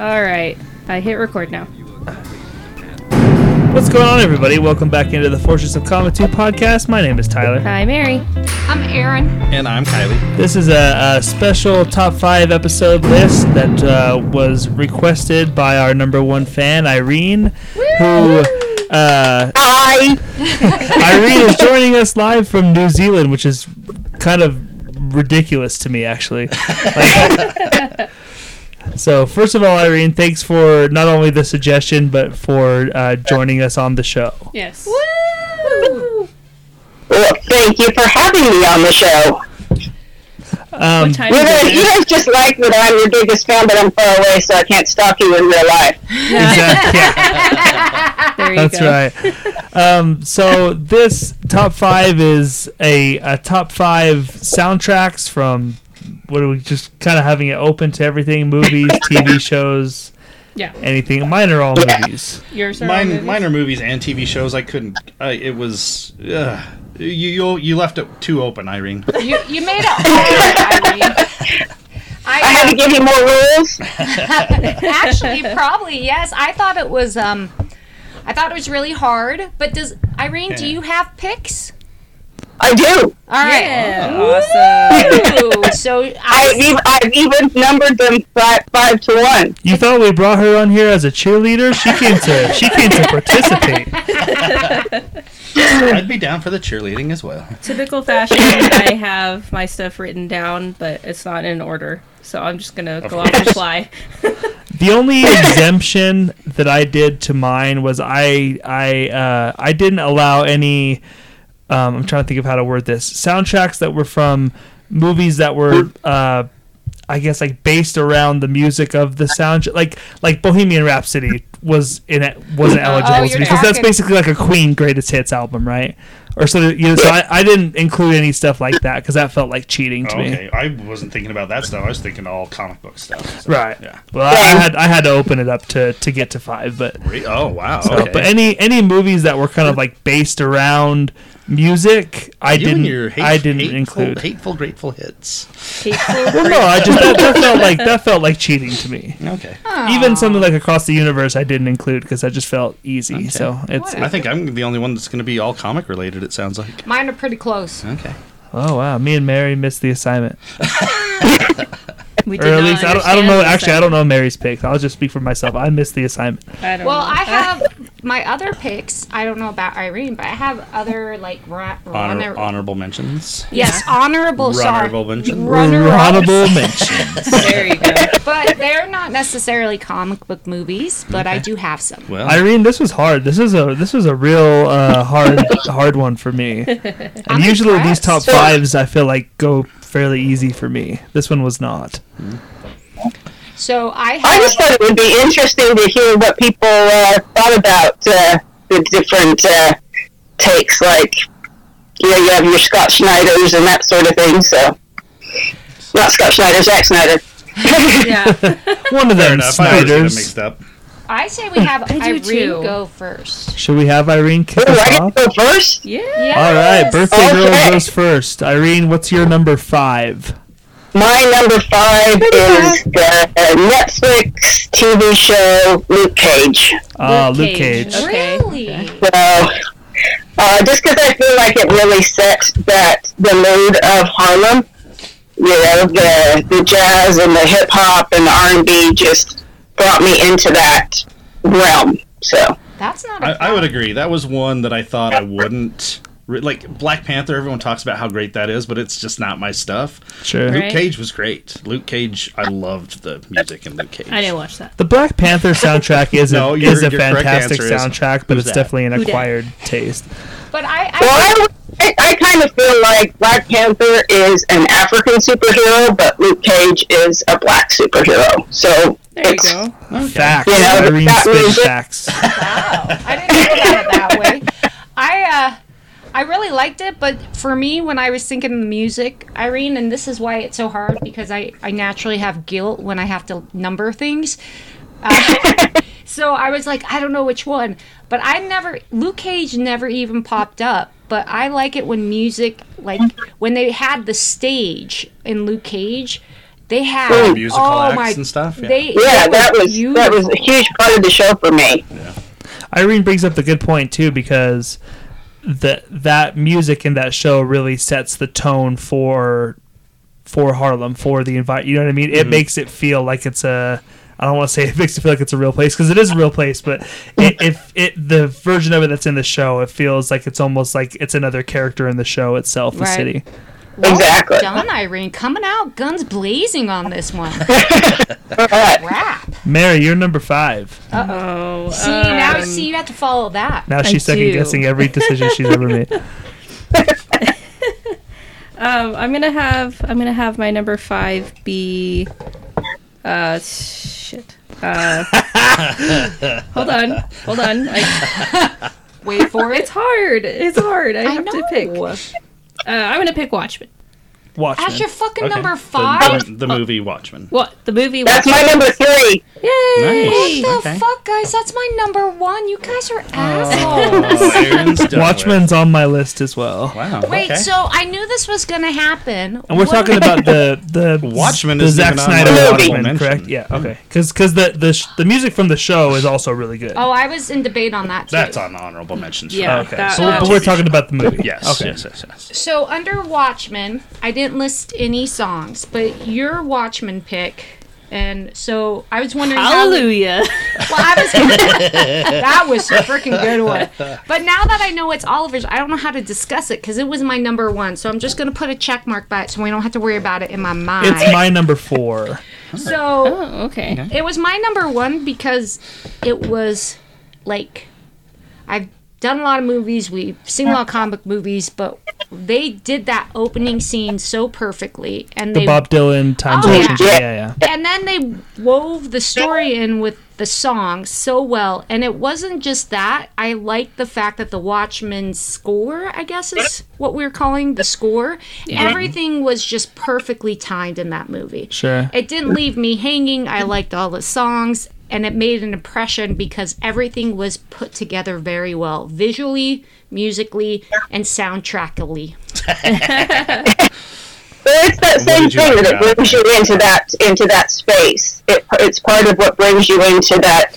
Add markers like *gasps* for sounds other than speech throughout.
All right. I hit record now. What's going on, everybody? Welcome back into the Fortress of Comic 2 podcast. My name is Tyler. Hi, Mary. I'm Aaron. And I'm Kylie. This is a, a special top five episode list that uh, was requested by our number one fan, Irene, who. Uh, Hi. *laughs* Irene is joining us live from New Zealand, which is kind of ridiculous to me, actually. *laughs* Like- so, first of all, Irene, thanks for not only the suggestion, but for uh, joining us on the show. Yes. Well, thank you for having me on the show. Um, What time You is guys, it? you guys just like that I'm your biggest fan, but I'm far away, so I can't stalk you in real life. exactly. yeah. *laughs* There you That's go. right. Um, so this top five is a, a top five soundtracks from what are we just kind of having it open to everything movies, *laughs* TV shows, Yeah. anything. Mine are all movies. Yours are all Mine, movies? mine are movies and TV shows. I couldn't. I, it was. Uh, you, you you left it too open, Irene. *laughs* You, you made it *laughs* hard, Irene. I had to give you more rules. actually probably yes. I thought it was um, I thought it was really hard. But does Irene? Do you have picks? I do. All right. Yeah. Awesome. *laughs* So I've I, even, I've even numbered them five, five to one. You thought we brought her on here as a cheerleader? She came to she came to participate. I'd be down for the cheerleading as well. Typical fashion, I have my stuff written down, but it's not in order. So I'm just going to go off the fly. *laughs* The only exemption that I did to mine was I I uh, I didn't allow any. Um, I'm trying to think of how to word this. Soundtracks that were from movies that were, uh, I guess, like based around the music of the soundtrack, like like Bohemian Rhapsody was in it wasn't eligible oh, to you're because that's basically like a Queen greatest hits album, right? Or so you know, so I, I didn't include any stuff like that because that felt like cheating to me. Okay, I wasn't thinking about that stuff. I was thinking all comic book stuff. so, Right. Yeah. Well, I, I had I had to open it up to to get to five, but Oh wow. So, okay. but any any movies that were kind of like based around music, I you didn't. your hate, I didn't hateful, include. hateful, grateful hits. Well, no, I just that, that felt like that felt like cheating to me. Okay. Even something like Across the Universe, I didn't include because I just felt easy. So it's. I think I'm the only one that's going to be all comic related. It sounds like. mine are pretty close. Okay. Oh wow, me and Mary missed the assignment, *laughs* *laughs* We or at least I don't. I don't know. Actually, I don't know Mary's picks. I'll just speak for myself. I missed the assignment. I don't Well, know. I *laughs* have my other picks. I don't know about Irene, but I have other like ra- Honor, runner- honorable mentions. Yes, honorable. sorry. Honorable mention. Runner Honorable *laughs* mentions. There you go. but they're not necessarily comic book movies. But I do have some. Well, Irene, this was hard. This is a this was a real uh, hard hard one for me. And I'm usually these top impressed. fives, I feel like go fairly easy for me. This one was not. So I I just thought it would be interesting to hear what people uh, thought about uh, the different uh, takes, like, you know, you have your Scott Schneiders and that sort of thing, so. Not Scott Schneider, Zack Snyder. Yeah. *laughs* *laughs* One of fair them enough. I always get them Snyders. mixed up. I say we have *laughs* I Irene too. go first. Should we have Irene kick Ooh, us I get off? to go first? Yeah. All right, Yes. birthday girl goes first. Irene, what's your number five? My number five is the Netflix TV show Luke Cage. Uh, Luke Cage. Okay. Really? So, uh, just because I feel like it really set that the mood of Harlem, you know, the the jazz and the hip hop and the R and B just brought me into that realm. So, That's not. I, A I would agree. That was one that I thought I wouldn't. Like Black Panther, everyone talks about how great that is, but it's just not my stuff. Sure. Right. Luke Cage was great. Luke Cage, I loved the music in Luke Cage. I didn't watch that. The Black Panther soundtrack is a, *laughs* No, your- is a fantastic answer is- soundtrack, but it's that? definitely an acquired taste. But I. I well, I, I, I kind of feel like Black Panther is an African superhero, but Luke Cage is a black superhero. So, There you it's, go. Facts. You know, Irene that spit facts. *laughs* Wow. I didn't think about it that way. I uh I really liked it, but for me when I was thinking of the music, Irene, and this is why it's so hard because I, I naturally have guilt when I have to number things. Uh, *laughs* so I was like, I don't know which one. But I never Luke Cage never even popped up. But I like it when music like when they had the stage in Luke Cage They had Musical oh acts my, and stuff, yeah. They, Yeah, it that was that was a huge part of the show for me. Yeah. Irene brings up the good point too because that that music in that show really sets the tone for for Harlem for the invite. You know what I mean? It mm-hmm. makes it feel like it's a. I don't want to say *laughs* it makes it feel like it's a real place because it is a real place, but it, if it the version of it that's in the show, it feels like it's almost like it's another character in the show itself, the Right. city. Well Exactly. done, Irene. Coming out guns blazing on this one. *laughs* All right. Mary, you're number five. Oh, See now, um, see you have to follow that. Now I she's second do. guessing every decision she's ever made. *laughs* Um, I'm gonna have I'm gonna have my number five be, uh, shit. Uh, hold on, hold on. I, *laughs* Wait for it. it's hard. It's hard. I I have know. to pick. Uh, I'm gonna pick Watchmen. Watchmen. As your fucking Okay. number five. The, the movie Watchmen. What the movie? That's Watchmen. my number three. Yay! Nice. the Okay. fuck, guys? That's my number one. You guys are Oh, assholes. *laughs* Aaron's done with- Watchmen's on my list as well. Wow. Wait, okay. so I knew this was gonna happen. And we're What- talking *laughs* about the the Watchmen the isn't Zack Snyder my Watchmen, honorable correct? Yeah, hmm. okay. Because because the the sh- the music from the show is also really good. Oh, I was in debate on that too. That's on honorable mentions. Yeah. okay. that- so that but we're talking about the movie. Yes. Okay. Yes. Yes. Yes. So under Watchmen, I didn't list any songs, but your Watchmen pick, and so I was wondering. how- Hallelujah! *laughs* Well, I was. *laughs* that was a freaking good one. But now that I know it's Oliver's, I don't know how to discuss it because it was my number one. So I'm just gonna put a check mark by it, so we don't have to worry about it in my mind. It's my number four. so Oh, okay. it was my number one because it was like I've done a lot of movies, we've seen a lot of comic movies, but they did that opening scene so perfectly, and The they Bob Dylan oh, time Oh, yeah. Yeah, yeah. and then they wove the story in with the song so well and it wasn't just that. I liked the fact that the watchmen score i guess is what we are calling the score. Everything was just perfectly timed in that movie. Sure. it didn't leave me hanging. I liked all the songs and it made an impression because everything was put together very well. Visually musically and soundtrackally But it's that same thing that about brings you into that into that space. It, it's part of what brings you into that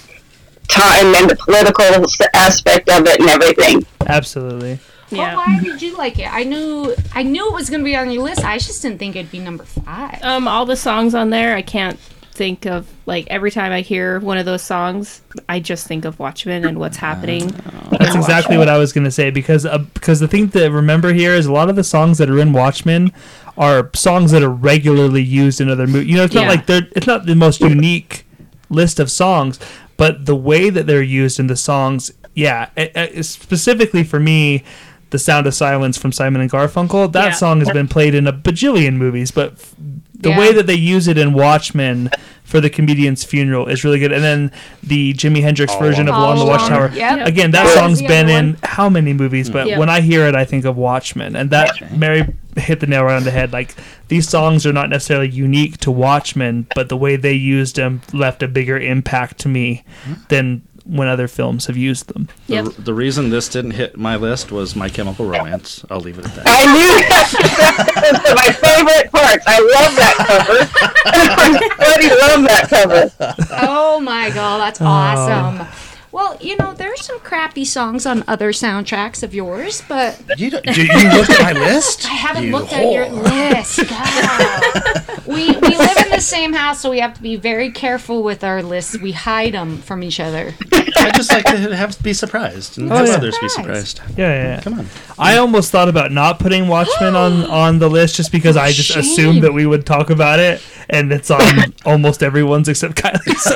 time and the political aspect of it and everything. Absolutely. Yeah. Well, why did you like it? I knew I knew it was going to be on your list. I just didn't think it'd be number five. Um, all the songs on there, I can't think of like every time I hear one of those songs, I just think of Watchmen and what's happening. That's exactly what I was going to say because uh, because the thing to remember here is a lot of the songs that are in Watchmen are songs that are regularly used in other movies. You know, it's not Yeah. like they're it's not the most unique list of songs, but the way that they're used in the songs, yeah, it, it- specifically for me. The Sound of Silence from Simon and Garfunkel. That Yeah. song has been played in a bajillion movies, but f- the Yeah. way that they use it in Watchmen for the comedian's funeral is really good. And then the Jimi Hendrix All version of All Along the Watchtower. yep. Again, that That was song's the been in how many movies? But Yeah. when I hear it, I think of Watchmen, and that Mary hit the nail right on the head. Like these songs are not necessarily unique to Watchmen, but the way they used them left a bigger impact to me than when other films have used them. The, Yep. the reason this didn't hit my list was My Chemical Romance. I'll leave it at that. I knew *laughs* that was my favorite part. I love that cover. *laughs* I bloody love that cover. *laughs* oh my god, that's oh. awesome. Well, you know, there's some crappy songs on other soundtracks of yours, but You, don't- you, you looked at my *laughs* list? I haven't You looked at your list. God. we we live in the same house, so we have to be very careful with our lists. We hide them from each other. I just like to have be surprised and Oh, have yeah. others be Surprised. surprised. Yeah, yeah. yeah. Come on. I almost thought about not putting Watchmen on *gasps* on the list just because I just Shame. assumed that we would talk about it, and it's on *laughs* almost everyone's except Kylie. So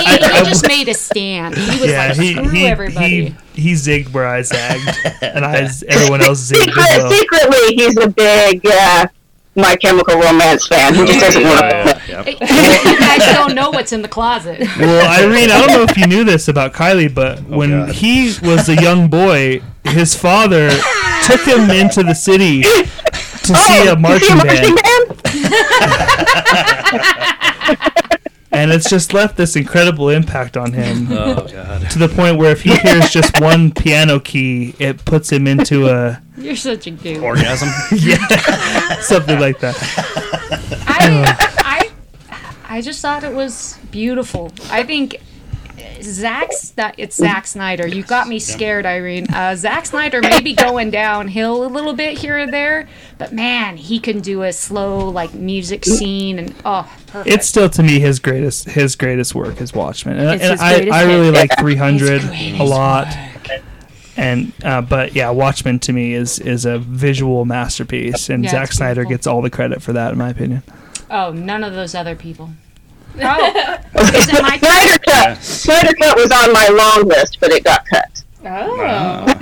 He, he just made a stand. He *laughs* was yeah, like, he screw he, everybody. he he zigged where I zagged, and I *laughs* everyone else zigged Secret, as well. secretly, he's a big uh, My Chemical Romance fan. He just doesn't want to. Yeah, yeah, *laughs* yeah. you guys don't know what's in the closet. Well, *laughs* Irene, I don't know if you knew this about Kylie, but when God. he was a young boy, his father took him into the city to see a Oh, marching you see a band, band? And it's just left this incredible impact on him. Oh god. to the point where if he hears just one piano key, it puts him into a You're such a dude. Orgasm. *laughs* yeah something like that. I, I I just thought it was beautiful. I think Zack's that it's Zack Snyder. You got me scared, Irene. Uh, Zack Snyder may be going downhill a little bit here and there, but man, he can do a slow like music scene and oh, perfect. It's still to me his greatest his greatest work is Watchmen, and, It's and his I, I really hit. like 300 a lot. work. And uh, but yeah, Watchmen to me is is a visual masterpiece, and Yeah, Zack Snyder gets all the credit for that, in my opinion. Oh, none of those other people. Oh, *laughs* is it my? Snyder Cut. Snyder Cut was on my long list, but it got cut. Oh.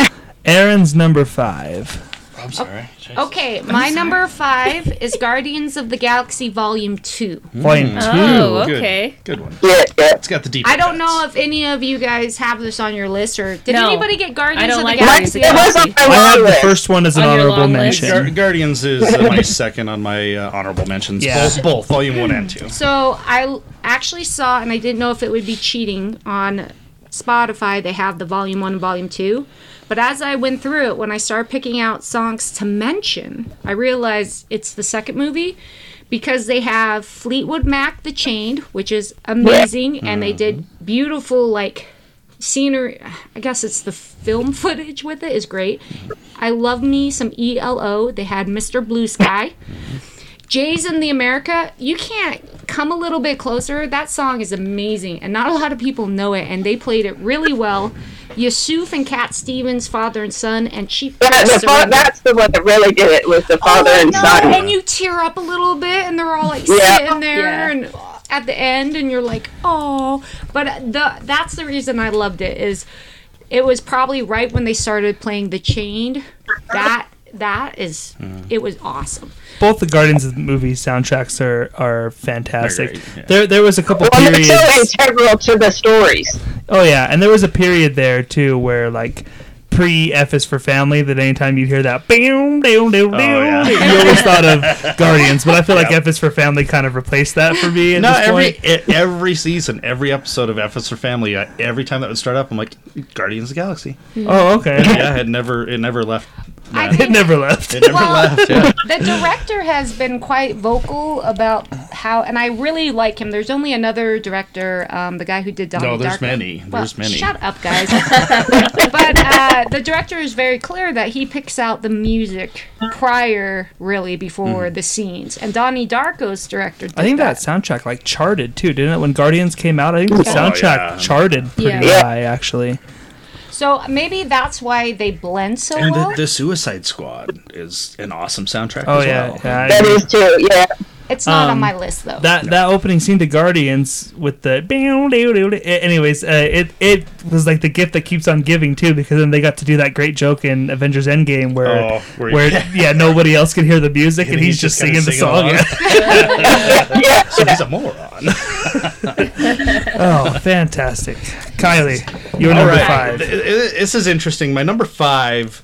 Aaron's number five. I'm sorry. Okay, my number five is Guardians of the Galaxy Volume Two. Volume two. Oh, Good. okay. Good one. Yeah, yeah. It's got the deep. I don't know if any of you guys have this on your list, or did No. anybody get Guardians don't of like the Guardians Galaxy? of the It was on Galaxy. I have the first one as an On your honorable long list. mention. Gar- Guardians is uh, my second on my uh, honorable mentions. Yeah. Both, both, volume one and two. So I l- actually saw, and I didn't know if it would be cheating on Spotify. They have the volume one and volume two. But as I went through it, when I started picking out songs to mention, I realized it's the second movie because they have Fleetwood Mac The Chained, which is amazing, and they did mm-hmm. beautiful, like, scenery. I guess it's the film *laughs* footage with it is great. Mm-hmm. I love me some ELO. They had Mr. Blue Sky. *laughs* Jay's in the America, you can't come a little bit closer. That song is amazing, and not a lot of people know it, and they played it really well. Yusuf and Cat Stevens, father and son, and Chief. Yeah, the fa- that's the one that really did it was the oh, father Oh, and no, son. and you tear up a little bit, and they're all like Yeah. sitting there, Yeah. and at the end, and you're like, oh. But the that's the reason I loved it is, it was probably right when they started playing The Chained. That that is, mm. it was awesome. Both the Guardians of the movie soundtracks are are fantastic. They're great, yeah. There there was a couple well, they're periods. so integral to the stories. Oh yeah, and there was a period there too where like pre F is for family that anytime you'd hear that boom doom doom Oh, yeah. you always thought of *laughs* Guardians, but I feel like F is for family kind of replaced that for me at No, this every point. e- every season, every episode of F is for Family, I, every time that would start up, I'm like, Guardians of the Galaxy. Oh okay, Yeah, it never it never left. I that. it never left. It never Well, left. Yeah. the director has been quite vocal about how, and I really like him. There's only another director, um, the guy who did Donnie Darko. No, there's Darko. many. Well, There's many. Shut up, guys. *laughs* but uh, the director is very clear that he picks out the music prior, really, before the scenes. And Donnie Darko's director. Did I think that that. soundtrack like charted too, didn't it? When Guardians came out, I think the Oh, soundtrack yeah. charted pretty Yeah. high actually. So maybe that's why they blend so And well. the, the Suicide Squad is an awesome soundtrack Oh as yeah, well. yeah. I That too. Yeah. it's not on um, my list though. that that opening scene to Guardians with the anyways, uh, it it was like the gift that keeps on giving too because then they got to do that great joke in Avengers Endgame where Oh, where- where yeah *laughs* nobody else can hear the music and, And he's, he's just just kinda singing the song. along. *laughs* *laughs* Yeah. So he's a moron. Oh, fantastic, Kylie, you're number right. five. Th- th- This is interesting. My number five.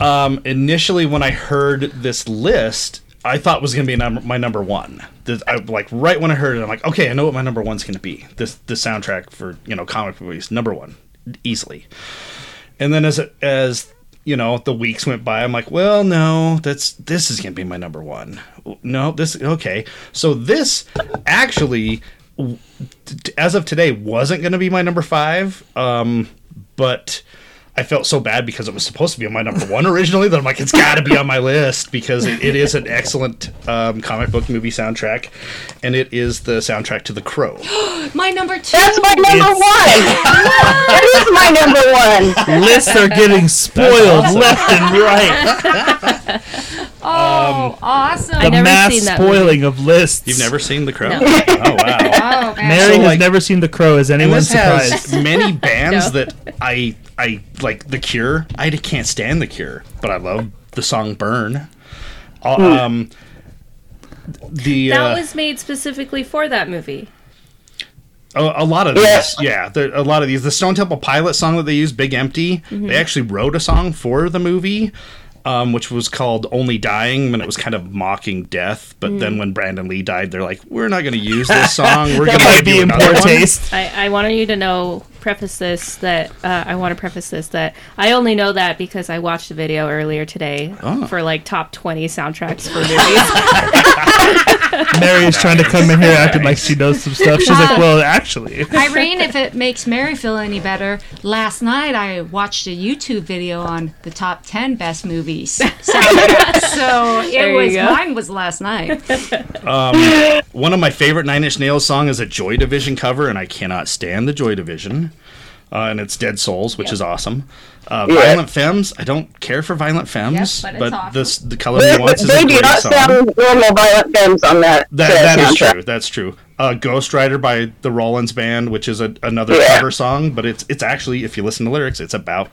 Um, initially, when I heard this list, I thought was going to be number, my number one. This, I, like right when I heard it, I'm like, okay, I know what my number one's going to be. This the soundtrack for you know comic movies, number one, easily. And then as as you know the weeks went by, I'm like, well, no, that's this is going to be my number one. No, this okay. So this actually as of today wasn't going to be my number five um but i felt so bad because it was supposed to be on my number one originally that i'm like it's got to be on my list because it, it is an excellent um, comic book movie soundtrack and it is the soundtrack to the crow *gasps* my number two. That's my number It's- one. *laughs* that is my number one. Lists are getting spoiled awesome. left and right. *laughs* oh, awesome. The never mass seen that spoiling of lists. you've never seen the crow No. oh wow Oh. Mary So, has like- never seen The Crow. Is and anyone this surprised? has many bands *laughs* No. that i i like the cure i can't stand the cure but i love the song burn Uh, um the That uh, was made specifically for that movie. A, a lot of Yeah. these, yeah, there, a lot of these. The Stone Temple Pilot song that they use, "Big Empty," they actually wrote a song for the movie, um, which was called "Only Dying," when it was kind of mocking death. But then when Brandon Lee died, they're like, "We're not going to use this song. We're *laughs* going might to be do in another poor one." taste. I, I wanted you to know preface this that uh, I want to preface this that I only know that because I watched a video earlier today Oh. for like top 20 soundtracks for *laughs* movies. *laughs* Mary is trying to come in here acting like she knows some stuff. She's like, well, actually. Irene, *laughs* if it makes Mary feel any better, last night I watched a YouTube video on the top 10 best movies. soundtracks. so it was, go. mine was last night. One of my favorite Nine Inch Nails song is a Joy Division cover, and I cannot stand the Joy Division. Uh, and it's Dead Souls, which is awesome. Uh, Yeah. Violent Femmes, I don't care for Violent Femmes, Yep, but it's but awesome. this the color They, he wants is they a do great not song. sound normal Violent Femmes on that, That, uh, that is true. That's true. Uh, Ghost Rider by the Rollins Band, which is a, another Yeah. cover song, but it's it's actually, if you listen to lyrics, it's about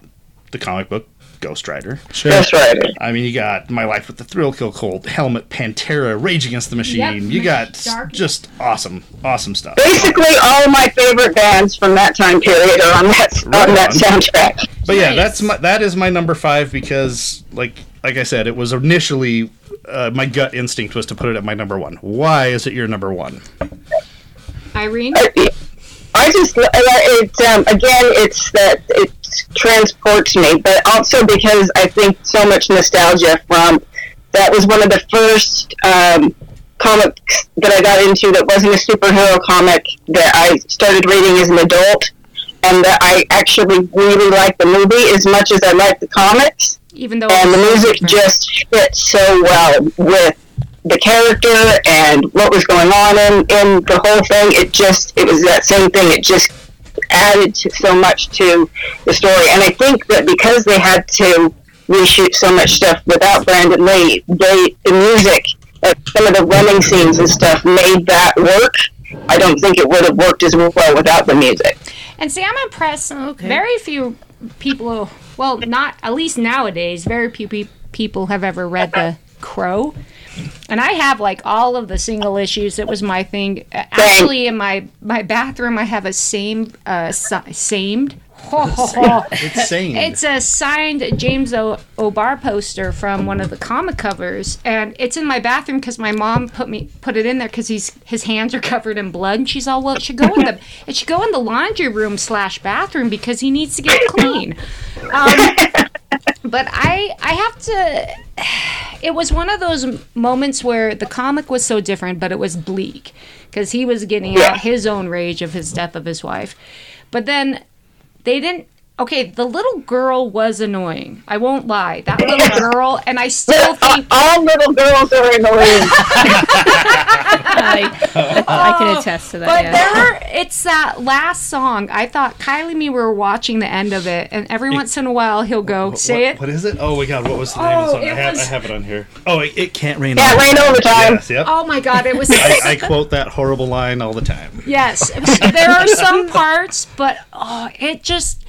the comic book Ghost Rider. Sure. That's right. I mean, you got My Life with the Thrill Kill Kult, Helmet, Pantera, Rage Against the Machine. Yep. You got Dark. just awesome, awesome stuff. Basically, all my favorite bands from that time period are on that Right on that soundtrack. But yeah, Nice. that's my that is my number five because, like like I said, it was initially uh, my gut instinct was to put it at my number one. Why is it your number one? Irene? I just it um, again it's that it transports me, but also because I think so much nostalgia from that was one of the first um, comics that I got into that wasn't a superhero comic that I started reading as an adult, and that I actually really liked the movie as much as I liked the comics. Even though and the music different. just fits so well with the character and what was going on in, in the whole thing. It just it was that same thing. It just added to, so much to the story, and I think that because they had to reshoot so much stuff without Brandon Lee, they the music, like some of the running scenes and stuff, made that work. I don't think it would have worked as well without the music. And see, I'm impressed. Okay. Very few people, well, not at least nowadays, very few people have ever read The Crow. And I have like all of the single issues. It was my thing. Uh, Actually, in my my bathroom, I have a same uh, si- samed. *laughs* It's sane. It's a signed James o- O'Barr poster from one of the comic covers, and it's in my bathroom because my mom put me put it in there because he's his hands are covered in blood, and she's all, well, it should go in the it should go in the laundry room slash bathroom because he needs to get clean. *laughs* Um, but I I have to. *sighs* It was one of those moments where the comic was so different, but it was bleak because he was getting out his own rage of his death of his wife. But then they didn't. Okay, the little girl was annoying. I won't lie. That little *laughs* girl, and I still *laughs* think All little girls are annoying. *laughs* I, I can oh, attest to that. But yeah. there were, it's that last song. I thought Kylie and me were watching the end of it, and every once in a while he'll go, say What- it. What is it? Oh my god, what was the name of the Oh, song? I it have, was- I have it on here. Oh, it, it can't rain. Can't Overtime. rain overtime. Yes, yep. Oh my god, it was. I, I quote that horrible line all the time. yes, there are some parts, but oh, it just.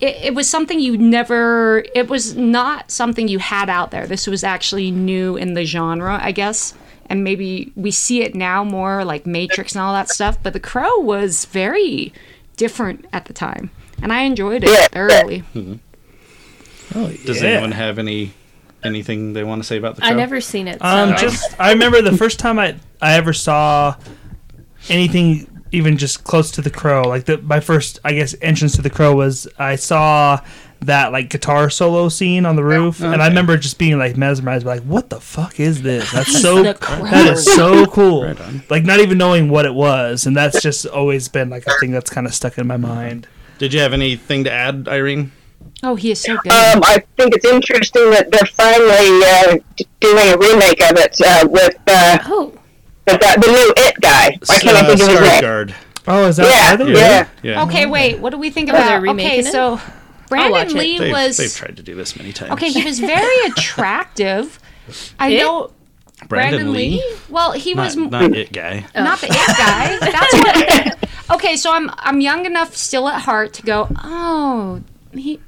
It, it was something you never. It was not something you had out there. This was actually new in the genre, I guess. And maybe we see it now more like Matrix and all that stuff. But The Crow was very different at the time, and I enjoyed it Yeah. thoroughly. Oh, yeah. Does anyone have any anything they want to say about the show? I never seen it. So Um, I- just I remember the first time I I ever saw anything even just close to the crow. Like the my first I guess entrance to the crow was I saw that like guitar solo scene on the roof, and I remember just being like mesmerized, like what the fuck is this? *laughs* That's so that is so *laughs* cool. Right. Like not even knowing what it was, and that's just always been like a thing that's kind of stuck in my mind. Did you have anything to add, Irene? Oh, he is so good. Um, I think it's interesting that they're finally uh, doing a remake of it uh, with uh, oh, the, guy- the new It guy. Why can't I uh, think of his name? Skarsgård. Oh, is that Yeah, are yeah. Yeah. Okay, wait. What do we think Oh, they're about? Okay, it? so Brandon. Lee They've, was they've tried to do this many times. okay. He was very *laughs* attractive. I It? know Brandon, Lee, Well, he not, was not it guy. *laughs* not the it guy. *laughs* That's what. Okay, so I'm I'm young enough still at heart to go. Oh, he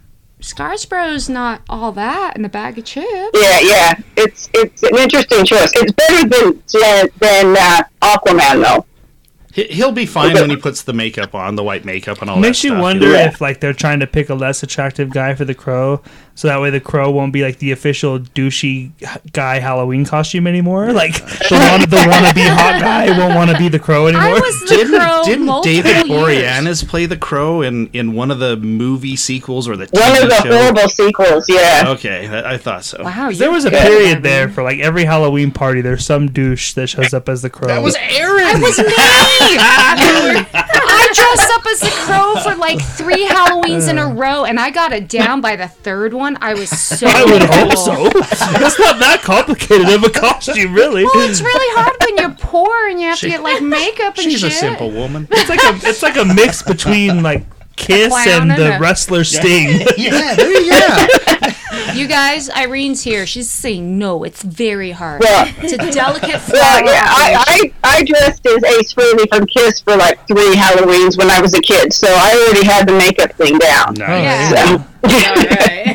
Scarsborough's not all that in a bag of chips. Yeah, yeah. It's it's an interesting choice. It's better than than uh, Aquaman though. He, he'll be fine when he *laughs* puts the makeup on, the white makeup and all that. It Makes you stuff. wonder Yeah. if like they're trying to pick a less attractive guy for the crow, so that way the crow won't be like the official douchey guy Halloween costume anymore. Like the one the wannabe hot guy won't want to be the crow anymore. I was the Didn't, crow didn't David years. Boreanaz play the crow in, in one of the movie sequels or the TV One of the show? horrible sequels, yeah. Okay, that, I thought so. Wow, there was a good, period Evan. there for like every Halloween party. There's some douche that shows up as the crow. That was Aaron. It was *laughs* me. I dressed up as the crow for like three Halloweens in a row, and I got it down by the third one. I was *laughs* so. I would hope so. That's not that complicated of a costume, really. Well, it's really hard when you're poor and you have to get like makeup and She's shit. a simple woman. It's like a it's like a mix *laughs* between like Kiss and and the a- wrestler Sting. *laughs* yeah, there you. You guys, Irene's here. She's saying no. It's very hard. Well- it's a delicate flower. Well, yeah. I, I, I dressed as Ace Frehley from Kiss for like three Halloweens when I was a kid, so I already had the makeup thing down. Nice. Yeah. So, All right.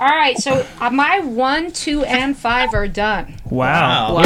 All right, so uh, my one, two, and five are done. Wow. Wow.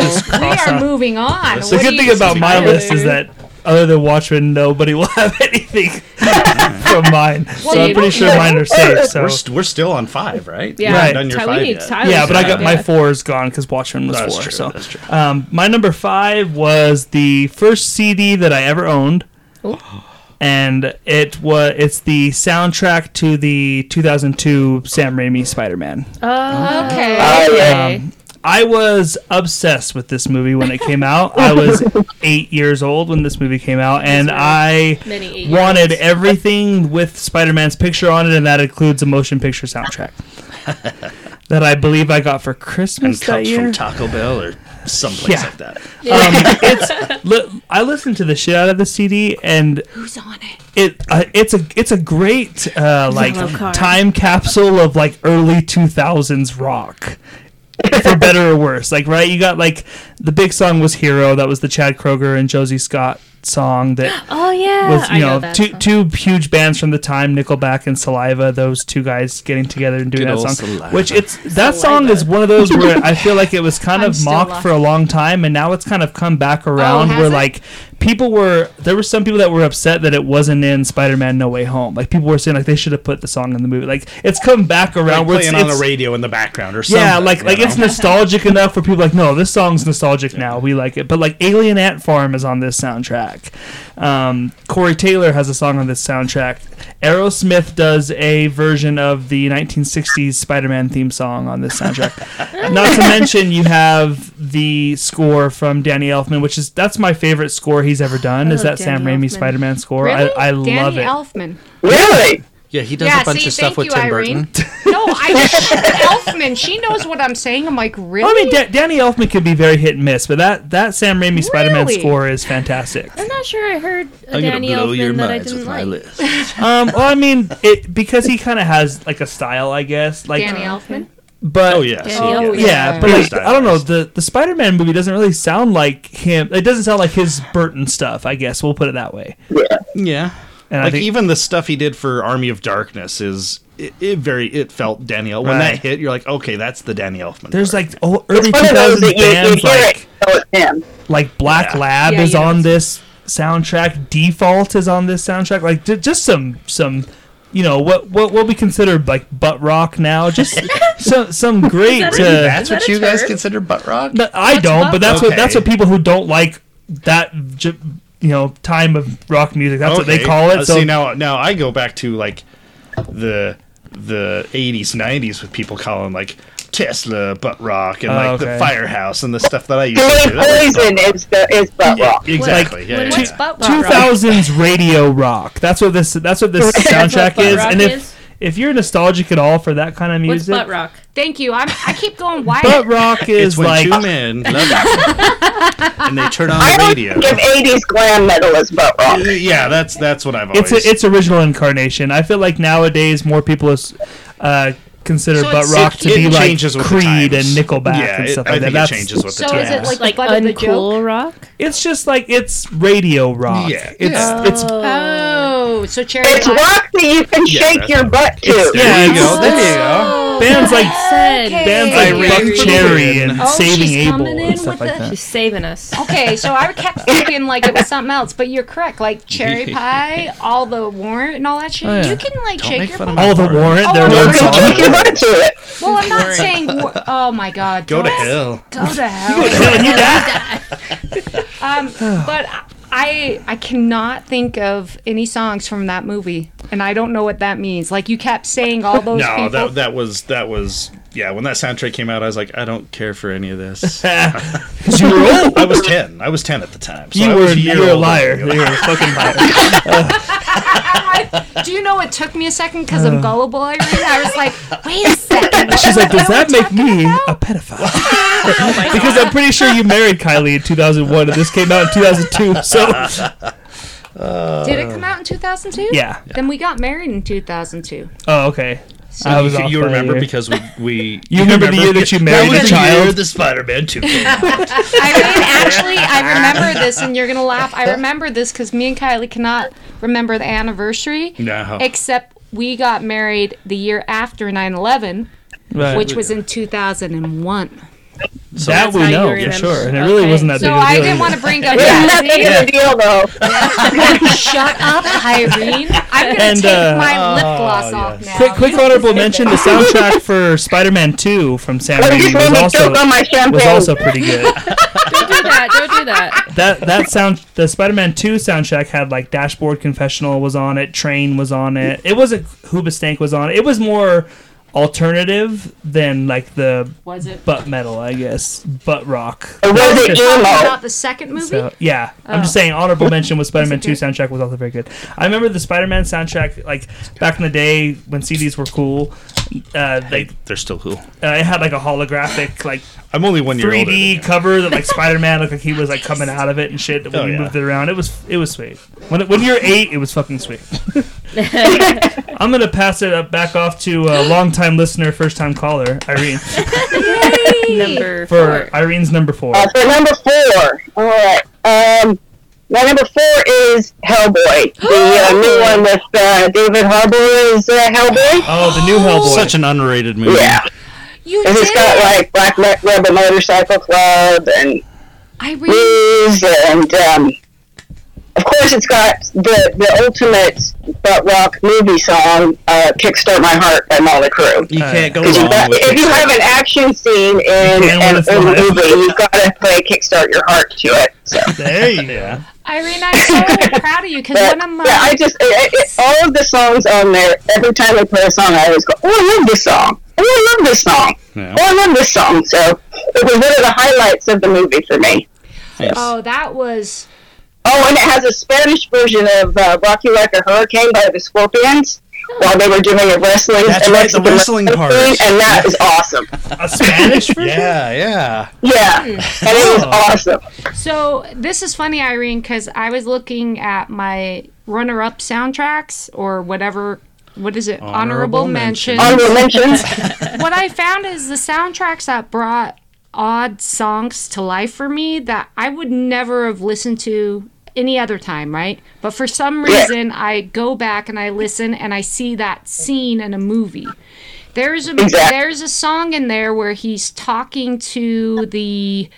Just *laughs* We cross are moving on. The What good thing you about my think? list is that other than Watchmen, nobody will *laughs* have anything *laughs* from mine. so I'm you pretty sure know. mine are safe. So We're, st- we're still on five, right? Yeah. You haven't Right. done your Ty- five need yet. Tyler's yeah, but I got five. my four is gone because Watchmen was That's four. true, so that's true. Um, my number five was the first CD that I ever owned. *gasps* *gasps* And it was it's the soundtrack to the 2002 Sam Raimi Spider-Man. Oh, Okay. Oh, okay. Um, I was obsessed with this movie when it came out. I was *laughs* eight years old when this movie came out, and I Many eight wanted everything with Spider-Man's picture on it, and that includes a motion picture soundtrack *laughs* that I believe I got for And Christmas that comes year. from Taco Bell or someplace Yeah. like that. *laughs* um, it's li- I listened to the shit out of the CD, and Who's on it? it uh, it's a it's a great uh, like time capsule of like early 2000s rock *laughs* for better or worse like right you got like the big song was hero that was the Chad Kroeger and Josey Scott song that Oh yeah. was I you know, that two song. two huge bands from the time nickelback and saliva those two guys getting together and doing Good that song Saliva. which it's that song is one of those where i *laughs* feel like it was kind I'm of mocked laughing. for a long time and now it's kind of come back oh, around has where it? like people were there were some people that were upset that it wasn't in Spider-Man No Way Home. Like people were saying like they should have put the song in the movie. Like it's come back around Like where it's, playing on it's- the radio in the background or something. yeah, like like you it's *laughs* nostalgic enough for people like no, this song's nostalgic now. We like it. But like Alien Ant Farm is on this soundtrack. Um, Corey Taylor has a song on this soundtrack. Aerosmith does a version of the 1960s Spider-Man theme song on this soundtrack. *laughs* Not to mention you have the score from Danny Elfman, which is that's my favorite score he's ever done. Is love that Sam Danny Raimi Spider-Man score? Really? I, I Danny love it. Elfman. really? Yeah, he does Yeah, a bunch see, of stuff with you, Tim Irene. Burton. *laughs* No, I *laughs* Elfman. She knows what I'm saying. I'm like, really? I mean, Da- Danny Elfman can be very hit and miss, but that that Sam Raimi Spider-Man score is fantastic. I'm not sure I heard a I'm Danny gonna blow your Elfman that I minds didn't with my like. list. *laughs* Um, well, I mean, it because he kind of has like a style, I guess. Like, Danny Elfman. but Oh yes. Danny Oh, Elfman. yeah, Yeah. but like, I don't know. The the Spider-Man movie doesn't really sound like him. It doesn't sound like his Burton stuff. I guess we'll put it that way. Yeah. And I like think- even the stuff he did for Army of Darkness is it, it very it felt Daniel when Right. that hit you're like okay that's the Danny Elfman. There's part. like oh, early It's one of those 2000s that you, you bands like it, him. like Black Yeah. Lab Yeah, is you know, on this soundtrack. Default is on this soundtrack. Like j- just some some. You know what? What what we consider like butt rock now? Just *laughs* some some great. that Really? uh, that's Is what that a you guys consider butt rock? No, I What's don't, but that's what that's what people who don't like that j- you know time of rock music. That's what they call it. Uh, so see now now I go back to like the the 80s 90s with people calling like Tesla butt rock and Oh, like okay. the firehouse and the stuff that I used To to do. That was poison is the is butt Yeah, rock. exactly. What- yeah, yeah, what's yeah. butt rock? two thousands radio rock. That's what this that's what this *laughs* soundtrack butt is. rock And if is? If you're nostalgic at all for that kind of music, What's music, butt rock? Thank you. I'm, I keep going *laughs* white. butt rock is It's when like two men love it *laughs* and they turn on I the don't radio. give 80s glam metal as butt rock. Yeah, that's that's what I've always. it's a, its original incarnation. I feel like nowadays more people is, uh, consider So butt it's- rock to it be like changes with the Creed and. Nickelback Yeah, and it- stuff I like that. think it That's changes with the So is it like, Like the butt the uncool rock? it's just like it's radio rock. Yeah, it's yeah. it's oh. oh, so cherry It's pie. rock that you can Yeah, shake your butt to. It's- There you Yeah, go. There you go. Bands like Said. bands like Okay. Buck Cherry and Oh, Saving she's Abel coming in and stuff like that. She's saving us. Okay, so I kept thinking like it was something else, but you're correct. Like cherry *laughs* pie, all the warrant and all that shit. Oh, yeah. You can like Don't shake your butt. All the part. Warrant, Oh, their no, one no, You song. can shake your butt to it. Well, I'm not saying. wa- Oh my god. Go to don't- hell. *laughs* You go to hell. And you die. *laughs* Um, but I I cannot think of any songs from that movie, and I don't know what that means. Like you kept saying all those No, people. that that was that was yeah. When that soundtrack came out, I was like, I don't care for any of this. Because *laughs* *laughs* you were old. I was ten. I was ten at the time. So You I were was year you're a liar. You were a fucking liar. *laughs* *laughs* Do you know it took me a second because I'm uh. gullible, Irene? I was like, wait a second. *laughs* She's like, does that make me about?" a pedophile? *laughs* Oh because I'm pretty sure you married Kylie in 2001 and this came out in 2002. So Did it come out in 2002? yeah. Then we got married in 2002. Oh, okay. I was you, you remember year. because we we *laughs* You remember the year that you married that a child? The year the Spider-Man two came out. Irene, actually, I remember this, and you're gonna laugh. I remember this because me and Kylie cannot remember the anniversary, No. except we got married the year after 9/11, Right. which was in 2001. So that we know for remember. sure, and it really Okay. wasn't that So big of a I deal. I didn't either. want to bring up. It's Yeah, big of a deal, though. *laughs* Shut up, Irene. I'm gonna And, take uh, my lip gloss off yes. now. Quick, quick honorable mention: the soundtrack for Spider-Man 2 from Sam Raimi was also on my was also pretty good. *laughs* Don't do that. Don't do that. that that sound the Spider-Man 2 soundtrack had like Dashboard Confessional was on it, Train was on it. It wasn't Hoobastank was on it. It was more alternative than like the Was it? butt metal, I guess, butt rock. Or was it Talking emo? about the second movie? So yeah, I'm Oh. just saying honorable *laughs* mention was Spider-Man 2 soundtrack was also very good. I remember the Spider-Man soundtrack like back in the day when CDs were cool. Uh, they They're still cool. uh, it had like a holographic like I'm only one year older. 3D cover that like Spider-Man looked like he was like coming out of it and shit when Oh, we yeah. moved it around. It was it was sweet. When when you're eight, it was fucking sweet. *laughs* I'm gonna pass it up back off to a *gasps* longtime listener, first time caller, Irene, *laughs* Number for four. Irene's number four. Uh, for number four, all right. Um, my number four is Hellboy, the uh, *gasps* new one with uh, David Harbour as uh, Hellboy. Oh, the new Hellboy. Such an underrated movie. Yeah, You and it's did got like Black Me- Rebel Motorcycle Club and Irene. Blues, and um, of course, it's got the the ultimate butt rock movie song, uh, "Kickstart My Heart" by Mötley Crüe. You can't go Because you wrong got, with if you have an action scene in, can when in, it's in a movie, you've got to play "Kickstart Your Heart" to it. So. *laughs* There you go. Irene, I'm so *laughs* proud of you because But, one of my yeah, I just it, it, all of the songs on there. Every time they play a song, I always go, "Oh, I love this song! Oh, I love this song! Yeah. Oh, I love this song!" So it was one of the highlights of the movie for me. Yes. oh that was Oh, and it has a Spanish version of uh, "Rock You Like a Hurricane" by the Scorpions while they were doing a wrestling. That's a right, the wrestling wrestling part. scene, and that is awesome. A Spanish *laughs* version? Yeah, yeah. Yeah, and it was Oh. awesome. so. This is funny, Irene, because I was looking at my runner-up soundtracks or whatever. What is it? Honorable, Honorable mentions. Honorable mentions. *laughs* what I found is the soundtracks that brought odd songs to life for me that I would never have listened to any other time, right? But for some Yeah. reason, I go back and I listen and I see that scene in a movie. There's a Exactly. there's a song in there where he's talking to the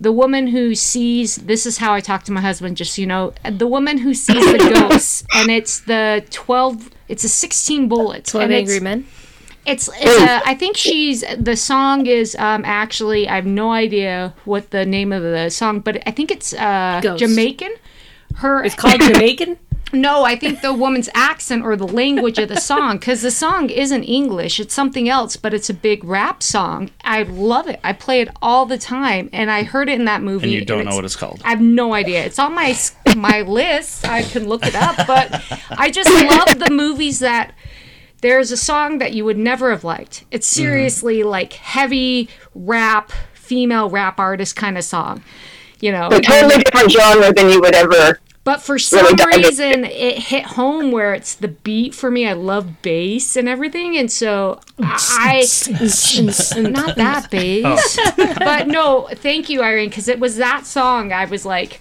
the woman who sees this is how I talk to my husband just so you know the woman who sees the *laughs* ghosts and it's the 12 it's a 16 bullets Twelve and it's- Angry Men. it's it's a, I think she's the song is um actually I have no idea what the name of the song, but I think it's uh Jamaican. Her It's called Jamaican. No, I think the woman's accent or the language of the song because the song isn't English, it's something else, but it's a big rap song. I love it. I play it all the time, and I heard it in that movie. And you don't know it's- what it's called. I have no idea. It's on my my list. I can look it up, but I just love the movies that there's a song that you would never have liked. It's Mm-hmm. seriously like heavy rap, female rap artist kind of song. You know, a totally different genre than you would ever. But for some Really reason, it hit home where it's the beat for me. I love bass and everything, and so I, I *laughs* not that bass, *laughs* but no, thank you, Irene, because it was that song. I was like.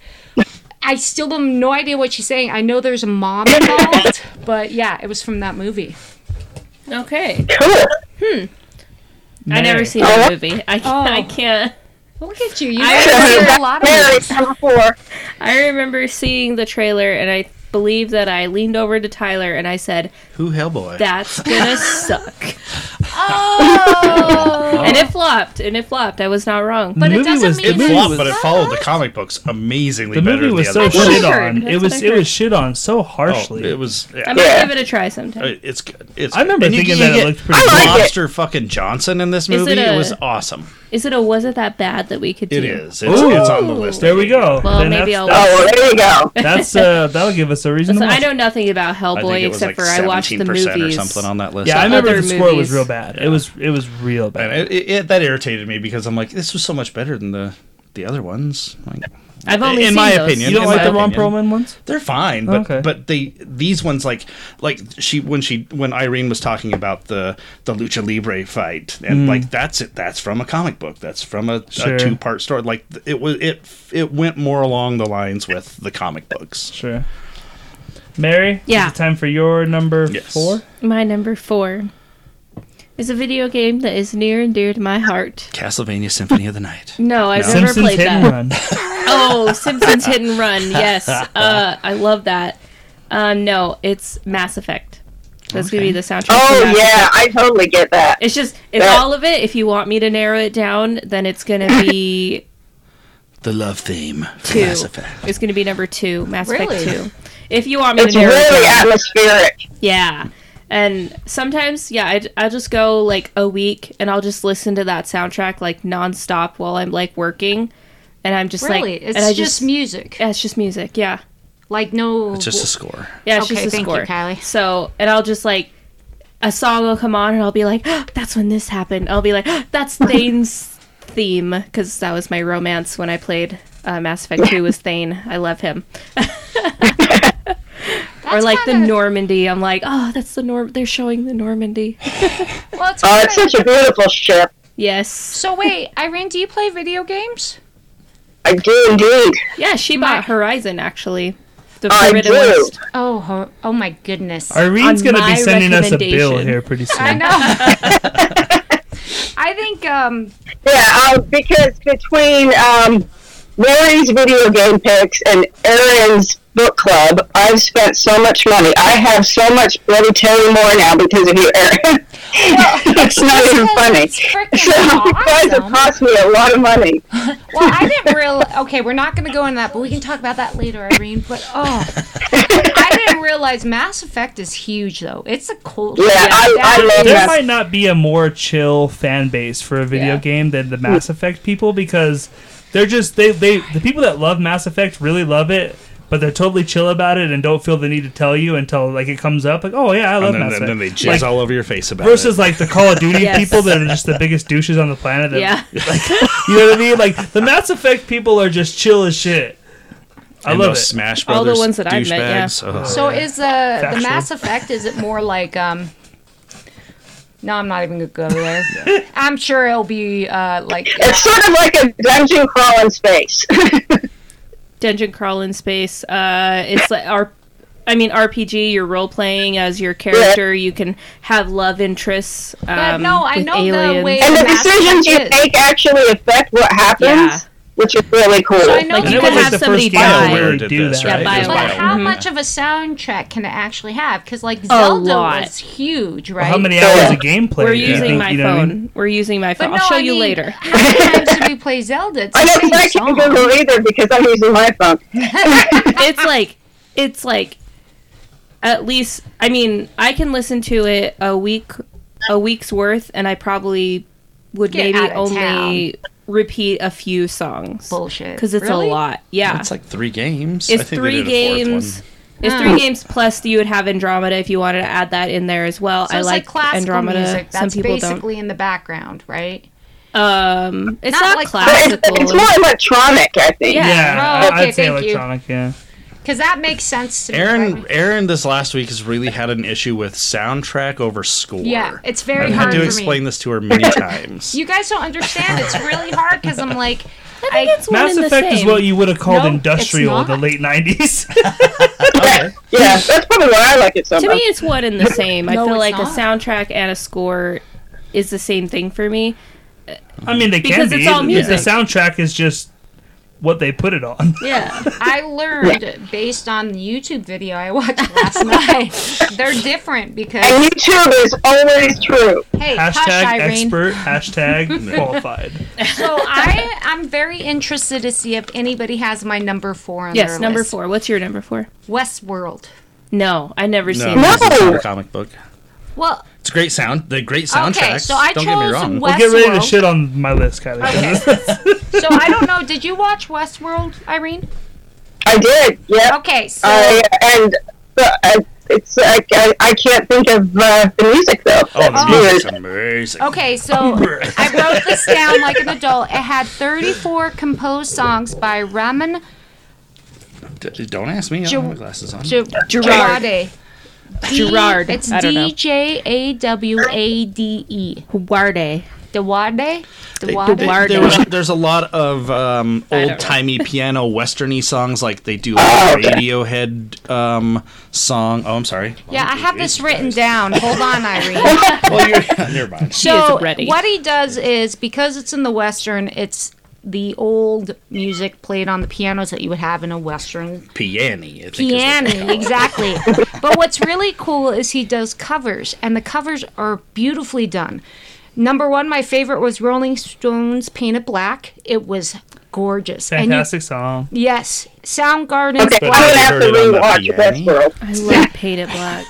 I still have no idea what she's saying. I know there's a mom *laughs* involved, but yeah, it was from that movie. Okay. Cool. Hmm. I never seen Oh. the movie. I, Oh. I can't. Look at you. You I- guys a lot of Mary, movies. number. I remember seeing the trailer, and I believe that I leaned over to Tyler and I said, Who Hellboy? "That's gonna suck," *laughs* Oh. and it flopped. And it flopped. I was not wrong. But The it doesn't was- mean the it flopped, was- but it followed the comic books amazingly The better movie than was the so other That's what I shit heard. on. That's It was it was shit on so Oh, harshly. it was. I Yeah. might Yeah. give it a try sometime. Uh, It's good. It's I remember and you- thinking you that it looked pretty I like it. Lobster fucking Johnson in this movie. it It, was awesome. Is it a was it that bad that we could do? It is. It's, Ooh. it's on the list. There we go. Well, Then maybe I'll- that's, Oh, well, there you go. *laughs* that's uh that'll give us a reason Listen, to I know nothing about I Hellboy think it was except like for I watched the 17% movies. or something on that list. Yeah, I remember the score was real bad. It was it was real and bad. it, it, it, that irritated me because I'm like, this was so much better than the the other ones. Like, I've only in seen my those. opinion, You don't in like my the Ron opinion. Perlman ones? They're fine, but Okay. but they these ones like like she when she when Irene was talking about the the lucha libre fight and like that's it that's from a comic book that's from a, Mm. Sure. a two part story like it was it it went more along the lines with the comic books. Sure. Mary, Yeah. is it time for your number Yes. four? My number four is a video game that is near and dear to my heart. Castlevania Symphony of the Night. *laughs* No, I've never Simpsons played Hit and that. Run. *laughs* Oh, Simpsons Hit and Run. *laughs* Yes, uh, I love that. Uh, no, it's Mass Effect. That's gonna be the soundtrack. for Oh Mass yeah, Effect. I totally get that. It's just it's That- all of it. If you want me to narrow it down, then it's gonna be The love theme for two. Mass Effect. It's gonna be number two, Mass Really? Effect two. If you want me It's to narrow it really down. atmospheric. Yeah. And sometimes, yeah, I, I'll just go like a week and I'll just listen to that soundtrack like nonstop while I'm like working. And I'm just Really? like, it's and I just, music. yeah, it's just music. Yeah. Like no. It's just a score. Yeah, it's Okay, just a thank you, score. Kylie. So, and I'll just like, a song will come on and I'll be like, that's when this happened. I'll be like, that's *laughs* Thane's theme because that was my romance when I played uh, Mass Effect 2 was Thane. I love him. *laughs* or like the kinda- Normandy. I'm like, oh, that's the Norm. They're showing the Normandy. *laughs* Well, it's Oh, it's such a beautiful ship. yes. So wait, Irene, do you play video games? I do indeed. Yeah, she My- bought Horizon actually. The I do. West. Oh, ho- oh my goodness! Irene's On gonna be sending us a bill here pretty *laughs* soon. I know. *laughs* I think um, Yeah, um, because between um, Mary's video game picks and Aaron's book club, I've spent so much money. I have so much bloody Terry Moore now because of you, Aaron. *laughs* Well, it's not even funny. it's freaking So you guys have cost me a lot of money. *laughs* Well, I didn't real. Okay, we're not going to go into that, but we can talk about that later, Irene. But oh, *laughs* I didn't realize Mass Effect is huge, though. It's a cool. Yeah, I- I love is- there Mass- might not be a more chill fan base for a video Yeah. game than the Mass Effect people because they're just they they the people that love Mass Effect really love it, but they're totally chill about it and don't feel the need to tell you until like it comes up. Like, oh yeah, I love And then, Mass and then Effect. they jizz Like, all over your face about versus it. like the Call of *laughs* Duty Yes. people that are just the biggest douches on the planet. that- Yeah. *laughs* you know what I mean? Like the Mass Effect people are just chill as shit. I and love those it. Smash All the ones that I've met, yeah. douchebags. Ugh. So is the the Mass Effect? Is it more like um? No, I'm not even gonna go there. *laughs* I'm sure it'll be uh like It's sort of like a dungeon crawl in space. *laughs* Dungeon crawl in space. Uh, it's like our. I mean, RPG. You're role playing as your character. You can have love interests. Um, But no, I with know the way- and the decisions you is. make actually affect what happens, Yeah. Which is really cool. So I know Like, And you it could have somebody die. to did do this, that. right? Yeah, It was BioWare. But how Mhm. much of a soundtrack can it actually have? Because like Zelda lot. was huge, right? How many Yeah. hours of gameplay? We're using think, my you know what I phone. mean? We're using my phone. no, I'll show I you mean, later. How many *laughs* times did we play Zelda? It's I the know same because I can't song. Google either because I'm using my phone. *laughs* it's like it's like at least I mean I can listen to it a week a week's worth and I probably would Get maybe out of only repeat a few songs Bullshit. because it's Really? a lot. Yeah, It's like three games. I it's think three did a fourth games. It's Hmm. three games plus you would have Andromeda if you wanted to add that in there as well. So I it's like, like classical Andromeda. music. Some That's people basically in the background, right? Um, it's Not not, like- But it's, classical. it's more electronic, I think. Yeah. Yeah, Oh, okay, I'd say thank you. electronic. Yeah. Because that makes sense to me. Aaron, right? Aaron, this last week has really had an issue with soundtrack over score. Yeah, it's very I've hard had to for explain me. this to her many *laughs* times. You guys don't understand. It's really hard because I'm like, I think I- it's one Mass and the Effect is what you would have called No, industrial in the late '90s. *laughs* okay. Yeah, that's probably why I like it so much. to much. me it's one and the same. I feel like not. a soundtrack and a score is the same thing for me. I mean, they Because can it's be. all music. The soundtrack is just what they put it on. Yeah. I *laughs* learned based on the YouTube video I watched last night. *laughs* They're different because And YouTube is always true. hey, Hashtag Irene. expert. Hashtag *laughs* qualified. So I I'm very interested to see if anybody has my number four on yes, their number list. four. What's your number four? Westworld. No, I never No, seen No. that. it's not a comic book. Well, It's a great sound. The great soundtracks. okay, so I Don't chose get me wrong. West- We'll get ready to Westworld. shit on my list, Kylie. Okay. *laughs* so I don't know. Did you watch Westworld, Irene? I did, yeah. Okay, so I, and uh, I- it's I, I, I can't think of uh, the music though. Oh, the That's music's weird. amazing. Okay, so I wrote this down like an adult. It had 34 composed songs by Raman D- don't ask me. I Ju- don't have my glasses on. J- Gerard. Jawade. D- Gerard. It's I don't know. D J A W A D E. Huarde. Dewade? They- Dewade? they- Ward- there was, there's a lot of um, I don't know. old timey piano westerny songs, like they do like a Radiohead um, song. Oh, I'm sorry. Yeah, I have this written Christ. down. Hold on, Irene. *laughs* Well, you're, *laughs* never mind. So is ready. what he does is because it's in the western, it's the old music played on the pianos that you would have in a western Piano. I think piano they call it. exactly *laughs* but what's really cool is he does covers and the covers are beautifully done number one my favorite was rolling stones painted black it was gorgeous And you- Fantastic song. yes soundgarden's Okay, But I'm gonna have to heard it the rewatch piano. I love Painted Black.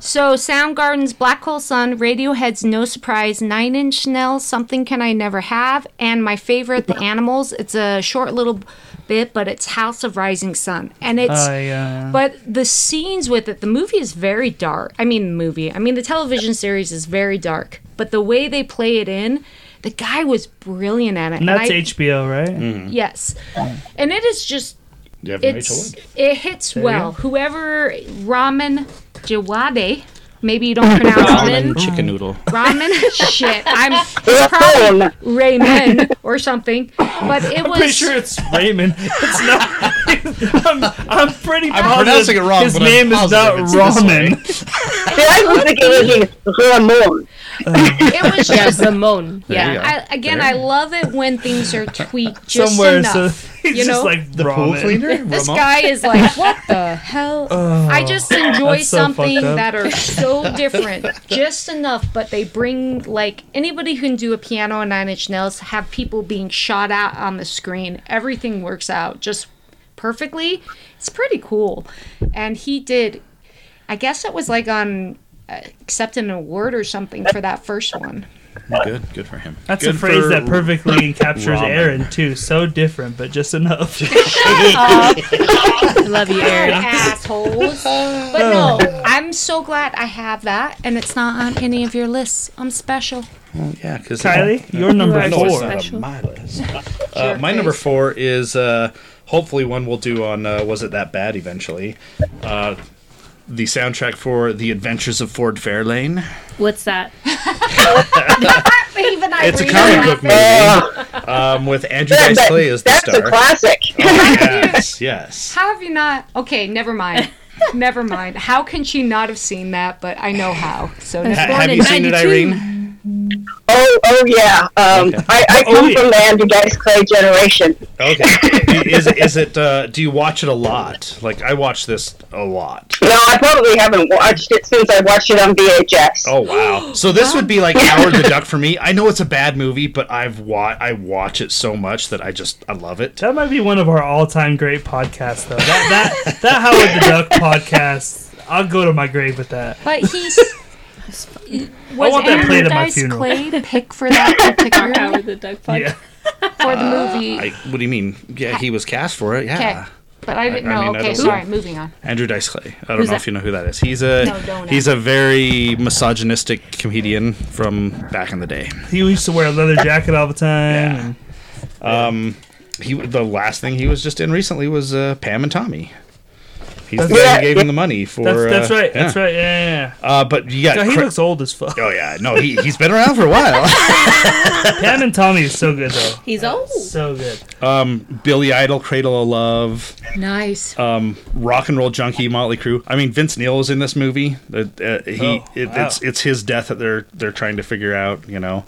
So Soundgarden's Black Hole Sun, Radiohead's No Surprise, Nine Inch Nails, Something Can I Never Have, and my favorite, The Animals. It's a short little bit, but it's House of Rising Sun, and it's. Oh, yeah. But the scenes with it, the movie is very dark. I mean, the movie. I mean, the television series is very dark. But the way they play it in, the guy was brilliant at it. And that's I- HBO, right? Mm. Yes, and it is just You have Rachel it's it hits you well. go. Whoever Ramen Jawade, maybe you don't *laughs* pronounce Ramen it. chicken noodle. Ramen, *laughs* shit. I'm *laughs* probably Raymond or something, but it was. I'm Pretty sure it's Raymond. It's not. I'm, I'm pretty I'm positive pronouncing it wrong, His but I'm name is not positive it's. Ramen. See, I was thinking it was Ramon. it was Yeah, just. Ramon. There Yeah. I, again, I love it when things are tweaked just Somewhere, enough. so he's *laughs* you just know? like The pool cleaner? This Ramon? guy is like, *laughs* what the hell? I just enjoy so something that are *laughs* so different, just enough, but they bring like anybody who can do a piano and Nine Inch Nails have people being shot at on the screen. Everything works out just perfectly. It's pretty cool, and he did. I guess it was like on uh, accepting an award or something for that first one. Good, good for him. That's Good a phrase for- that perfectly captures ramen. Aaron too. So different, but just enough. *laughs* I love you, Aaron. assholes. *laughs* But no, I'm so glad I have that, and it's not on any of your lists. I'm special. Well, yeah, because Kylie, you're number are No, it's four. Special. on my list. Uh, my number four is uh, hopefully one we'll do on uh, Was It That Bad eventually. The soundtrack for The Adventures of Ford Fairlane. What's that? *laughs* Even I It's a comic that. book movie *laughs* um, with Andrew That- Dice Clay as the that's a star. classic. *laughs* yes, yes. How have you not? Okay, never mind. never mind. How can she not have seen that? But I know how. So was Ha- have in you seen it, Irene? Oh, oh yeah. Um, Okay. I, I Oh, come yeah. from the Andrew Dice Clay generation. Okay. *laughs* is it? Is it? Uh, do you watch it a lot? Like I watch this a lot. No, I probably haven't watched it since I watched it on VHS. Oh wow! So this would be like *gasps* Howard the Duck for me. I know it's a bad movie, but I've wa- I watch it so much that I just I love it. That might be one of our all-time great podcasts, though. That that that Howard the Duck podcast. I'll go to my grave with that. But he's. *laughs* Was want that Andrew played at my Dice funeral. Clay *laughs* pick for that particular *laughs* Howard the Duck podcast. Yeah. *laughs* for the movie? I, what do you mean? Yeah, he was cast for it. Okay. Yeah, But I didn't I know. mean, okay, don't sorry. know. Moving on. Andrew Dice Clay. I don't Who's know that? if you know who that is. He's a No, he's a very misogynistic comedian from back in the day. He used to wear a leather jacket all the time. Yeah. and- He the last thing he was just in recently was uh, Pam and Tommy. He's the guy Yeah, who gave yeah. him the money for. That's that's uh, right. yeah. That's right. Yeah, yeah, yeah. Uh, but you got. God, he Cra- looks old as fuck. oh yeah, no, he he's been around for a while. *laughs* *laughs* Pam and Tommy is so good though. He's old. So good. um, Billy Idol, Cradle of Love, Nice. um, Rock and Roll Junkie, Mötley Crüe. I mean, Vince Neil was in this movie. Uh, uh, he, Oh, it, wow. it's it's his death that they're they're trying to figure out. You know,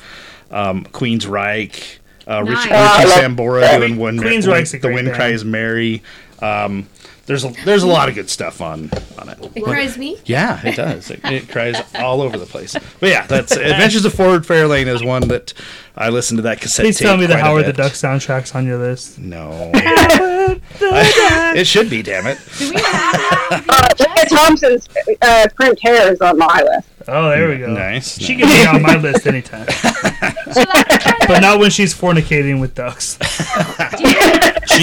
um, Queensrÿche, uh, Nice. Richie, Richie love Sambora doing when Queen's when Reich's a the wind band. cries Mary. Um, there's a there's a lot of good stuff on on it. It cries me. Yeah, it does. It, it *laughs* cries all over the place. But yeah, that's Adventures of Ford Fairlane is one that I listened to that cassette. Please tape tell me the quite a Howard the. Duck soundtrack's on your list. No, I- *laughs* it should be. Damn it. Do we have Uh, *laughs* Jessica Thompson's uh, crimped hair is on my list. Oh, there we go. Nice. She nice. can be on my list anytime, so that's kind but not when she's fornicating with ducks.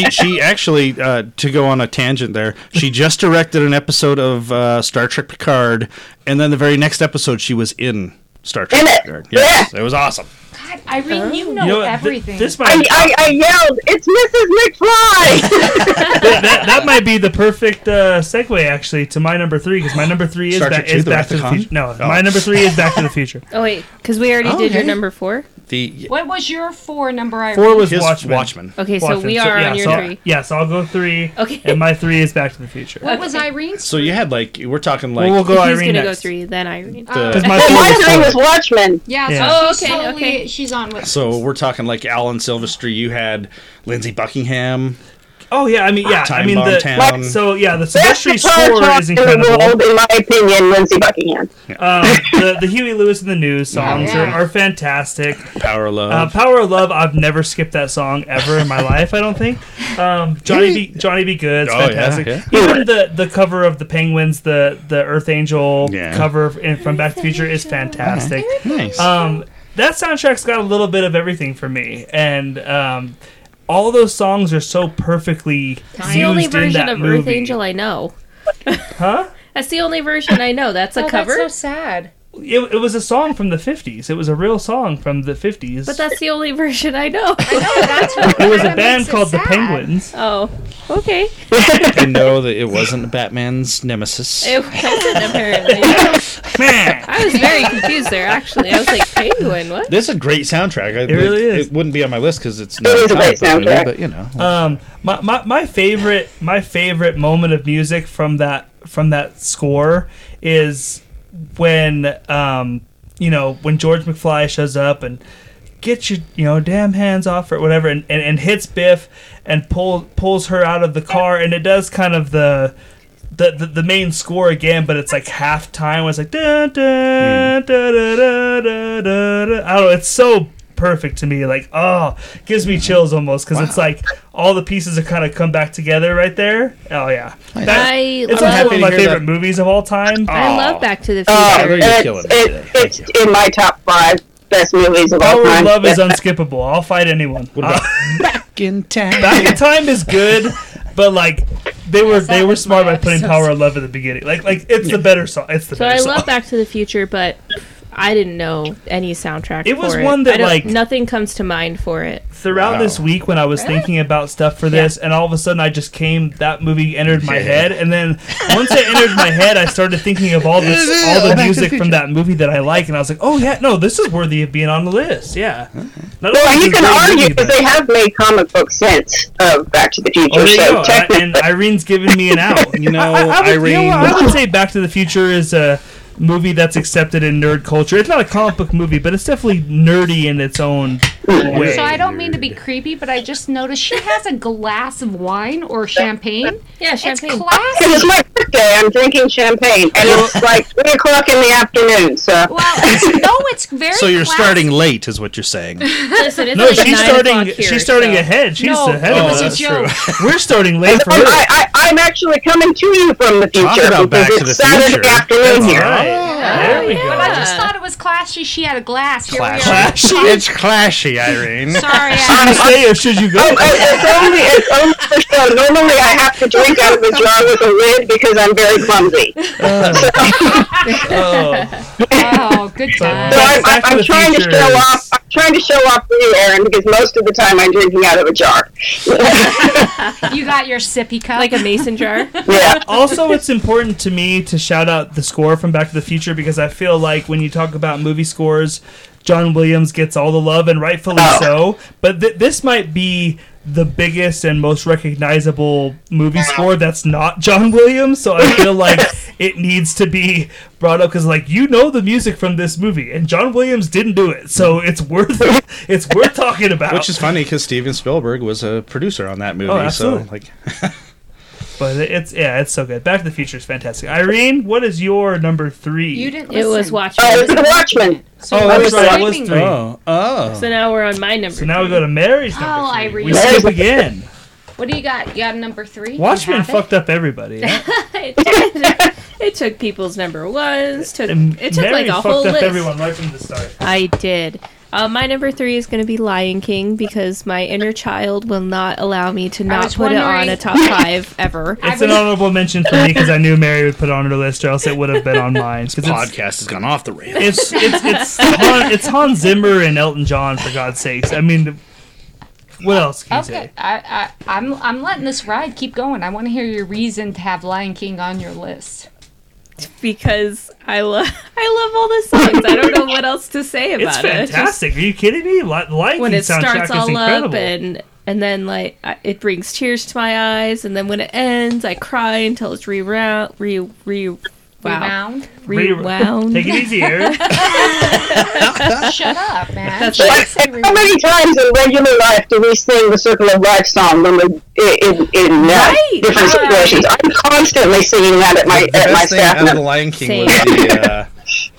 She she actually uh, to go on a tangent there. She just directed an episode of uh, Star Trek Picard, and then the very next episode she was in Star Trek In it, Picard. Yes, it was awesome. God, Irene, you know, You know what? Th- everything. this I, might I, I yelled, "It's Mrs. McFly!" *laughs* that, that, that might be the perfect uh, segue actually to my number three because my number three is, ba- is Back to the Future. No, Oh. my number three is Back to the Future. Oh wait, because we already Oh, did your number four. The what was your four number, I Four was his Watchmen. Watchmen. Okay, so Watchmen. we are yeah, on your so, three. Yeah, so I'll go three. Okay. And my three is Back to the Future. what was Irene's? So you had like we're talking like well, we'll go He's Irene gonna next. go three, then Irene. the- Uh, 'Cause *laughs* my And four my was three four. was Watchmen. yeah, Yeah. so Oh, she's okay, totally, okay. she's on with. So we're talking like Alan Silvestri. You had Lindsey Buckingham. Oh yeah, I mean yeah, I mean the Town. so yeah, the Best score talk is in the incredible. world, in my opinion, Lindsey Buckingham. Um, the the Huey Lewis and the News songs Yeah. are, are fantastic. Power of Love. Uh, Power of Love, I've never skipped that song ever in my life. I don't think. Um, Johnny B. Johnny B. Good's Oh, yeah, fantastic. yeah. Even the the cover of the Penguins, the the Earth Angel Yeah. cover in, from Back to the Future is fantastic. nice. Um, that soundtrack's got a little bit of everything for me, and um, all those songs are so perfectly That's the only version of movie. Earth Angel I know. huh? That's the only version I know. That's a Oh, cover. That's so sad. It, it was a song from the 50s. It was a real song from the 50s. but that's the only *laughs* version I know. I know that's what *laughs* it was a band called the. Penguins. oh, okay. I know that it wasn't Batman's nemesis. It wasn't apparently. *laughs* I was very confused there. Actually, I was like, Penguin. What? This is a great soundtrack. I, It really is. It wouldn't be on my list because it's not is a great comic movie, soundtrack. but you know. um, my, my, my favorite my favorite moment of music from that from that score is when um you know when George McFly shows up and get your you know damn hands off or whatever and, and, and hits Biff and pull, pulls her out of the car and it does kind of the the, the, the main score again, but it's like half time. Where it's like da da da da da da. da. I don't know. It's so perfect to me. Like oh, gives me chills almost because it's like all the pieces are kind of come back together right there. Oh yeah, That- I it's love- one of my Happy to hear favorite that. movies of all time. I Aw. love Back to the Uh, Future. you're it's it it's, Thank it's in my top five best movies of all Power time. Love is *laughs* unskippable. I'll fight anyone. Uh, *laughs* Back in Time? Back in Time is good, but like they were that they were smart by putting episode. Power of Love at the beginning. Like like it's the better song. It's the So better I song. love Back to the Future, but I didn't know any soundtrack. It was for one it. that, like- nothing comes to mind for it. Throughout Wow. this week when I was thinking about stuff for this, and all of a sudden I just came that movie entered my head, and then once it entered my head, I started thinking of all this *laughs* all the Back to the music from that movie that I like, and I was like, oh yeah, no, this is worthy of being on the list. Yeah. Not Well, you is it a can argue movie, because but- they have made comic book sense of um, Back to the Future. Oh, there so go. I, technically, and Irene's giving me an out. *laughs* You know, I, I, I would, you know Irene- I would say Back to the Future is a movie that's accepted in nerd culture. It's not a comic book movie, but it's definitely nerdy in its own way. So I don't mean to be creepy, but I just noticed she has a glass of wine or champagne. Yeah, It's champagne. because classy. it's my birthday, I'm drinking champagne, and it's like three o'clock in the afternoon. So Well, it's, no, it's very. So you're classy. starting late, is what you're saying. Listen, it's no, like she's nine starting. here, she's starting so- ahead. She's No, ahead it of was us. a that's joke. We're starting late for I, her. I, I'm actually coming to you from the Talk future about Back because to it's the Saturday Future. afternoon That's here. right. There we go. But I just thought it was classy. She had a glass. Here we are. Classy. it's clashy, Irene. Sorry, Should I, you stay or should you go? Oh, it's only it's only for show. Normally, I have to drink out of a jar with a lid because I'm very clumsy. *laughs* *laughs* Oh. oh, good time. So I'm, Back to I'm the trying to Future show is- off. I'm trying to show off for you, Aaron, because most of the time I'm drinking out of a jar. *laughs* You got your sippy cup. like a mason jar. *laughs* yeah. also, it's important to me to shout out the score from Back to the Future because I feel like when you talk about movie scores, John Williams gets all the love and rightfully Oh. so. But th- this might be the biggest and most recognizable movie score that's not John Williams. So I feel *laughs* like it needs to be brought up because, like, you know the music from this movie, and John Williams didn't do it, so mm. it's worth *laughs* it's worth talking about. Which is funny because Steven Spielberg was a producer on that movie. Oh, so like, *laughs* but it's yeah, it's so good. Back to the Future is fantastic. Irene, what is your number three? you didn't. It was. Watchmen. Uh, oh, it's the Watchman. So Oh, you that's right, was three. oh, oh. so now we're on my number. So now we go to Mary's oh, number Oh, three. Irene. We skip again. *laughs* What do you got? You got number three? You Watchmen have it? fucked up everybody. huh? *laughs* it, it took people's number ones. Took it took Mary like a fucked whole up list. everyone right from the start. I did. Uh, my number three is going to be Lion King because my inner child will not allow me to not was put it on wondering- a top five *laughs* ever. It's an honorable mention for me because I knew Mary would put it on her list, or else it would have been on mine. 'Cause it's, Podcast has gone off the rails. it's it's it's Han, it's Hans Zimmer and Elton John for God's sakes. I mean, what else can you say? I, I, I'm, I'm letting this ride. Keep going. I want to hear your reason to have Lion King on your list. Because I love *laughs* I love all the songs. I don't know what else to say about It's it. It's fantastic. Are you kidding me? Like when it starts is all incredible. up and and then like I- it brings tears to my eyes, and then when it ends, I cry until it's rewound, re re wow, Rebound. Re- rewound. Take it easy, Aaron. *laughs* Shut up, man. That's Shut right. How many times in regular life do we sing the Circle of Life song when we in, in uh, Right, different right. situations? I'm constantly singing that at my the at my best thing staff. out of the. Lion King Same. was the uh,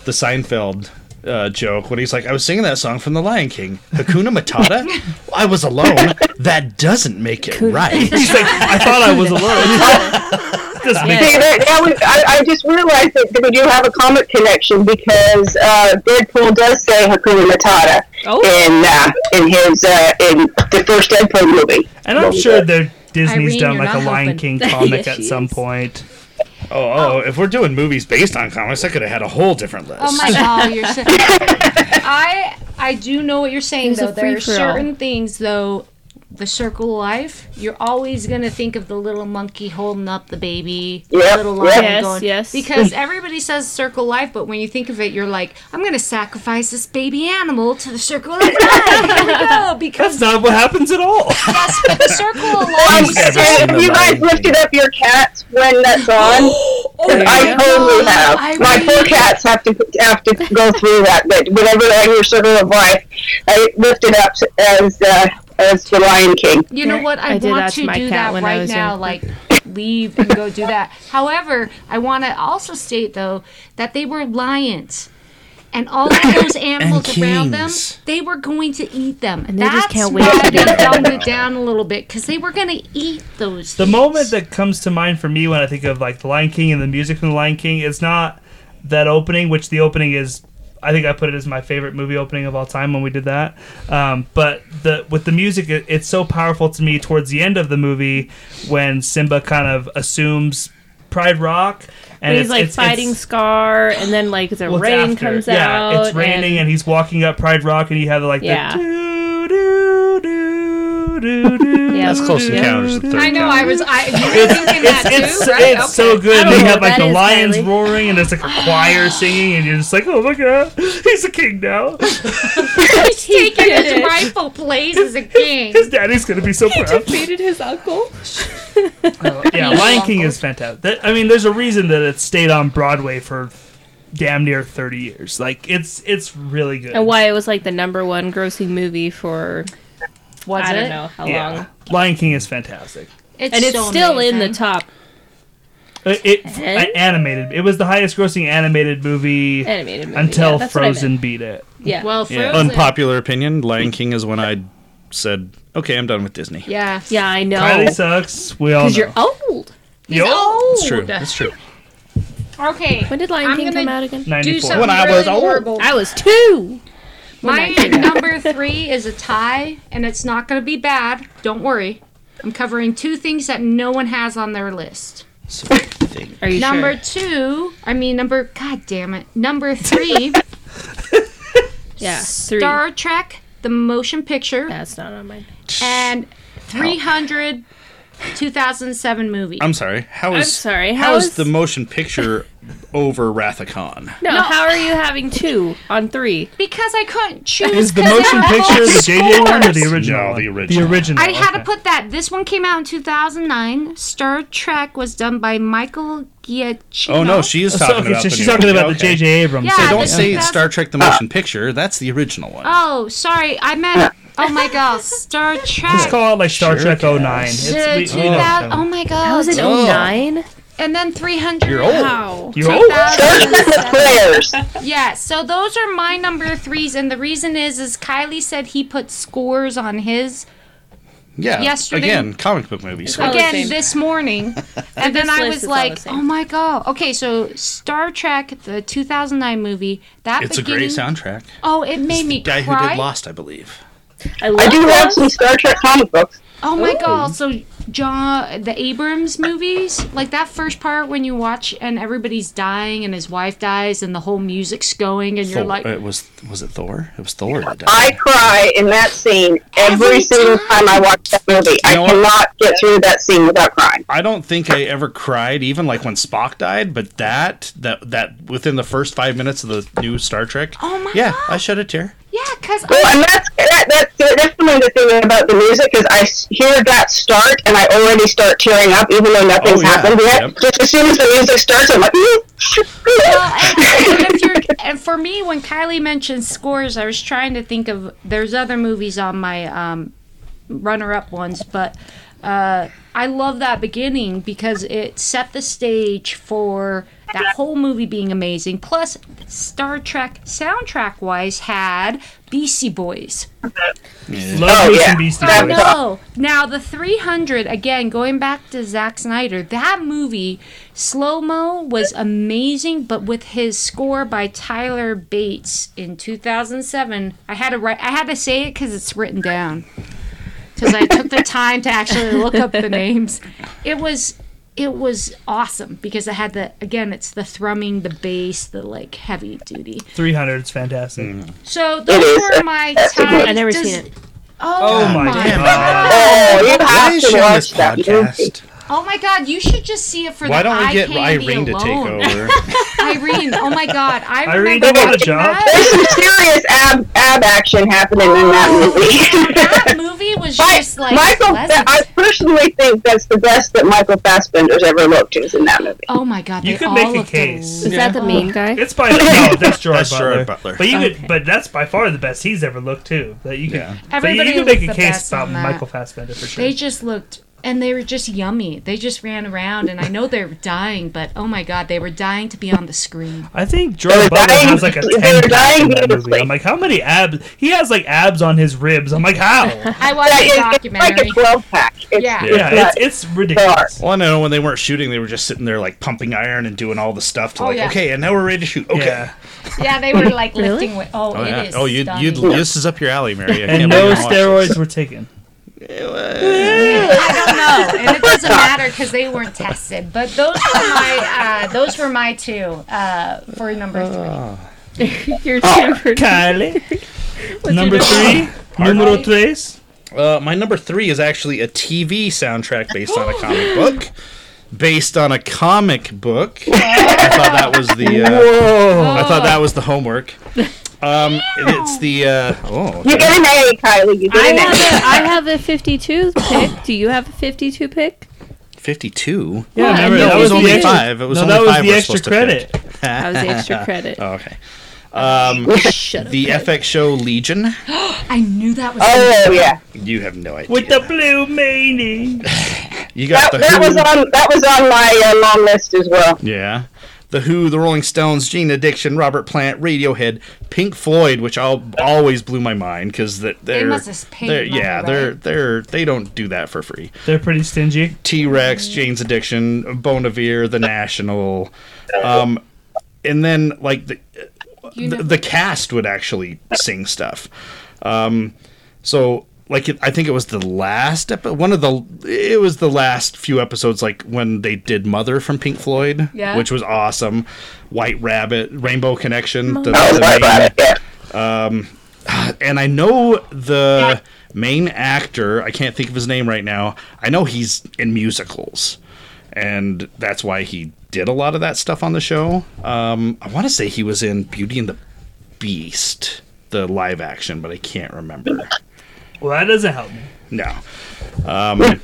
the Seinfeld uh, joke when he's like, "I was singing that song from the Lion King, Hakuna Matata. I was alone. That doesn't make it right." He's like, I thought I was alone. *laughs* *laughs* Doesn't make See, that, that was, I, I just realized that, that we do have a comic connection because uh, Deadpool does say Hakuna Matata Oh. in uh, in his uh, in the first Deadpool movie. And I'm sure that Disney's Irene, done like a Lion. King *laughs* comic at some point. Oh, oh! If we're doing movies based on comics, I could have had a whole different list. Oh my god, you're so *laughs* I I do know what you're saying It's though. There are certain things though. The circle of life, you're always gonna think of the little monkey holding up the baby, Yep, little lion Yes, going. yes. Because everybody says circle of life, but when you think of it, you're like, I'm gonna sacrifice this baby animal to the circle of life. *laughs* Here we go, because That's not what happens at all. yes, but the circle of *laughs* life. never seen and the if you guys lifted up your cats when that's *gasps* on, there I you go. totally have. I My really- poor cats have to have to go through that. But whenever I hear Circle of Life, I lift it up as uh, as the Lion King. You know what? I, I want to to my do cat that when I right was now. young. Like, leave and go do that. *laughs* However, I want to also state though that they were lions. And all of those *coughs* animals around them, they were going to eat them. And they That's just can't wait why they do it. dumbed it down a little bit because they were going to eat those. The things. moment that comes to mind for me when I think of like the Lion King and the music from the Lion King, it's not that opening, which the opening is. I think I put it as my favorite movie opening of all time when we did that. Um, but the with the music, it, it's so powerful to me towards the end of the movie when Simba kind of assumes Pride Rock, and he's it's, like it's- fighting it's- Scar, and then like the well, rain after. comes yeah, out. it's raining, and, he's walking up Pride Rock, and you have like Yeah. the Yeah. That's close Yeah. encounters of the third I know. kind. I was. I, you were It's, thinking it's, that it's, too, right? it's Okay. so good. I And don't they have like the is, lions Kylie. roaring, and there's like a choir *sighs* singing, and you're just like, oh my god, he's a king now. *laughs* He's *laughs* taking his it. rightful place as a king. His daddy's gonna be so proud. defeated his uncle. *laughs* yeah, Lion King is fantastic. That, I mean, there's a reason that it stayed on Broadway for damn near 30 years. Like it's it's really good. And why it was like the number one grossing movie for Was I it? don't know how Yeah, long. Lion King is fantastic. It's And it's so still in the top Uh, It, Eh? uh, animated. It was the highest grossing animated movie animated movie. until yeah, that's what I meant. Frozen beat it. Yeah. Well, Yeah. Frozen. Unpopular opinion: Lion King is when I said, "Okay, I'm done with Disney." Yeah. yeah, I know. Kylie sucks. We all know. Because you're old. Yo, It's true. It's true. Okay. When did Lion I'm King come out again? 94. When I really was old. horrible. I was two. My that came out. number three is a tie, and it's not going to be bad. Don't worry. I'm covering two things that no one has on their list. Are you number sure? two, I mean, number, god damn it. Number three, *laughs* Yeah, three. Star Trek the motion picture, That's not on mine. and 300 2007 movie. I'm sorry. How is sorry, How how is is- the motion picture over Wrath of Khan? No, how are you having two on three? because I couldn't choose. Is the motion picture the JJ one or the original? No, the original. The original. I had to put that. This one came out in 2009. Star Trek was done by Michael Giacchino. Oh no, she is oh, So, talking okay, about. so the she's new talking one. about the J.J. Abrams. Yeah, Say, the don't say 2000 Star Trek: The ah. Motion Picture. That's the original one. Oh, sorry. I meant. *laughs* Oh my god, Star Trek. Let's call it like Star Sure Trek can. 09. It's, The we, we 2000 know. oh my god. That was in Oh. 09? And then 300. You're old. Wow. You're old? the players. Yeah, so those are my number threes, and the reason is, is Kylie said he put scores on his Yeah. Yesterday- Again, comic book movies. all the again same. this morning, *laughs* and then I list was is all like, same. oh my god. Okay, so Star Trek, the 2009 movie, that It's a beginning. great soundtrack. Oh, it made me Guy cry. who did Lost, I believe. I, love I do have those. some Star Trek comic books. Oh my god! So John, the Abrams movies, like that first part when you watch and everybody's dying and his wife dies and the whole music's going and you're like, it was was it Thor? It was Thor that died. I cry in that scene every, Every single time. time I watch that movie. I know what? cannot get through that scene without crying. I don't think I ever cried, even like when Spock died. But that that that within the first five minutes of the new Star Trek. Oh my Yeah, God. I shed a tear. yeah, because Well, and that's that, that's definitely the thing about the music is I hear that start and I already start tearing up even though nothing's Oh, yeah. happened yet. Yep. Just as soon as the music starts, I'm like, well, and, and you're, *laughs* and for me, when Kylie mentioned scores, I was trying to think of there's other movies on my um, runner-up ones, but uh, I love that beginning because it set the stage for that whole movie being amazing. Plus, Star Trek soundtrack-wise had Beastie Boys. Love Oh, me yeah. some Beastie I Boys. know. Now the 300 again, going back to Zack Snyder, that movie slow mo was amazing, but with his score by Tyler Bates in 2007, I had to write. I had to say it because it's written down. Because I took the time to actually look up the *laughs* names. It was. It was awesome because it had the again. It's the thrumming, the bass, the like heavy duty. 300 is fantastic. Mm. So those were my That's top. I've never does- seen it. Oh, Oh my my God. god! oh, you Why have is to watch this that podcast? Oh my god, you should just see it for the. Why the don't we eye get candy Irene to take alone. over? *laughs* Irene, oh my god, I Irene, remember you want a watching job? that. There's some serious ab ab action happening in that oh, movie. that *laughs* movie was My- just like Michael, pleasant. I personally think that's the best that Michael Fassbender's ever looked is in that movie. oh my god, You they could all make a looked case. Is that the main oh. guy? It's by *laughs* no, that's Gerard That's Butler. Gerard Butler. But you Okay. could, but that's by far the best he's ever looked too. That you could, Yeah. but you, Everybody you could make a looked the case best about on that. Michael Fassbender for sure. They just looked and they were just yummy. They just ran around and I know they were dying, but oh my god, they were dying to be on the screen. I think They Gerard were Butler has like a ten were dying in that movie. I'm like, how many abs? He has like abs on his ribs. I'm like, how? *laughs* I watched Yeah, the it's, it's like a 12 pack. It's, Yeah. yeah, it's it's ridiculous. Well, I know when they weren't shooting, they were just sitting there like pumping iron and doing all the stuff to Oh, like, yeah. okay, and now we're ready to shoot. Okay. Yeah, *laughs* yeah, they were like Really? lifting weight. Oh, Oh, it yeah. is oh, you, you, stunning. this is up your alley, Mary. I and can't no wait this. steroids were taken. I don't know, and it doesn't *laughs* matter because they weren't tested. But those were my uh, those were my two uh, for number three. *laughs* *laughs* Your number Kylie, number three, numero tres. Uh, my number three is actually a TV soundtrack based on a *gasps* comic book. Based on a comic book. I thought that was the. Uh, Whoa! I thought that was the homework. Um, it's the. Uh, oh, You get an A, Kylie. You I get an have, A. a, I have a 52 pick. Do you have a 52 pick? fifty-two. Yeah, Yeah, remember and that it was was only extra- five. It was no, only that was five the we're extra supposed to credit. That was the extra *laughs* credit. Oh, okay. Um, *laughs* Shut up. the FX show Legion. *gasps* I knew that was. Oh, yeah. You have no idea. With the blue meanie. *laughs* you got That, the that Who. was on that was on my uh, long list as well. Yeah. The Who, the Rolling Stones, Gene Addiction, Robert Plant, Radiohead, Pink Floyd, which all, always blew my mind because they're, they're must have paid they're- money, yeah they're they're they don't do that for free. They're pretty stingy. T Rex, Jane's Addiction, Bon Iver, The National, um, and then like the You the, know- the cast would actually sing stuff. Um, so like it, I think it was the last epi- one of the it was the last few episodes like when they did Mother from Pink Floyd, Yeah. which was awesome. White Rabbit, Rainbow Connection, the, Oh, the right, main- right, yeah. and I know the main actor. I can't think of his name right now. I know he's in musicals, and that's why he did a lot of that stuff on the show. Um, I want to say he was in Beauty and the Beast, the live action, but I can't remember. Well, that doesn't help me. No. *laughs* Um, Chris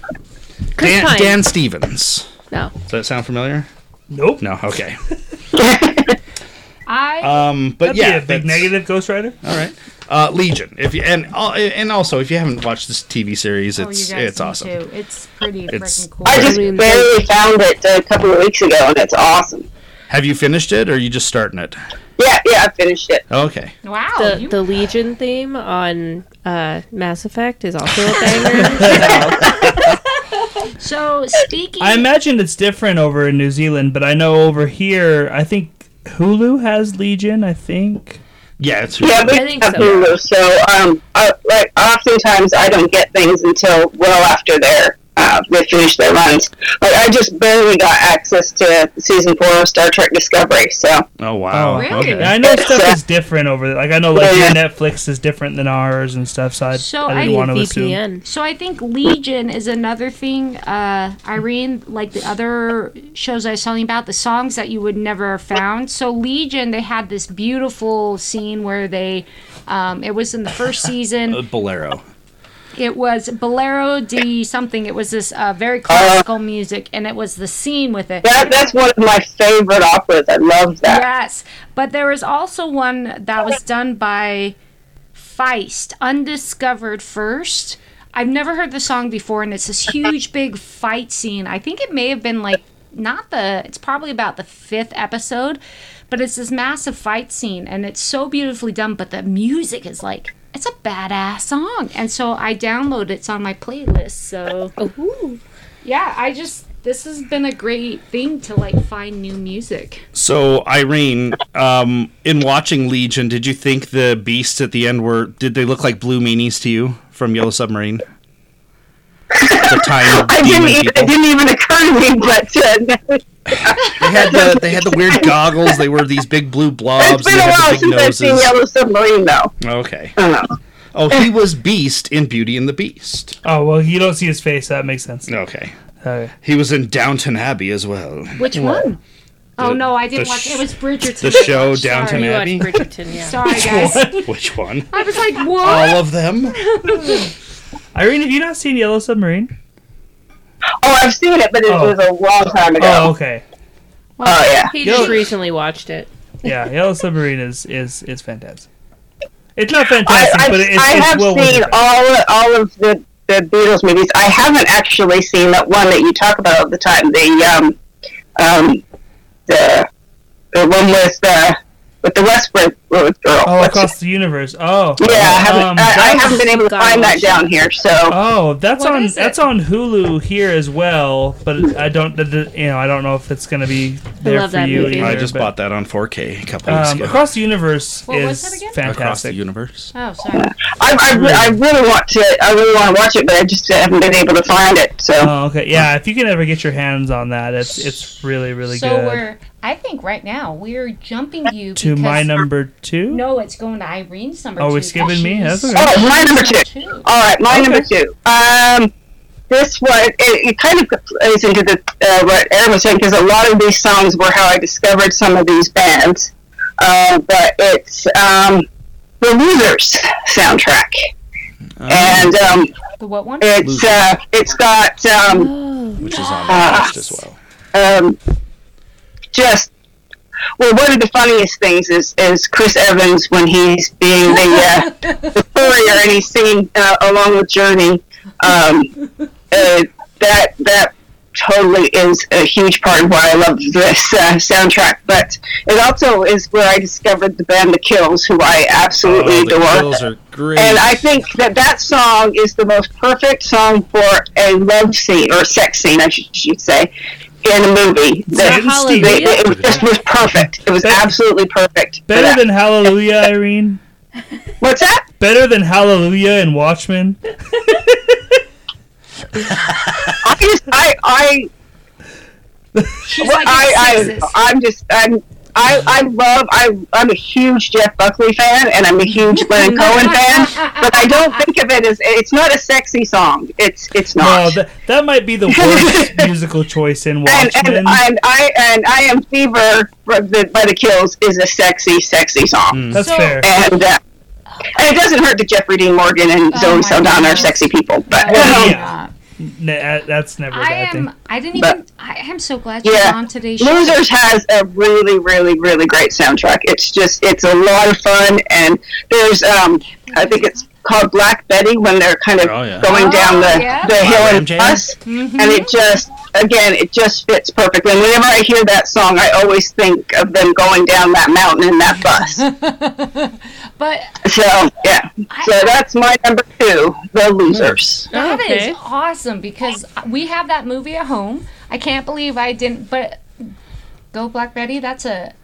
Dan, Pine. Dan Stevens. No. Does that sound familiar? Nope. No. Okay. *laughs* I Um, but That'd yeah, be a big that's- negative Ghost Rider. All right. Uh, Legion. If you and uh, and also if you haven't watched this TV series, oh, you it's guys it's need awesome. to. It's pretty It's- freaking cool. I just mean, barely found it a couple of weeks ago, and it's awesome. Have you finished it, or are you just starting it? Yeah, yeah, I finished it. Okay. wow. The you- the Legion theme on uh, Mass Effect is also a banger. *laughs* *laughs* so speaking. I imagine it's different over in New Zealand, but I know over here, I think Hulu has Legion. I think. Yeah, it's Yeah, we I think have so. Hulu, so um, I, like oftentimes I don't get things until well after they're uh, they finished their runs. Like I just barely got access to season four of Star Trek Discovery, so Oh wow. Oh, Really? Okay. I know It's, stuff uh, is different over there. Like I know, like Yeah. your Netflix is different than ours and stuff. So I, So I I didn't need want to assume. VPN. So I think Legion is another thing. Uh, Irene, like the other shows I was telling you about, the songs that you would never have found. So Legion, they had this beautiful scene where they, um, it was in the first *laughs* season. Bolero. It was Bolero di something. It was this uh, very classical music, and it was the scene with it. that that's one of my favorite operas. I love that. Yes, but there was also one that was done by Feist, Undiscovered First. I've never heard the song before, and it's this huge, big fight scene. I think it may have been like not the. It's probably about the fifth episode, but it's this massive fight scene, and it's so beautifully done. But the music is like. It's a badass song, and so I download it. It's on my playlist. So Ooh. yeah, I just this has been a great thing to like find new music. So Irene, um, in watching Legion, did you think the beasts at the end were? Did they look like blue meanies to you from Yellow Submarine? *laughs* the tiny I didn't demon even, it didn't even occur to me, but uh, *laughs* They had the they had the weird goggles. They were these big blue blobs. it's been they a had while the big since I've seen noses. Yellow Submarine, though. Okay. I don't know. Oh, he was Beast in Beauty and the Beast. Oh well, you don't see his face. That makes sense. Okay. Okay. He was in Downton Abbey as well. Which one? Oh The- no, I didn't watch. sh- It was Bridgerton. the show Sorry. Downton You Abbey? Bridgerton, yeah. *laughs* Sorry, guys. Which one? I was like, what? All of them? *laughs* *laughs* Irene, have you not seen Yellow Submarine? Oh, I've seen it, but it Oh. was a long time ago. Oh, okay. Oh, yeah. He Yo. just recently watched it. Yeah, *laughs* Yellow Submarine is is is fantastic. It's not fantastic, I've, but it's, I it's have well seen it. all all of the the Beatles movies. I haven't actually seen that one that you talk about all the time. The um um the the one with uh with the Westbrook girl. Oh, What's across the universe. Oh. Yeah, I haven't Um, I, I haven't been able to find that down here. So Oh, that's What on that's on Hulu here as well, but I don't the- the- you know I don't know if it's gonna be there for that you. movie. Either, I just but, bought that on 4K a couple weeks Um, ago. Across the Universe What was is it again? Across the fantastic. universe. Oh, sorry. I I, re- I really want to I really want to watch it, but I just haven't been able to find it. So Oh, okay. Yeah, if you can ever get your hands on that, it's it's really really so good. we're. I think right now we're jumping you to my number two. No, it's going to Irene's number Oh, two. we're skipping me? That's okay. Oh, my number two. two. All right, my Okay. number two. Um, this one it, it kind of plays into the uh, what Aaron was saying because a lot of these songs were how I discovered some of these bands. Uh, but it's um, the Losers soundtrack, and um, The what one? it's uh, it's got um, Oh. Which is on my list as well. um, just well, one of the funniest things is is Chris Evans when he's being the, uh, the *laughs* courier and he's singing uh, along with Journey. Um, uh, that that totally is a huge part of why I love this uh, soundtrack. But it also is where I discovered the band The Kills, who I absolutely Oh, the adore. kills are great. And I think that that song is the most perfect song for a love scene or sex scene, I should, should say, in a movie. Sid and That- Steve. it, it just was perfect. It was Bet- absolutely perfect. Better uh, than Hallelujah, *laughs* Irene. what's that? Better than Hallelujah and Watchmen. I just I I She's like I, a I sexist. I'm just I'm I, I love I I'm a huge Jeff Buckley fan and I'm a huge Leonard *laughs* Cohen fan, but I don't *laughs* think of it as it's not a sexy song. It's it's No, not. that, that might be the *laughs* worst musical choice in and, Watchmen. and, and I and I am Fever by the, by the Kills is a sexy sexy song, That's So- fair. and uh, and it doesn't hurt that Jeffrey Dean Morgan and Oh Zoe my Saldana are sexy people, but Well, um, yeah. N- uh, that's never a I bad am. thing. I didn't But- even. I am so glad you're Yeah. on today's show. Losers has a really, really, really great soundtrack. It's just, it's a lot of fun, and there's, um, I think it's called Black Betty when they're kind of Oh, yeah. going down the, Oh, yeah. the hill Ram in Jam? bus, Mhm. and it just, again, it just fits perfectly. And whenever I hear that song, I always think of them going down that mountain in that bus. *laughs* but so yeah, so that's my number two, The Losers. that is Okay. awesome because we have that movie at home. I can't believe I didn't. But Go Black Betty. That's a.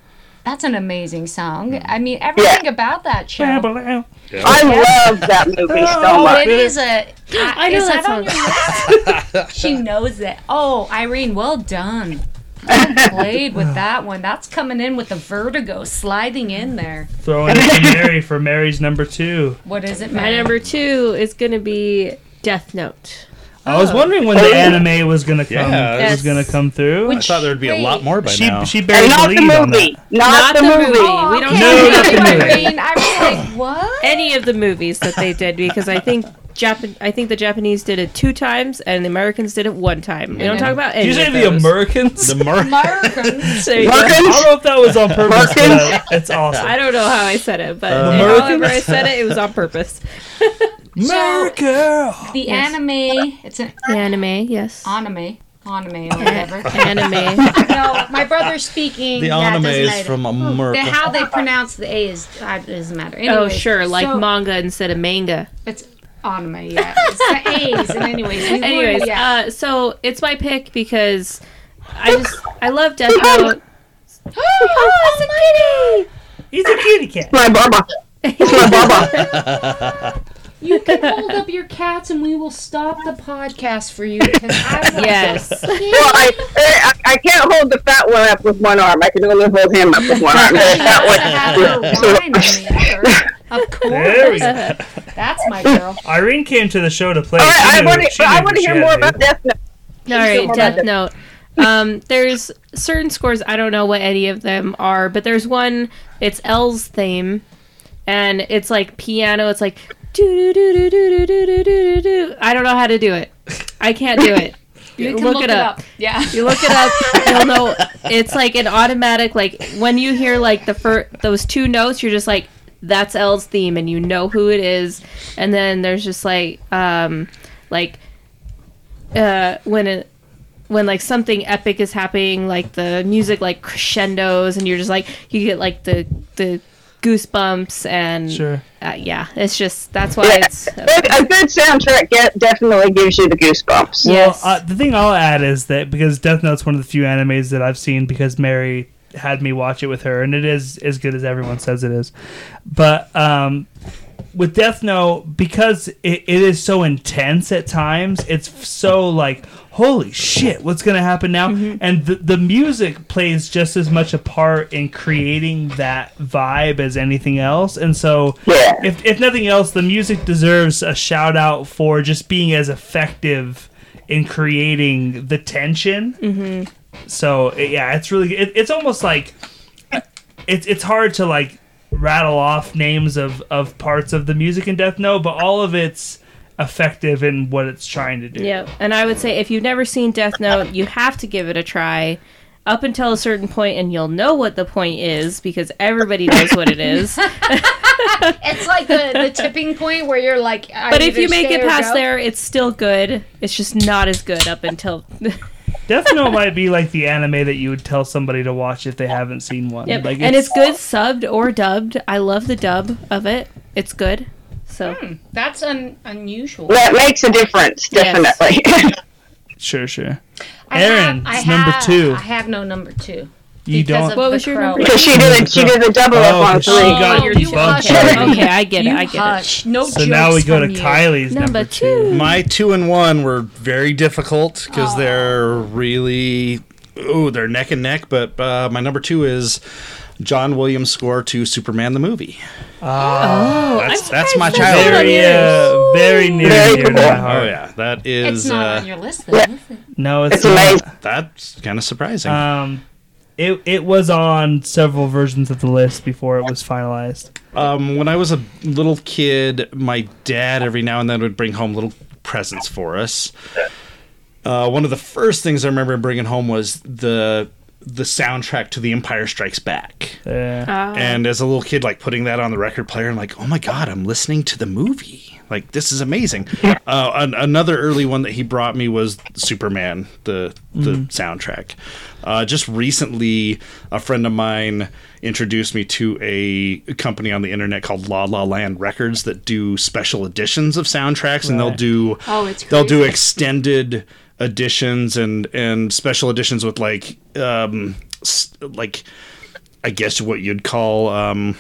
That's an amazing song. I mean, everything about that show. I love that movie so Oh, much. it is a. I know is that on your *laughs* she knows it. Oh, Irene, well done. Well *laughs* played with that one. That's coming in with the vertigo sliding in there. Throwing *laughs* it to Mary for Mary's number two. What is it, My number two is going to be Death Note. I was wondering when the anime was gonna come Yeah. was Yes. gonna come through. I thought there'd be a lot more by she now. she buried And the not the lead on movie. that. Not, Not the, the movie. movie. Oh, We don't okay. No, not Thank the movie. I was like, *laughs* what? Any of the movies that they did because I think Japan I think the Japanese did it two times and the Americans did it one time. We don't talk about any Did you say of the those. Americans? the Mer- Americans. *laughs* There you go. I don't know if that was on purpose, but Merkins? it's awesome. I don't know how I said it, but Uh, however I said it, it was on purpose. *laughs* America. The Yes. anime. It's an The anime, yes. anime. Anime or whatever. *laughs* anime. *laughs* no, my brother's speaking. the yeah, anime doesn't is matter. from The, America. how they pronounce the A is uh, doesn't matter. Oh, sure, like so manga instead of manga. It's anime, yeah. It's the A's, and anyways, we were- Anyways, yeah. uh, so it's my pick because I just I love Death Note. *gasps* oh, *gasps* it's a kitty. He's a kitty cat. My Baba. It's my Baba. *laughs* You can hold up your cats, and we will stop the podcast for you. I Yes. Well, I, I I can't hold the fat one up with one arm. I can only hold him up with one arm. The She fat wants to have one. So- wine the. Of There we course. go. That's my girl. Irene came to the show to play. All right, She I want to. she I knew want what to she hear more to about Death Note. All right, more Death Note. Um, there's certain scores. I don't know what any of them are, but there's one. It's L's theme, and it's like piano. It's like I don't know how to do it. I can't do it. *laughs* You look, look, it, up. up. Yeah. You look it up. you'll know. It's like an automatic. Like when you hear like the first those two notes, you're just like, that's L's theme, and you know who it is. And then there's just like, um, like, uh, when it. When like something epic is happening, like the music like crescendos, and you're just like you get like the the goosebumps and Sure. uh, yeah, it's just that's why Yeah, it's. good- a good soundtrack get, definitely gives you the goosebumps. Well, Yes. uh, the thing I'll add is that because Death Note's one of the few animes that I've seen because Mary had me watch it with her, and it is as good as everyone says it is. But um, with Death Note, because it, it is so intense at times, it's so like, holy shit, what's gonna happen now? And the the music plays just as much a part in creating that vibe as anything else. And so, Yeah. if if nothing else, the music deserves a shout out for just being as effective in creating the tension. Mm-hmm. So yeah, it's really it, it's almost like it's it's hard to like rattle off names of of parts of the music in Death Note, but all of it's effective in what it's trying to do. Yeah, and I would say if you've never seen Death Note, you have to give it a try up until a certain point, and you'll know what the point is because everybody knows what it is. *laughs* It's like the, the tipping point where you're like, I But if you make it past go. there, it's still good. It's just not as good up until. *laughs* Death Note might be like the anime that you would tell somebody to watch if they haven't seen one. yep. Like and it's good subbed or dubbed. I love the dub of it. It's good. So That's un- unusual. That makes a difference, Yes. definitely. *laughs* Sure, sure. I Aaron, have- it's number have- two. I have no number two. You because don't. of What the was your crow. number Because she did it. She did the double Oh, up on 'cause she three. got Oh, your you bugs hush. *laughs* okay, I get it. You I get it. hush. No So now we jokes go to you. Kylie's number, Number two. two. My two and one were very difficult because they're really oh, they're neck and neck. But uh, my number two is John Williams' score to Superman the movie. Oh, That's I'm that's my surprised that's child. Very, yours. uh, very near Very and dear to cool. my Oh yeah, that is. It's not uh, on your list, though. is it? No, it's, It's not. amazing. That's kind of surprising. Um, it it was on several versions of the list before it was finalized. Um, when I was a little kid, my dad every now and then would bring home little presents for us. Uh, one of the first things I remember bringing home was the the soundtrack to The Empire Strikes Back. Yeah. Ah. And as a little kid, like putting that on the record player, I'm like, oh my god, I'm listening to the movie. Like this is amazing. *laughs* Uh, an- another early one that he brought me was Superman, the the soundtrack. Uh, just recently, a friend of mine introduced me to a company on the internet called La La Land Records that do special editions of soundtracks, and they'll do Oh, it's they'll do extended editions and and special editions with like um like I guess what you'd call um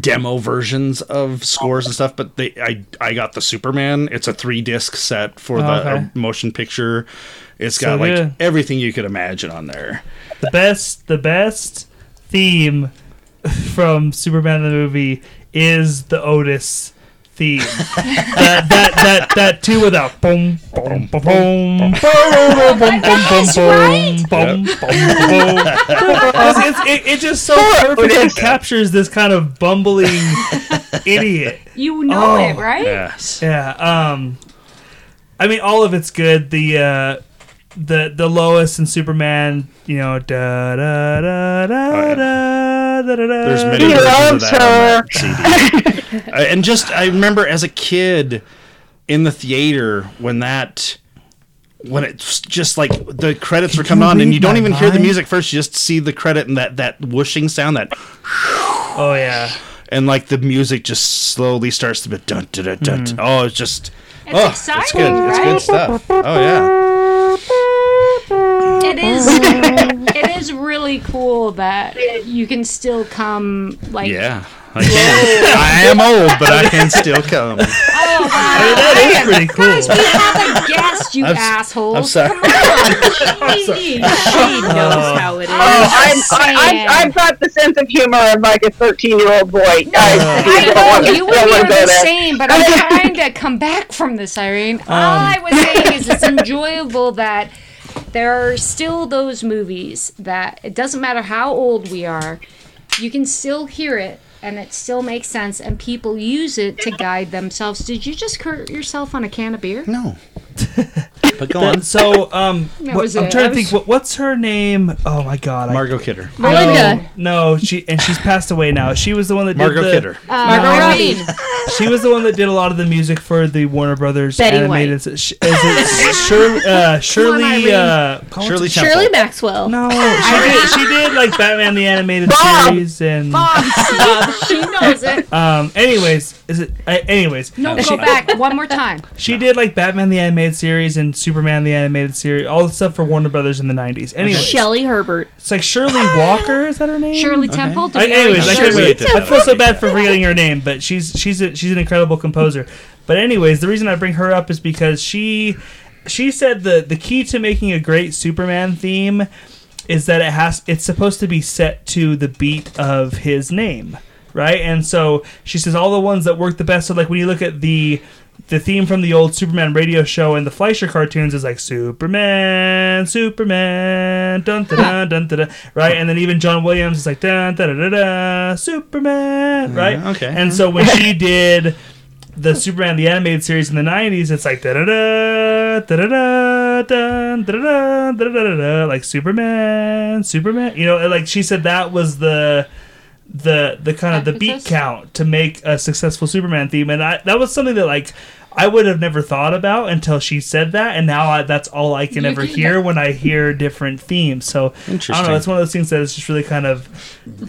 demo versions of scores and stuff but they I I got the Superman it's a 3 disc set for the okay. uh, motion picture it's got like good. everything you could imagine on there The best the best theme *laughs* from Superman the movie is the Otis theme. that that that that too without boom boom boom boom boom boom boom boom right? boom boom boom. It, it just so perfectly captures this kind of bumbling idiot. You know Oh, it, right? yes Yeah. Um, I mean, all of it's good. The uh, the the Lois and Superman. You know, da da da da Oh, yeah. da da da. There's many He versions of loves that on that CD. *laughs* And just I remember as a kid in the theater when that when it's just like the credits were coming on and you don't my even hear the music first you just see the credit and that that whooshing sound that *sighs* Oh yeah. and like the music just slowly starts to be dun dun dun, dun. Mm-hmm. oh it's just It's oh it's good exciting, it's good stuff oh yeah *laughs* It is. *laughs* it is really cool that you can still come like. yeah I can I am old but I can still come Oh, wow. That is pretty cool. Guys, we have a guest, you I'm s- assholes. *laughs* I'm sorry She knows oh, how it is. Oh, I'm, saying. I, I've, I've got the sense of humor of like a 13 year old boy. Guys, I don't know you don't and me wanna are go the same, but *laughs* I'm trying to come back from this, Irene. All um, I was saying is it's enjoyable that there are still those movies that it doesn't matter how old we are, you can still hear it and it still makes sense, and people use it to guide themselves. Did you just hurt yourself on a can of beer? no *laughs* but go on So um, That what- was I'm it. trying I to think. was- What, what's her name? Oh my god. I- Margot Kidder Melinda. No, no, she and she's passed away now. She was the one that Margot did the, Kidder Margot Robbie. She was the one that did a lot of the music for the Warner Brothers Betty animated. Sh- Is it Shirley? Uh, Shirley. Irene. Uh, Shirley Temple Shirley Maxwell. no, *laughs* she did. She did like Batman the animated Bob! series and. *laughs* she knows it. Um. Anyways, is it? Uh, anyways, No, she, go back one more time. *laughs* she did like Batman the animated series and Superman the animated series, all the stuff for Warner Brothers in the '90s. Anyways, Shelley Herbert. it's like Shirley *laughs* Walker. Is that her name? Shirley Temple. I, anyways, I, say can't Shirley wait. Temple. I feel so bad for forgetting her name, but she's she's a, she's an incredible composer. But anyways, the reason I bring her up is because she she said the the key to making a great Superman theme is that it has it's supposed to be set to the beat of his name, right? And so she says all the ones that work the best. So like when you look at the the theme from the old Superman radio show and the Fleischer cartoons is like Superman, Superman, dun dun dun dun dun, dun right? And then even John Williams is like dun da da da da, Superman, right? okay. And so when she did the Superman the animated series in the '90s, it's like da da da da da da da da da da da da like Superman, Superman. You know, like she said that was the the the kind of the beat count to make a successful Superman theme, and I, that was something that like I would have never thought about until she said that, and now I, that's all I can You ever did hear when I hear different themes. So I don't know. It's one of those things that is just really kind of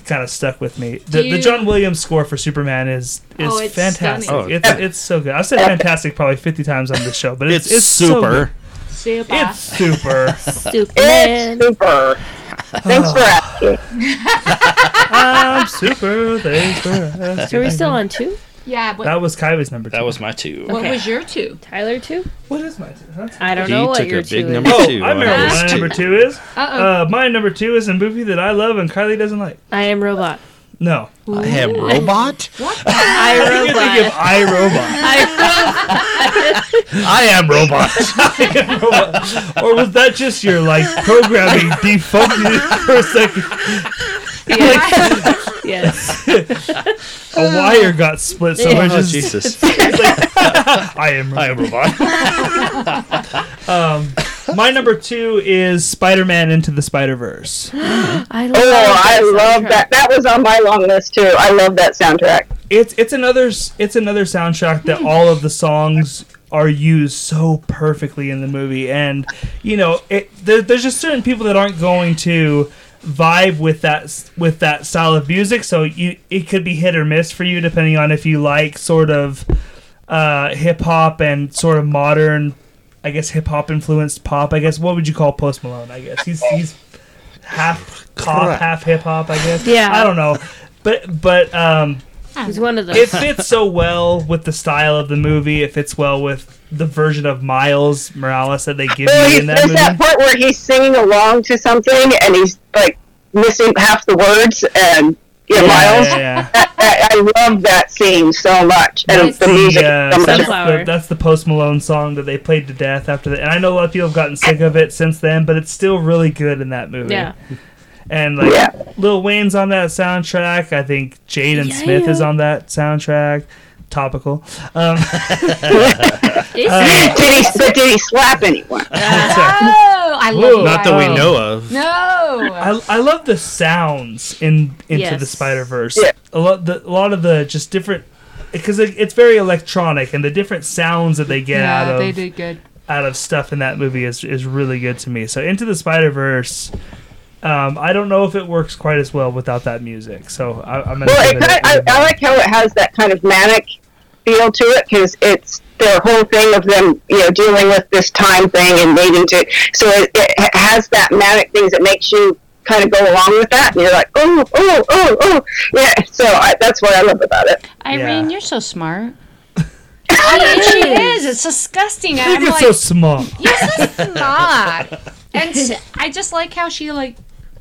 kind of stuck with me. The, Do the John Williams score for Superman is is Oh, it's fantastic. Oh. It's it's so good. I've said fantastic probably fifty times on this show, but it's it's, it's, so super good. Super. It's super. *laughs* Superman. It's super. Thanks for oh. asking. *laughs* I'm super. Thanks for asking. So are we still on two? Yeah, but That was Kylie's number two. That was my two. what was your two? Tyler two? what is my two? That's- I don't He know what took a your big two number is. Oh, two. I remember on what his my two. number two is. Uh-oh. Uh, my number two is a movie that I love and Kylie doesn't like. I am robot. No. I am robot. *laughs* What? I You think of robot. I am Robot. *laughs* I *laughs* I am robot. or was that just your like programming defocused for a second? *laughs* yes. A wire got split, so we're oh just Jesus! *laughs* *laughs* I am. I am robot. Um, my number two is Spider-Man Into the Spider-Verse. *gasps* I love Oh, I that love that. That was on my long list too. I love that soundtrack. It's it's another it's another soundtrack that hmm. all of the songs are used so perfectly in the movie, and you know it. There, there's just certain people that aren't going to vibe with that with that style of music, so you it could be hit or miss for you depending on if you like sort of uh, hip hop and sort of modern, I guess hip hop influenced pop. I guess what would you call Post Malone? I guess he's he's half pop, half hip hop. I guess. Yeah. I don't know, but but um He's one of those. it fits so well with the style of the movie. It fits well with the version of Miles Morales that they give Well, you in that there's movie. that part where he's singing along to something and he's like missing half the words and yeah, Miles. yeah, yeah. I, I love that scene so much and It's the the, music. uh, so much. that's, the, that's the Post Malone song that they played to death after that. And I know a lot of people have gotten sick of it since then, but it's still really good in that movie. yeah. And like Yeah. Lil Wayne's on that soundtrack. I think Jaden Smith is on that soundtrack. Topical. Um, *laughs* It's- did he but did he slap anyone? Oh, I love Not that we know of. No. I, I love the sounds in into Yes. the Spider Verse. Yeah. A lot the a lot of the just different because it, it's very electronic and the different sounds that they get out of they did good. out of stuff in that movie is is really good to me. So into the Spider Verse. Um, I don't know if it works quite as well without that music, so I, I'm gonna. Well, it it a- kind I, I like how it has that kind of manic feel to it because it's the whole thing of them, you know, dealing with this time thing and needing to. So it, it has that manic things that makes you kind of go along with that, and you're like, oh, oh, oh, oh, yeah. So I, that's what I love about it. Irene, Yeah. you're so smart. *laughs* I mean, she is. It's disgusting. I I'm think it's like, so small. yes, it's not. And I just like how she like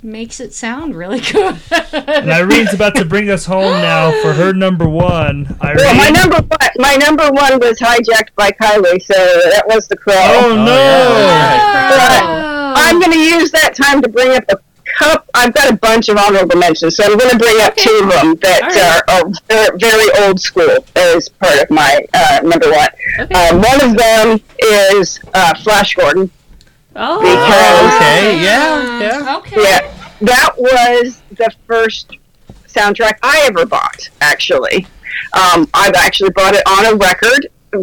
makes it sound really *laughs* good. And Irene's about to bring us home now for her number one. Irene. Well, my number one, my number one was hijacked by Kylie, so that was the crow. oh no! Oh. I'm going to use that time to bring up a cup. I've got a bunch of honorable mentions, so I'm going to bring up two of them that are, are very, very old school as part of my uh, number one. Okay. Uh, one of them is uh, Flash Gordon. oh, Because- Okay, yeah, yeah. Okay. Yeah, that was the first soundtrack I ever bought. Actually, um, I've actually bought it on a record. *laughs*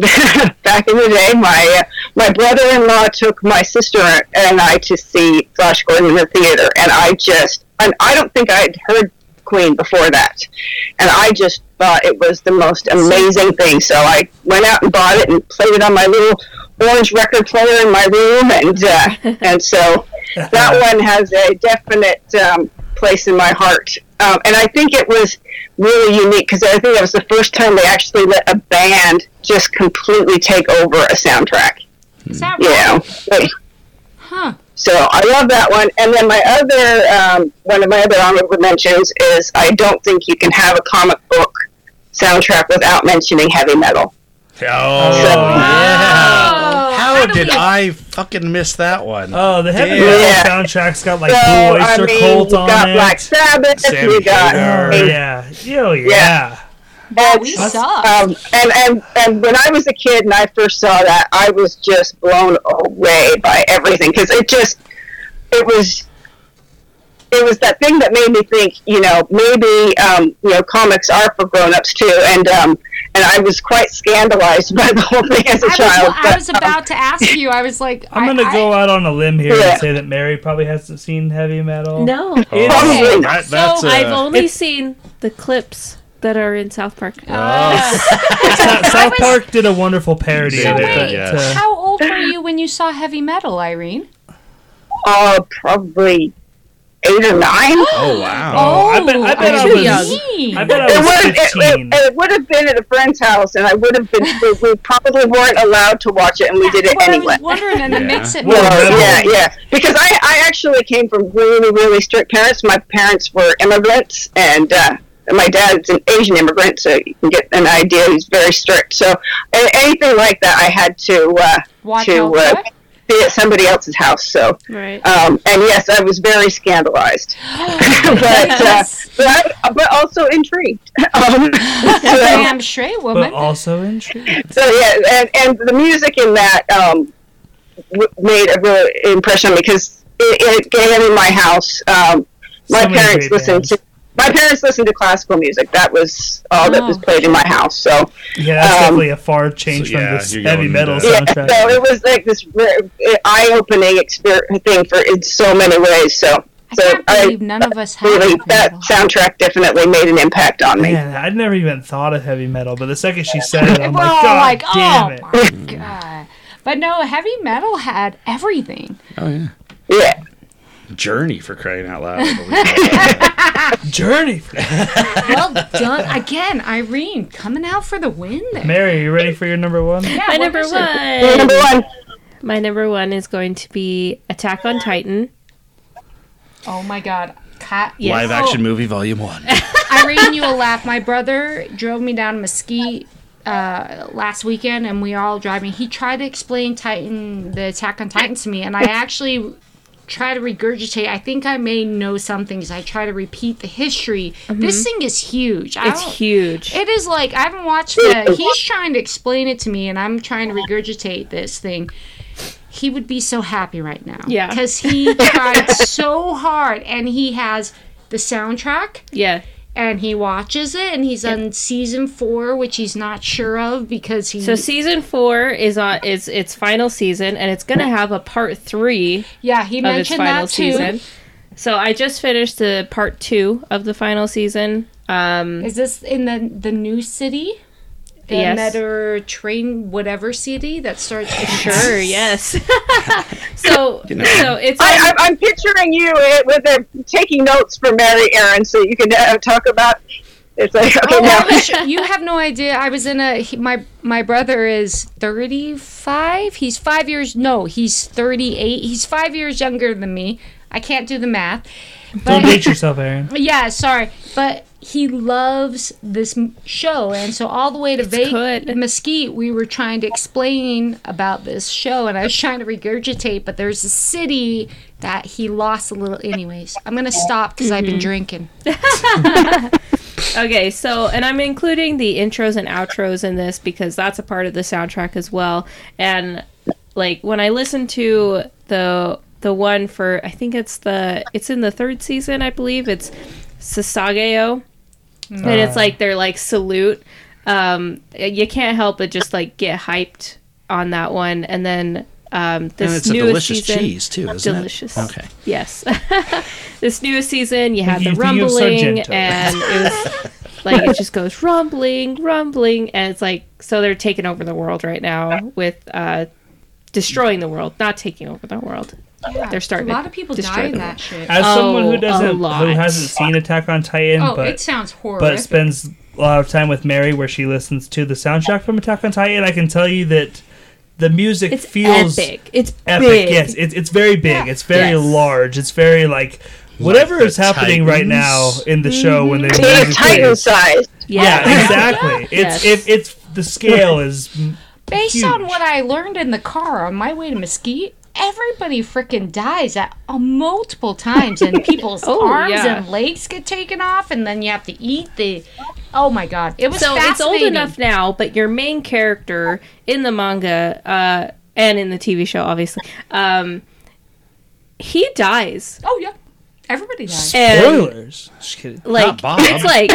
Back in the day, my uh, my brother-in-law took my sister and I to see Flash Gordon in the theater, and I just and I don't think I'd heard Queen before that, and I just thought it was the most amazing thing. So I went out and bought it and played it on my little orange record player in my room, and uh, *laughs* and so that one has a definite um, place in my heart. Um, and I think it was really unique because I think that was the first time they actually let a band just completely take over a soundtrack. Is that You right? know, Huh. so I love that one. And then my other um, one of my other honorable mentions is I don't think you can have a comic book soundtrack without mentioning heavy metal. Oh, So- yeah. Oh, How did we- I fucking miss that one? Oh, the heavy Damn. metal Yeah. soundtrack's got like So, Blue I Oyster mean, Cult you on got it. Black Sabbath, Sammy you got Hagar. Oh, yeah. Oh, yeah. Yeah. Oh, we It's, suck. Um, and, and and when I was a kid and I first saw that, I was just blown away by everything because it just it was it was that thing that made me think, you know, maybe um, you know comics are for grown-ups too, and um, and I was quite scandalized by the whole thing as a I was, child. I but, was um, about to ask you. I was like, I'm going to go out on a limb here Yeah. and say that Mary probably hasn't seen heavy metal. no. It's- Probably not. That, that's So uh, I've only it's- seen the clips that are in South Park. Uh, South, South Park did a wonderful parody They of it. yes. uh, How old were you when you saw heavy metal, Irene? uh, probably eight or nine. *gasps* Oh wow. Oh, I bet- I bet I too was- young. I bet I It was would, it, it, it would have been at a friend's house, and I would have been. we, we probably weren't allowed to watch it, and we did it Well, I anyway. was wondering, and it Yeah. makes it Well, more. yeah, yeah. Because I, I actually came from really, really strict parents. My parents were immigrants, and uh, my dad's an Asian immigrant, so you can get an idea. He's very strict. So anything like that, I had to uh, Watch to out uh, for it. Be at somebody else's house. So, Right. um, and yes, I was very scandalized, *gasps* *laughs* but, uh, but I- but also intrigued. *laughs* um, so, Damn straight but woman. also intrigued. so yeah, and, and the music in that um, w- made a real impression on me because it, it came in my house. Um, my So parents listened bands. to my parents listened to classical music. That was all that was Oh. played in my house. So Yeah, that's Um, definitely a far change so, yeah, from this heavy going metal into- yeah, soundtrack. so it was like this eye opening experience thing for in so many ways. So I so can't I believe none of us have really heavy that metal. soundtrack definitely made an impact on me. Man, I'd never even thought of heavy metal, but the second she *laughs* said it, I'm We're like, God like, damn oh it. my god. But no, heavy metal had everything. Oh yeah. Yeah. Journey for crying out loud. I believe. *laughs* Journey. Well done. Again, Irene coming out for the win there. Mary, you ready for your number one? Yeah, My number is it? one. Number one. My number one is going to be Attack on Titan. Oh my god. Cat. Yes. Live action movie volume one. *laughs* Irene, you will laugh. My brother drove me down to Mesquite uh, last weekend, and we were all driving. He tried to explain Titan, the Attack on Titan, to me, and I actually try to regurgitate. I think I may know something because I try to repeat the history. Mm-hmm. This thing is huge. I It's huge. It is like I haven't watched the. *laughs* He's trying to explain it to me, and I'm trying to regurgitate this thing. He would be so happy right now. Yeah. because he *laughs* tried so hard, and he has the soundtrack, yeah. And he watches it, and he's on season four, which he's not sure of because he. So season four is on is its final season, and it's gonna have a part three yeah, he of its mentioned final that too. season. So I just finished the part two of the final season. Um, Is this in the the new city? The Yes. Metter train, whatever city that starts. *laughs* sure, yes. *laughs* *laughs* so so it's I, on- I, I'm picturing you uh, with a, taking notes for Mary Aaron, so you can uh, talk about. It's like okay Oh, now. I you have no idea. I was in a he, my my brother is 35. He's 5 years no, he's 38. He's 5 years younger than me. I can't do the math. Don't date yourself, Aaron. Yeah, sorry, but he loves this show, and so all the way to Vegas. Mesquite, we were trying to explain about this show, and I was trying to regurgitate. But there's a city that he lost a little. Anyways, I'm gonna stop because I've been mm-hmm. drinking. *laughs* *laughs* Okay, so and I'm including the intros and outros in this because that's a part of the soundtrack as well. And like when I listen to the the one for I think it's the it's in the third season, I believe. It's Sasageyo. And it's like they're like salute. Um you can't help but just like get hyped on that one and then um this and it's a delicious season, cheese too, isn't delicious. it? Okay. Yes. *laughs* this newest season, you have you the think rumbling, Sargento. and it was *laughs* like it just goes rumbling, rumbling, and it's like so they're taking over the world right now with uh, destroying the world, not taking over the world. They're starting. A lot of people destroy die in that shit. As Oh, someone who doesn't, who lot. hasn't seen Attack on Titan, Oh, but it sounds horrible. but spends a lot of time with Mary, where she listens to the soundtrack from Attack on Titan, I can tell you that the music It's feels epic. It's epic. big. Yes, it's it's very big. Yeah. It's very Yes. large. It's very like whatever the is happening right now in the show when they mm-hmm. Being music Titan plays. sized. Yeah, *laughs* exactly. It's Yes. it, it's the scale is *laughs* Based huge. on what I learned in the car on my way to Mesquite, everybody freaking dies at uh, multiple times, and *laughs* people's Oh, arms yeah. and legs get taken off, and then you have to eat the. Oh my god, it was So it's old enough now, but your main character in the manga uh, and in the TV show, obviously, um, he dies. Oh yeah, everybody dies. And spoilers. Just kidding. like Not Bob. it's like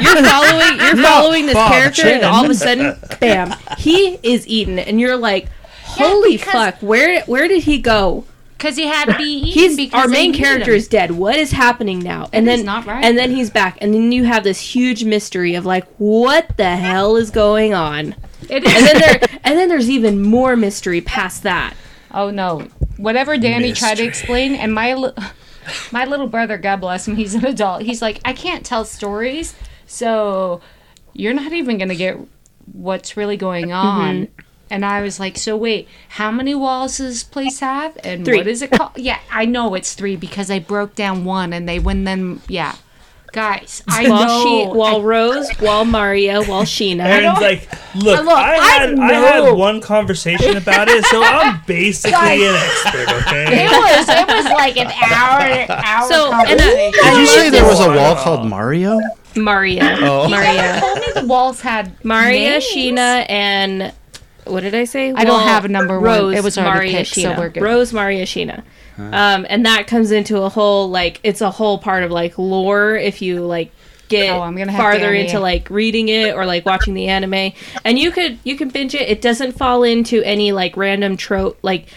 you're following you're *laughs* following this Bob character and all of a sudden bam he is eaten and you're like holy because- fuck where where did he go Because he had to be eaten. he's because our main character is dead what is happening now and That is then not right. and then he's back and then you have this huge mystery of like what the hell is going on It is. and then there *laughs* and then there's even more mystery past that Oh no. Whatever Danny tried to explain, and my li- *laughs* my little brother, God bless him, he's an adult. He's like, I can't tell stories, so you're not even gonna get what's really going mm-hmm. on. And I was like, so wait, how many walls does this place have? And Three. what is it called? Yeah, I know it's three because I broke down one and they went then yeah. Guys, I Wall, know. she, wall Rose, wall Maria, wall Sheena. Aaron's like, look, Look, I I had I, know." had one conversation about it, so I'm basically Guys. an expert. Okay. it was it was like an hour hour So, and I- conversation. Did you say there was a wall called Mario? Maria. Oh. Maria. told me the walls had Maria, names. Sheena, and what did I say? I don't have a number one. Rose, It was already Maria, picked, so we're good. Rose, Maria, Sheena. Um, and that comes into a whole like it's a whole part of like lore if you like get Oh, I'm gonna farther into like reading it or like watching the anime and you could you can binge it it doesn't fall into any like random trope like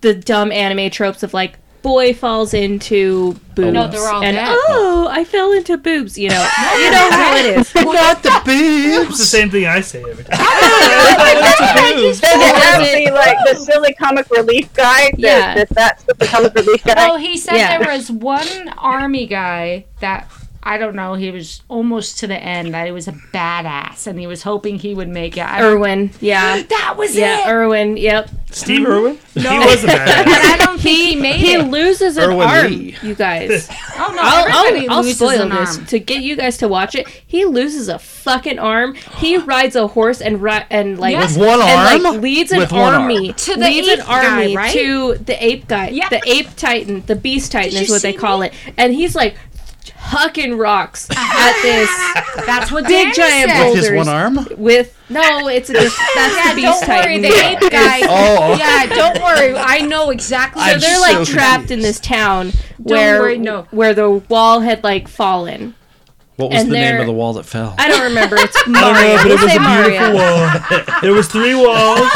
the dumb anime tropes of like boy falls into boobs No, they're all and dead. oh I fell into boobs you know you know how it is *laughs* Not the boobs. It's the same thing I say every time. Does it have the like the silly comic relief guy? That, Yeah. that that's the comic relief guy. Well, he said Yeah. there was one army guy that I don't know. He was almost to the end. That he was a badass, and he was hoping he would make it. I Erwin yeah *gasps* that was it. yeah it. Erwin yep Steve mm-hmm. Irwin? No. He was a And *laughs* badass. I don't think he made he it. loses an Erwin arm Lee. you guys *laughs* Oh no! I'll, I'll, I'll loses spoil an this arm. to get you guys to watch it. He loses a fucking arm. He *gasps* rides a horse and ri- and like Yes. With one and arm? like leads an With army To the leads an ape guy, right? to the ape guy, Yeah. the ape titan, the beast titan Did is what they call me? it, and he's like hucking rocks at this *laughs* That's what big Danny giant said. boulders His one arm? with no, it's a *laughs* diff- that's Yeah, the beast don't worry, titan. the ape *laughs* guy. Oh. Yeah, don't worry. I know exactly. So I'm they're so like trapped in this town where worry, no. where the wall had like fallen. What was And the name of the wall that fell? I don't remember. It's I don't Mario. know, but it was a beautiful Mario. wall. There was three walls.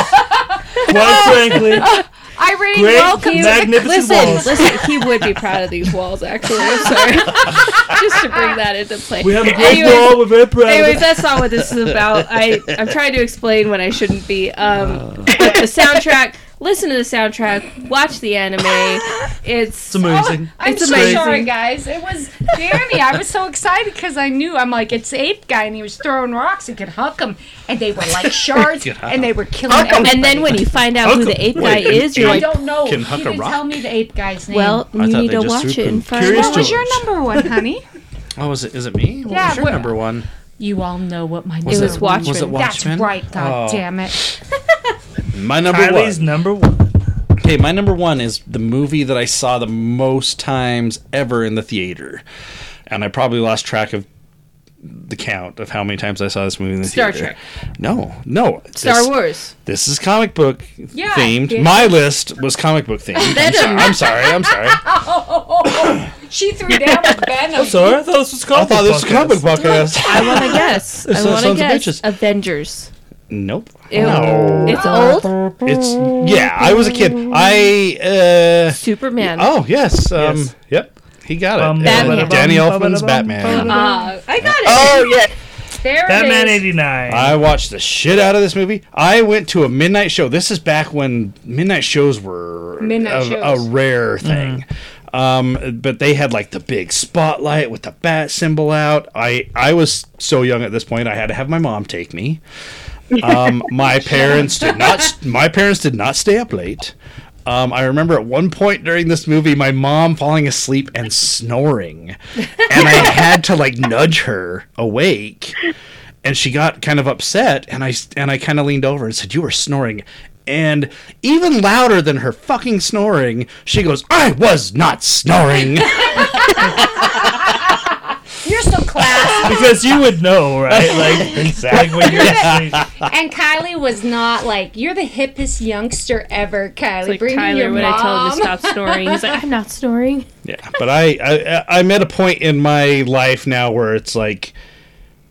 Quite frankly, Irene, Great, welcome. magnificent Listen, walls. listen. He would be proud of these walls. Actually, I'm sorry. *laughs* Just to bring that into play. we have a great Anyways- wall. We're very proud Anyways, that's not what this is about. I I'm trying to explain when I shouldn't be. Um, but the soundtrack. Listen to the soundtrack. Watch the anime. *laughs* It's It's amazing. I'm It's so amazing. sorry, guys. It was Danny. I was so excited because I knew. I'm like, it's ape guy, and he was throwing rocks and could huck them, and they were like *laughs* shards, and they were killing everybody. and then when you find out who the ape guy Wait, is, you're like, I don't know. Can he huck a didn't rock? tell me the ape guy's name. well, I you need to watch it and some find curious what was your number one, honey? *laughs* Oh, is it? Is it me? What Yeah, was your what- number one? You all know what my It number was one Watchmen. Was it That's right. God Oh. damn it. *laughs* My number Kylie's one. number one. Okay, my number one is the movie that I saw the most times ever in the theater, and I probably lost track of the count of how many times I saw this movie in the Star theater. Trek. No, no. Star this, Wars. This is comic book Yeah, themed. yeah. My list was comic book themed. I'm, Venom. sorry, I'm sorry. I'm sorry. *laughs* She threw down with *laughs* Venom. I'm sorry, I thought this was comic. I comic thought this was comic book podcast. I want to guess. I want to guess. *laughs* Avengers. Nope. Ew. No. It's old. It's yeah. I was a kid. I uh. Superman. Oh yes. Um. Yes. Yep. He got it. Bum, Batman. Danny Elfman's Batman. Uh, I got it. oh yeah. There Batman '89. I watched the shit out of this movie. I went to a midnight show. This is back when midnight shows were Midnight a, shows. a rare thing. Um, but they had like the big spotlight with the bat symbol out. I I was so young at this point. I had to have my mom take me. Um, my *laughs* parents did not. My parents did not stay up late. Um, I remember at one point during this movie, my mom falling asleep and snoring, *laughs* and I had to like nudge her awake, and she got kind of upset, and I and I kind of leaned over and said, "You were snoring." And even louder than her fucking snoring, she goes, "I was not snoring." *laughs* You're so classy. because you would know, right? *laughs* Like, like when you're asleep. and Kylie was not like, you're the hippest youngster ever, Kylie. It's like Bring me your Tyler when I tell him to stop snoring. He's like, I'm not snoring. Yeah, but I, I I'm at a point in my life now where it's like,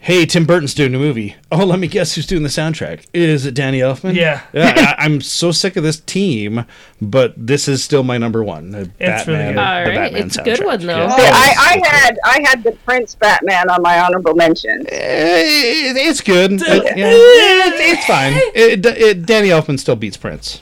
hey, Tim Burton's doing a movie. Oh, let me guess who's doing the soundtrack. Is it Danny Elfman? Yeah. *laughs* yeah. I, I'm so sick of this team, but this is still my number one. The It's really good. the All right, Batman it's a good one, though. Yeah. See, I, I had I had the Prince Batman on my honorable mentions. Eh, it's good. It- *laughs* yeah, it's, it's fine. It, it, Danny Elfman still beats Prince.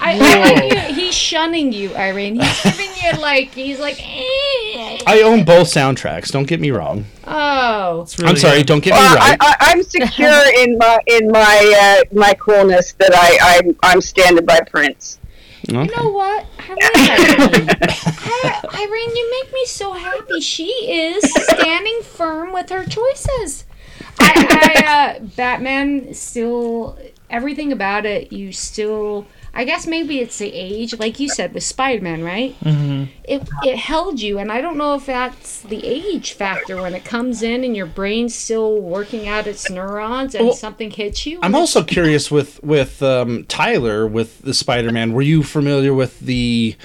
I, I like you. He's shunning you, Irene. He's *laughs* giving you like he's like. Eh. I own both soundtracks. Don't get me wrong. Oh, really I'm sorry. good. Don't get me Well, I, right. I, I'm secure *laughs* in my in my uh, my coolness that I I'm, I'm standing by Prince. you know what? Irene. *laughs* Irene, you make me so happy. She is standing firm with her choices. I, I uh, Batman still everything about it. You still. I guess maybe it's the age, like you said with Spider Man, right? Mm-hmm. It it held you, and I don't know if that's the age factor when it comes in and your brain's still working out its neurons and Well, something hits you. I'm also curious with with um, Tyler with the Spider-Man. Were you familiar with the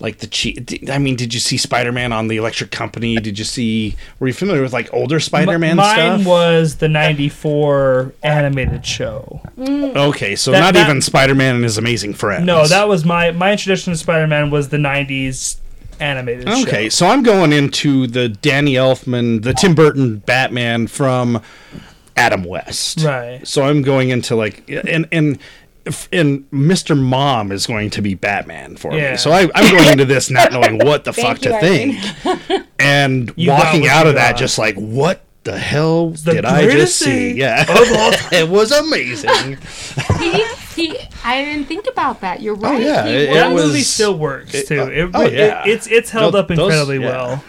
like the cheat? I mean, did you see Spider-Man on the Electric Company? Did you see? Were you familiar with like older Spider-Man Mine stuff? was the '94 animated show. Mm. okay, so That- not that- even Spider-Man and His Amazing Friends. No, that was my my introduction to Spider-Man was the '90s animated show. Okay, so I'm going into the Danny Elfman, the Tim Burton Batman from Adam West. Right. So I'm going into like and and and Mr. Mom is going to be Batman for Yeah. me. So I, I'm going into this not knowing *laughs* what the fuck you, to Irene. think, and *laughs* You walking out of that got. just like what the hell the did I just see? Yeah, of all *laughs* it was amazing. he, he, I didn't think about that. You're right. Oh, yeah, He it- was- that was- movie still works it- too. uh, It, oh, it- yeah. it's it's held Tho- up those- incredibly yeah. well.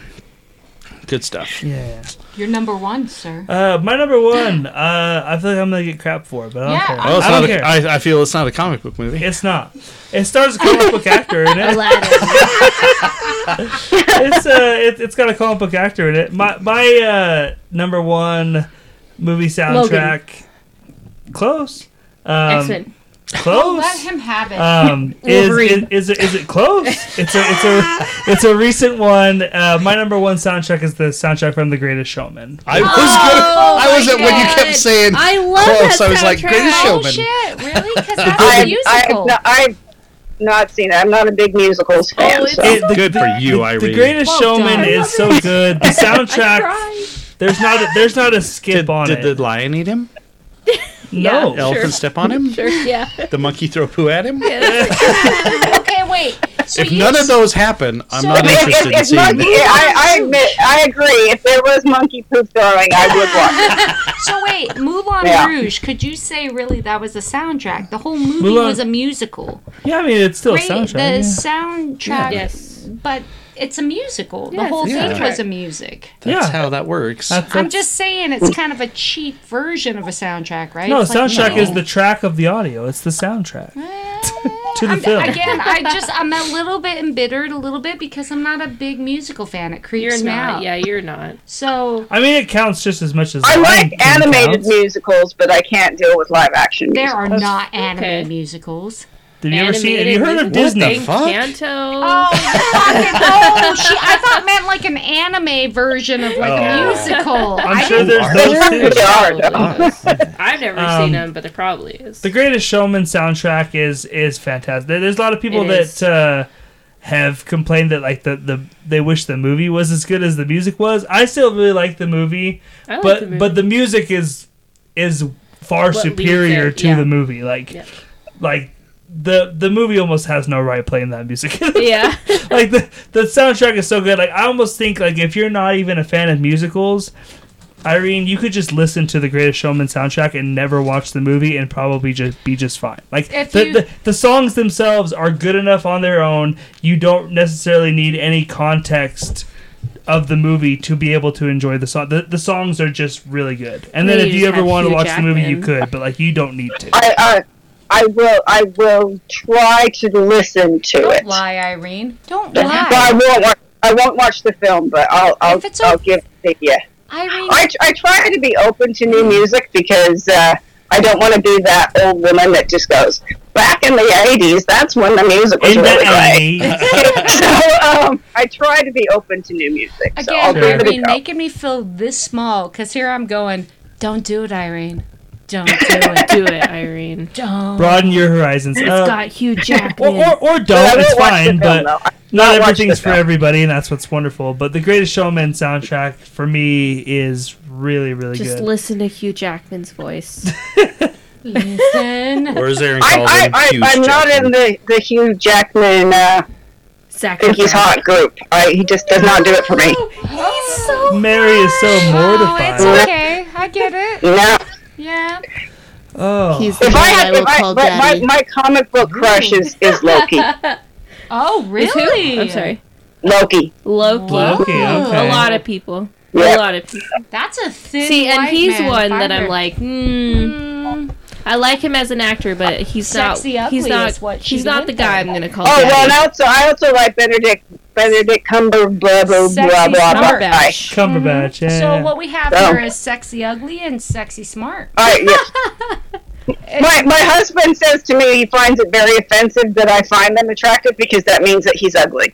Good stuff. Yeah. You're number one, sir. Uh, my number one. Uh, I feel like I'm gonna get crap for it, but I don't Yeah, care. Well, it's I don't not. care. A, I, I feel it's not a comic book movie. it's not. It stars a comic book actor in it. *laughs* Aladdin. It's uh, it, it's got a comic book actor in it. My my uh number one movie soundtrack. Close. Um, X Men. Close. Let him have it. um, *laughs* is, is Wolverine. is it is it close? It's a it's a *laughs* it's a recent one. Uh, my number one soundtrack is the soundtrack from The Greatest Showman. I was Oh, gonna. I was my when you kept saying I love close. that I was like, soundtrack. Greatest oh Showman. shit! Really? Because *laughs* that's I a have, I have, musical. I've not seen it. I'm not a big musicals fan. Oh, it's- so. It- the- Good for you, the, Irene. The Greatest Well Showman done. Is love so good. The soundtrack. There's not a, there's not a skip Did, on did it. Did the lion eat him? No. Yeah. Elephant Sure. step on him? Sure, yeah. The monkey throw poo at him? *laughs* okay, wait. So If none s- of those happen, I'm So- not If- if- interested in if seeing monkey, them. I, I admit, I agree. If there was monkey poop throwing, I would watch. *laughs* So wait, Moulin Yeah. Rouge. Could you say really that was a soundtrack? The whole movie Moulin- was a musical. Yeah, I mean it's still a soundtrack. The yeah. soundtrack. Yes. But it's a musical. Yeah, the whole it's thing soundtrack. was a music. That's Yeah. how that works. That's- I'm just saying it's kind of a cheap version of a soundtrack, right? no. It's like, soundtrack no. is the track of the audio. It's the soundtrack *laughs* to the I'm- film. Again, I just *laughs* I'm a little bit embittered a little bit because I'm not a big musical fan. It creeps You're me not. out. Yeah, you're not. So I mean, it counts just as much as I like animated counts. musicals, but I can't deal with live action there musicals. are not animated okay. musicals. Did you ever see? Have Animated you heard of Disney? thing, fuck? Canto. Oh, you're oh, she, I thought meant like an anime version of like a Oh. musical. I'm I sure didn't- there's There those too. are, though. *laughs* I've never Um, seen them, but there probably is. The Greatest Showman soundtrack is is fantastic. There's a lot of people It that is. uh, have complained that like the, the they wish the movie was as good as the music was. I still really like the movie, I like but the movie. but the music is is far What superior it, to yeah. the movie. Like Yeah. like the the movie almost has no right playing that music. *laughs* yeah. *laughs* like the the soundtrack is so good. Like I almost think like if you're not even a fan of musicals, Irene, you could just listen to the Greatest Showman soundtrack and never watch the movie and probably just be just fine. Like If the, you- the the songs themselves are good enough on their own. You don't necessarily need any context of the movie to be able to enjoy the song. The, the songs are just really good. And then They if you ever want to Hugh watch the movie, you could, but like you don't need to. I, I, I will. I will try to listen to it. Don't it. lie, Irene. Don't But lie. I won't. Watch, I won't watch the film, but I'll. I'll. If it's I'll okay- give it to you. Irene, I, I try to be open to new music because uh, I don't want to be that old woman that just goes back in the '80s. That's when the music was In really great. *laughs* so um, I try to be open to new music. so I'll again, give it a Irene, go. making me feel this small because here I'm going. Don't do it, Irene. Don't do it. Do it, *laughs* Irene. Don't. Broaden your horizons. It's Uh, got Hugh or, Jackman. or, or But I don't. will It's fine, film, but though. Not everything's for everybody, and that's what's wonderful. But the Greatest Showman soundtrack for me is really, really Just good. Just listen to Hugh Jackman's voice. *laughs* Listen. Where's is Aaron I, I, I, I'm not in the, the Hugh Jackman uh, Zac think he's Efron. hot group. I, he just does not do it for me. *gasps* He's so Mary is so Oh, mortified. it's okay. I get it. No. Yeah. oh, He's If man I I, had, will if I, call my, my, daddy. my comic book crush is, is Loki. *laughs* Oh, really? I'm sorry. Loki. Loki. Loki, okay. A lot of people. Yeah. A lot of people. That's a thin. See, and white he's man one that. I'm like, hmm. Mm, I like him as an actor, but he's Sexy not. He's not. what she he's not the guy. I'm gonna call. Oh daddy. well, and also I also like Benedict Benedict Cumber blah blah blah Sexy blah blah. smart. Cumberbatch. Cumberbatch. Mm-hmm. Yeah. So what we have Oh. here is sexy ugly and sexy smart. I, yeah. *laughs* my my husband says to me he finds it very offensive that I find them attractive because that means that he's ugly.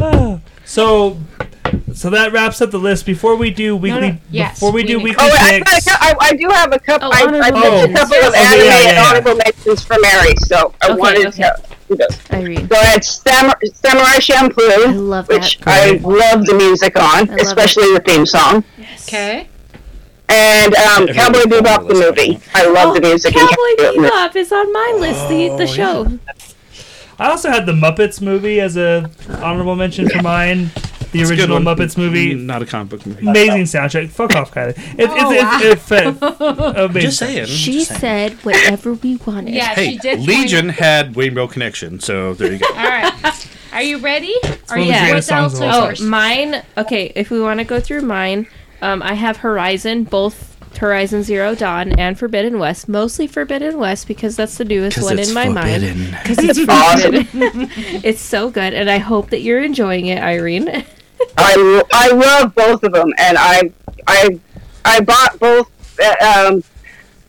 Oh. *laughs* so, *laughs* so that wraps up the list. Before we do weekly, Yes, before we we do need- weekly Oh, I, picks, I, I do have a couple. Oh, I, I honorable missed a couple of Oh, anime yeah, yeah, and yeah. honorable mentions for Mary, so I Okay, wanted okay. to do those. Irene. So it's Samur- Samurai I Shampoo, love which that. I love the music on, love especially the theme song, Yes. Okay. and um, Cowboy Bebop the movie. I love the music. Oh, Cowboy Cowboy Bebop. Bebop is on my list. The, the show. I also had the Muppets movie as a honorable mention for mine. The It's original. Muppets movie. Not a comic book movie. Amazing soundtrack. Fuck *laughs* off, Kylie. It, Oh, it's, it's, it's, it's, amazing. Just saying. She just saying. said whatever we wanted. Yeah, Hey, she did. point- Legion had Rainbow Connection, so there you go. *laughs* All right. Are you ready? Are one of the you? greatest What else of was all Oh, mine. Okay, if we want to go through mine, um, I have Horizon, both Horizon Zero Dawn and Forbidden West. Mostly Forbidden West because that's the newest one in my mind. Because it's *laughs* forbidden. it's so good, and I hope that you're enjoying it, Irene. I, I love both of them, and I I I bought both uh, um,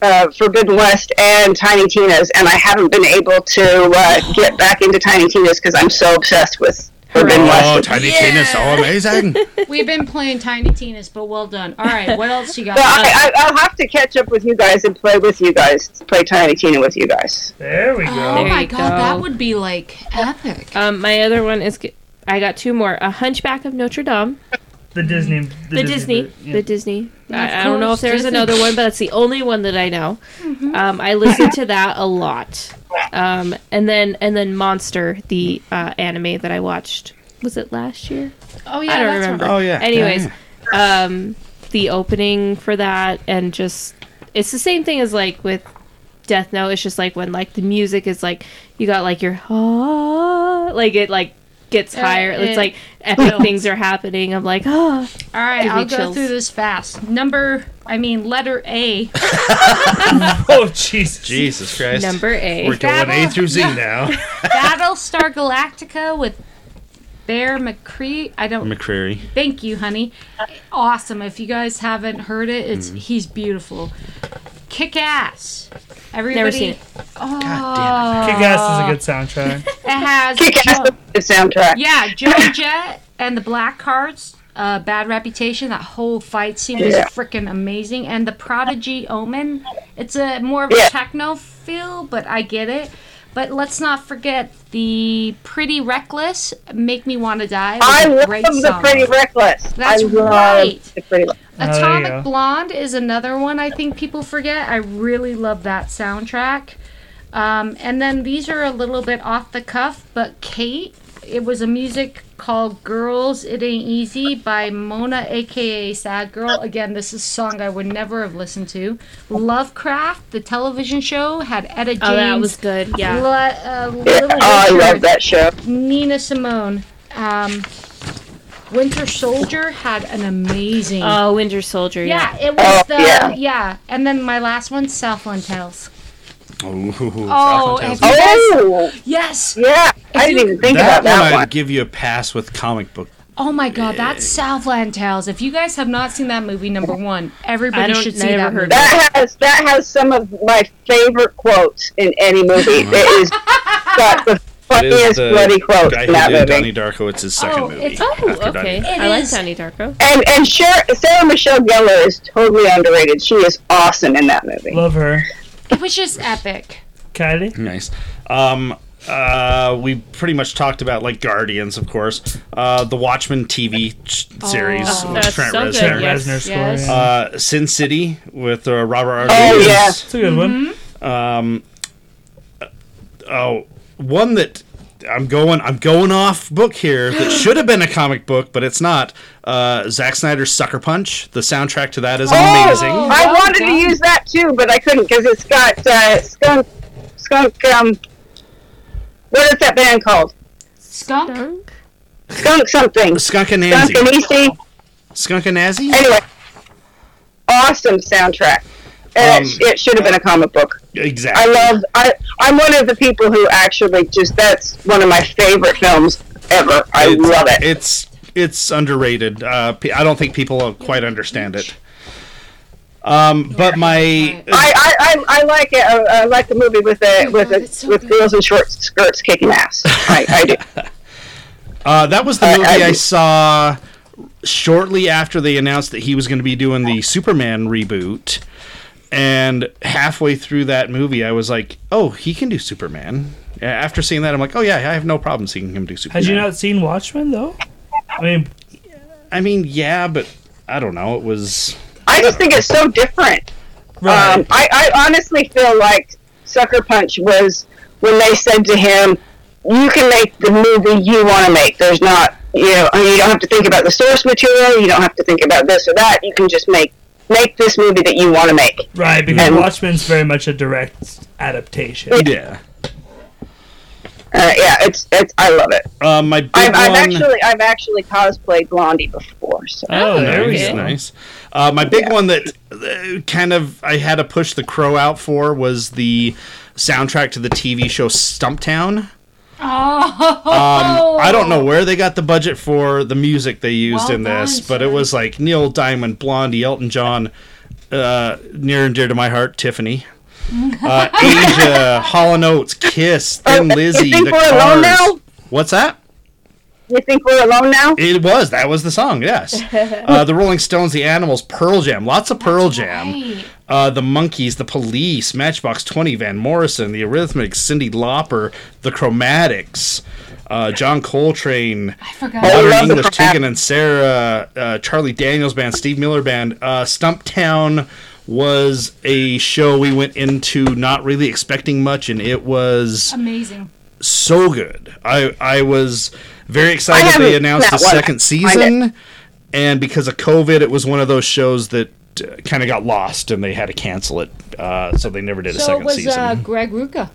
uh, Forbidden West and Tiny Tina's, and I haven't been able to uh, get back into Tiny Tina's because I'm so obsessed with Forbidden West. Oh, West. Tiny Tina's so amazing. *laughs* We've been playing Tiny Tina's, but well done. All right, what else you got? So I, I, I'll have to catch up with you guys and play with you guys, play Tiny Tina with you guys. There we go. oh There my god, go. that would be like epic. Um, my other one is. G- I got two more. A Hunchback of Notre Dame. The Disney. The, Disney. yeah. The Disney. I, I don't know if there's Disney. another one, but that's the only one that I know. Mm-hmm. Um, I listened to that a lot. Um, and then and then Monster, the uh, anime that I watched. Was it last year? Oh yeah, I don't remember. right. Oh, yeah. Anyways, Yeah, um, the opening for that and just it's the same thing as like with Death Note. It's just like when like the music is like you got like your ah, like it like gets higher. it it's like *laughs* epic builds. things are happening. I'm like oh. All right, I'll go chills. through this fast. Number, I mean, letter A. *laughs* Oh Jesus. Jesus Christ. Number A. We're going A through Z *laughs* Yeah. now. Battlestar Galactica with Bear McCree. I don't. McCreary. Thank you, honey. Awesome. If you guys haven't heard it, it's Mm-hmm. he's beautiful. Kick ass. Everybody. seen it. Oh, Kick Ass is a good soundtrack. It has. Kick ass Joe- the soundtrack. yeah, Joe *laughs* Jett and the Blackhearts. Uh, bad reputation. That whole fight scene was Yeah. freaking amazing. And the Prodigy Omen. It's a more of a Yeah. techno feel, but I get it. But let's not forget the Pretty Reckless. Make me want to die. was I a love great the. Pretty Reckless. That's I love right. The Pretty Reckless. Oh, there Atomic. Blonde is another one I think people forget. I really love that soundtrack. Um, and then these are a little bit off the cuff, but Kate, it was a music called Girls It Ain't Easy by Mona, aka Sad Girl. Again, this is a song I would never have listened to. Lovecraft, the television show, had Etta James. Oh, that was good. Yeah. Le- uh, Yeah, oh, I love that show. Nina Simone. Um, Winter Soldier had an amazing. Oh, Winter Soldier. Yeah. Yeah, it was Oh, the yeah. yeah. and then my last one, Southland Tales. *laughs* Oh, Oh, Southland Tales. Oh, Yes. yeah. I didn't even think that about that one one. I'd give you a pass with comic book. Oh my God, that's Southland Tales. If you guys have not seen that movie, number one, everybody should see that heard movie. of That has that has some of my favorite quotes in any movie. It is got the funniest the bloody quotes guy in that who did movie. Donnie Darkowitz's second Oh, movie. it's- Oh, okay. Donnie. It I like is- Donnie Darko. And and Cher, Sarah Michelle Gellar is totally underrated. She is awesome in that movie. Love her. It was just epic. Kylie. Nice. Um, uh, we pretty much talked about like Guardians, of course. Uh, the Watchmen TV ch- series Oh, with Trent so Reznor. good, yes. Reznor score. yes. yeah. Uh, Sin City with uh, Robert Oh, Rodriguez. yeah. It's a good one. Um, oh, one that I'm going. I'm going off book here. That *gasps* should have been a comic book, but it's not. Uh, Zack Snyder's Sucker Punch. The soundtrack to that is amazing. Oh, I wanted to use that too, but I couldn't because it's got uh, skunk, skunk. Um, what is that band called? Skunk? Dunk? Skunk something. Skunk and Skunk and Easy. Skunk Anansie. Anyway, awesome soundtrack. And Um, it, it should have been a comic book. Exactly. I love. I I'm one of the people who actually just that's one of my favorite films ever. I It's- love it. It's it's underrated. Uh, I don't think people quite understand it. Um, but my I, I, I, I like it. I, I like the movie with the with God, the, so with good. girls in short skirts kicking ass. I, I do. *laughs* Uh, that was the I- movie I- I, saw shortly after they announced that he was going to be doing the Superman reboot. And halfway through that movie, I was like, "Oh, he can do Superman." After seeing that, I'm like, "Oh yeah, I have no problem seeing him do Superman." Had you not seen Watchmen though? I mean, I mean, yeah, but I don't know. It was I just think it's so different. *laughs* right? Um, I, I honestly feel like Sucker Punch was when they said to him, "You can make the movie you want to make. There's not, you know, you don't have to think about the source material. You don't have to think about this or that. You can just make make this movie that you want to make." right, because and- Watchmen's very much a direct adaptation. yeah. Uh, yeah, it's it's. I love it. Uh, my big I've, I've one. actually I've actually cosplayed Blondie before. So. Oh, there nice, go. nice. Uh, my big one that uh, kind of I had to push the crow out for was the soundtrack to the TV show Stumptown. Oh. Um, I don't know where they got the budget for the music they used Well in this, done, but it was like Neil Diamond, Blondie, Elton John, uh, near and dear to my heart, Tiffany, uh, Asia, *laughs* Hall and Oates, Kiss, Thin Oh, Lizzy, the Cars. now? What's that? You think we're alone now? It was. That was the song. Yes. *laughs* uh, the Rolling Stones, the Animals, Pearl Jam. Lots of Pearl Jam. Right. Uh, the Monkees, the Police, Matchbox Twenty, Van Morrison, the Eurythmics, Cyndi Lauper, the Chromatics, uh, John Coltrane, I forgot. Modern English, Tegan and Sara, uh, Charlie Daniels Band, Steve Miller Band. Uh, Stumptown was a show we went into not really expecting much, and it was Amazing. so good. I I was very excited I they announced the second season, and because of COVID, it was one of those shows that uh, kind of got lost, and they had to cancel it. Uh, so they never did a So it second was season. uh, Greg Rucka.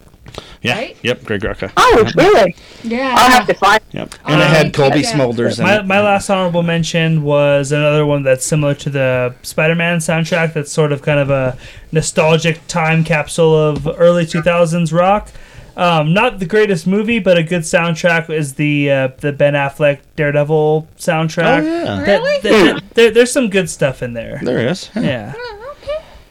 Yeah. right? Yep. Greg Rucka. Oh, really? Yeah. I'll have to find. Yep. And it Oh, had Cobie yeah. Smulders. in My, it. my last honorable mention was another one that's similar to the Spider-Man soundtrack. That's sort of kind of a nostalgic time capsule of early 2000s rock. Um, not the greatest movie, but a good soundtrack is the uh, the Ben Affleck Daredevil soundtrack. Oh, yeah. That- Really? that- there- there's some good stuff in there. There is. it is. Yeah.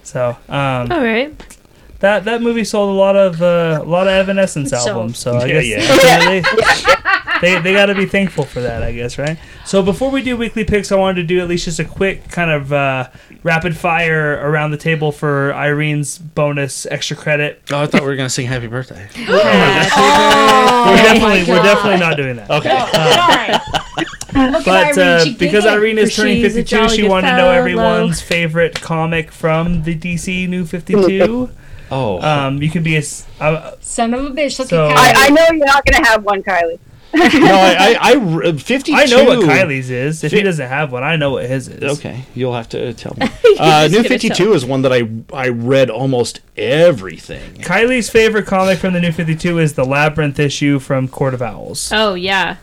So um, All right. That that movie sold a lot of uh, a lot of Evanescence albums. So I Yeah, guess yeah. you *laughs* know, they, they, they got to be thankful for that, I guess, right? So before we do weekly picks, I wanted to do at least just a quick kind of uh, rapid fire around the table for Irene's bonus extra credit. Oh, I thought we were gonna sing Happy Birthday. *laughs* Oh, we're my definitely we're definitely not doing that. Okay. Sorry. *laughs* Look But at Irene, uh, because. Irene is turning 52, she wanted to know fellow. everyone's favorite comic from the DC New 52. Oh. Um, you can be a uh, Son of a bitch. Look So- at I, Kylie. I know you're not going to have one, Kylie. no, I, I, I 52. *laughs* I know what Kylie's is. If he doesn't have one, I know what his is. Okay, you'll have to tell me. *laughs* Uh, New 52 is one that I I read almost everything. Kylie's favorite comic from the New 52 is the Labyrinth issue from Court of Owls. Oh yeah.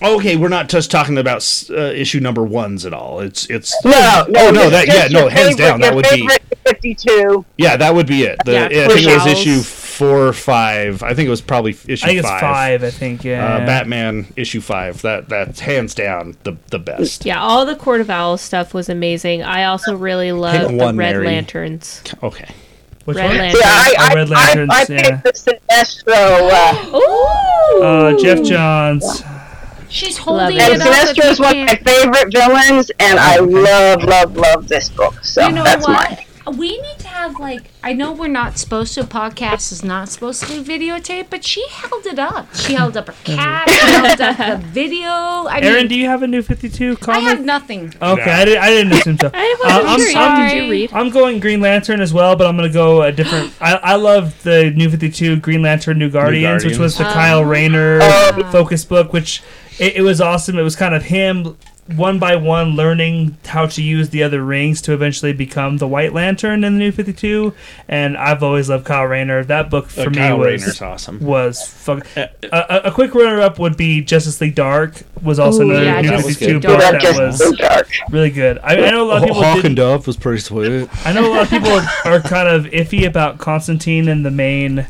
Okay, we're not just talking about uh, issue number ones at all. It's it's No, no. Oh, no, that- yeah, no, your hands down, that would be- 52. yeah, that would be it. The, Yeah, I think it was issue four or five. I think it was probably issue I think it's five. five. I think yeah. Uh, Batman issue five. That that's hands down the the best. Yeah, all the Court of Owls stuff was amazing. I also really love the one, Red Mary. Lanterns. Okay. Which Red one? Lanterns. Yeah, I, Oh, I, Red I, Lanterns, I, yeah. picked the Sinestro. Uh, Ooh. Uh, Geoff Johns. She's holding it. it and up. Sinestro is if you one of my favorite villains, and I love, love, love this book. So You know that's what? mine. we need to have like I know we're not supposed to. Podcast is not supposed to be videotape, but she held it up. She held up her *laughs* cat. she held up the video. I Aaron, mean, do you have a new 52 I comic? have nothing. Okay, I, did, I didn't assume so. *laughs* I wasn't Uh, I'm sure. sorry. Did you read? I'm going Green Lantern as well, but I'm going to go a different. *gasps* I, I love the New 52 Green Lantern New Guardians, which was the Kyle Rayner focus book, which it, it was awesome. It was kind of him one by one learning how to use the other rings to eventually become the White Lantern in the New 52. And I've always loved Kyle Rayner. That book for Uh, me Kyle was Rayner's awesome. was fuck. A, a, a quick runner up would be Justice League Dark. Was also Ooh, another yeah, New 52 League book that just was so dark. really good. I, I know a lot of people Hawk didn't- and Dove was pretty sweet. I know a lot of people are kind of iffy about Constantine in the main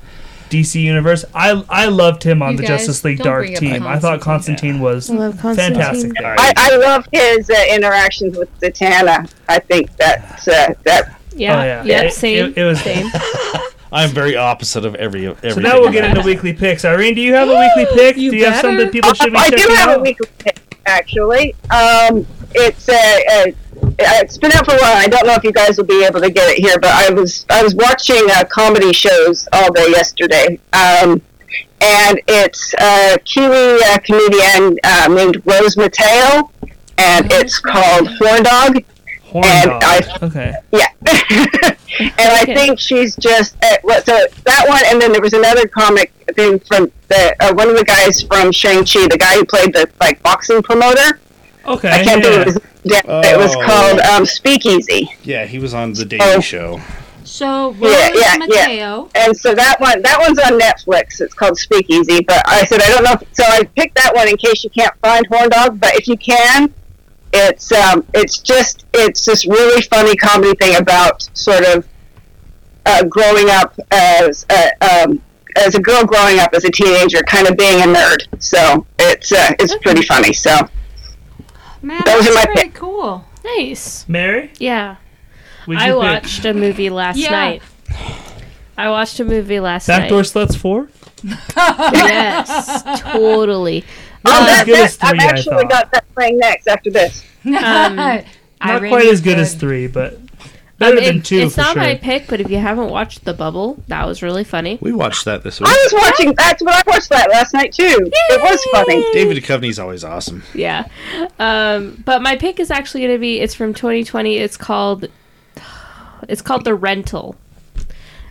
DC universe. I I loved him on You the guys, Justice League Dark team. I thought Constantine was I love Constantine. fantastic. There. I, I love his uh, interactions with Zatanna. I think that uh, that Yeah. Oh, yeah. Yep. It- same. it- it was- same. *laughs* *laughs* I'm very opposite of every. every So now we'll get into weekly picks. Irene, do you have a weekly pick? You do you have better. something people should be I do checking have a out? weekly pick, actually. Um, it's a, uh, it's been out for a while. I don't know if you guys will be able to get it here, but I was I was watching uh, comedy shows all day yesterday, um, and it's a Kiwi uh, comedian uh, named Rose Matafeo, and it's called Horn Dog. Horn and dog. I- okay. Yeah. *laughs* and I Okay. think she's just uh, so that one, and then there was another comic thing from the uh, one of the guys from Shang Chi, the guy who played the like boxing promoter. Okay. I can't yeah. think of his. Yeah, It was Oh. called um, Speakeasy, Yeah, he was on the Daily Oh. Show. So Rose Yeah, yeah, yeah. And so that one that one's on Netflix. It's called Speakeasy. But I said I don't know. If, so I picked that one in case you can't find Horn Dog. But if you can, it's um, it's just it's this really funny comedy thing about sort of uh, growing up as a, um, as a girl growing up as a teenager, kind of being a nerd. So it's uh, it's pretty funny. So Man, Those that's are my pretty pick. cool. Nice. Mary? Yeah. Would I you pick watched a movie last Yeah. night. I watched a movie last night. Backdoor night. Sluts 4? Yes, totally. Not Oh, as that- good that- as 3, I've I actually thought. got that playing next after this. Um, *laughs* Not Irene quite as good as 3, but better Um, than it- 2 it's for not sure. my pick, but if you haven't watched The Bubble, that was really funny. We watched that this week. I was watching. That's what I watched that last night too. It was funny. David Duchovny's always awesome. Yeah. Um, but my pick is actually going to be it's from 2020. It's called it's called The Rental.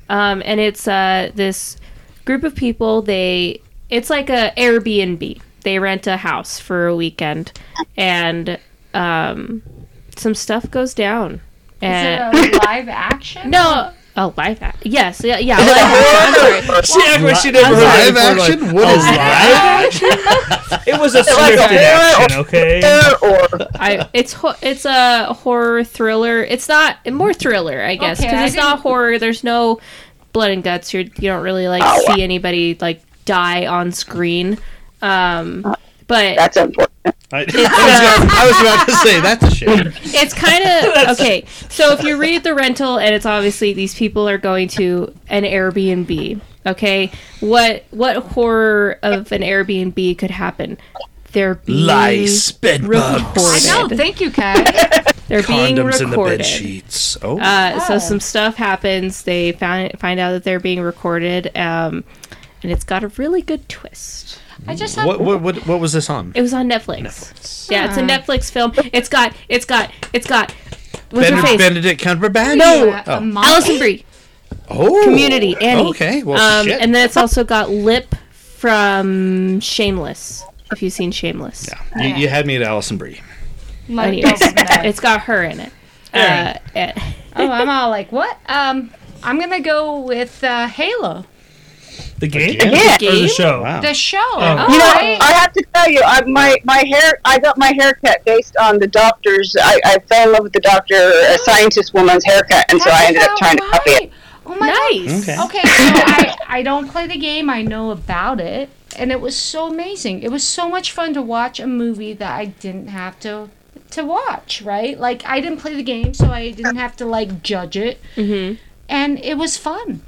Um, and it's uh, this group of people they it's like a Airbnb. They rent a house for a weekend and um, some stuff goes down. And Is it a live action? no, a live action. Yes, yeah, yeah. *laughs* live action. I'm sorry. She act like she never heard Live it before, like, action? What a live action? it was a like scripted horror action, okay? Or I it's ho- it's a horror thriller. It's not more thriller, I guess, Okay, because I it's not didn't- horror. There's no blood and guts. You're, you don't really like see anybody like die on screen. Um, but that's important. I, *laughs* I, was *laughs* about, I was about to say that's a shame. it's kind of *laughs* okay. So if you read the rental, and it's obviously these people are going to an Airbnb. Okay, what what horror of an Airbnb could happen? They're being Lice, bed I bugs, know. Thank you, Kat. They're being condoms in the recorded. bed sheets. Oh, Uh, so Oh. some stuff happens. They find find out that they're being recorded, um, and it's got a really good twist. I just have what, what what what was this on? It was on Netflix. Yeah, it's a Netflix film. It's got it's got it's got what's her Benedict, face? Benedict Cumberbatch. No. a Oh. month. Alison Brie, Oh, Community, Annie. Okay, well, um, shit. and then it's also got Lip from Shameless. If you've seen Shameless, yeah, you, you had me at Alison Brie. Like, Anyways, *laughs* it's got her in it. Uh, oh, I'm *laughs* all like, what? Um, I'm gonna go with uh, Halo, The game? game? Yeah. Or the Game? show? Wow. the show. Oh. You know, right? I have to tell you, I, my my hair. I got my haircut based on the doctor's. I, I fell in love with the doctor, a scientist woman's haircut, and so I ended up trying to copy it. Oh my god. Okay. Okay, so I, I don't play the game. I know about it, and it was so amazing. It was so much fun to watch a movie that I didn't have to to watch. Right? Like I didn't play the game, so I didn't have to like judge it, hmm and it was fun.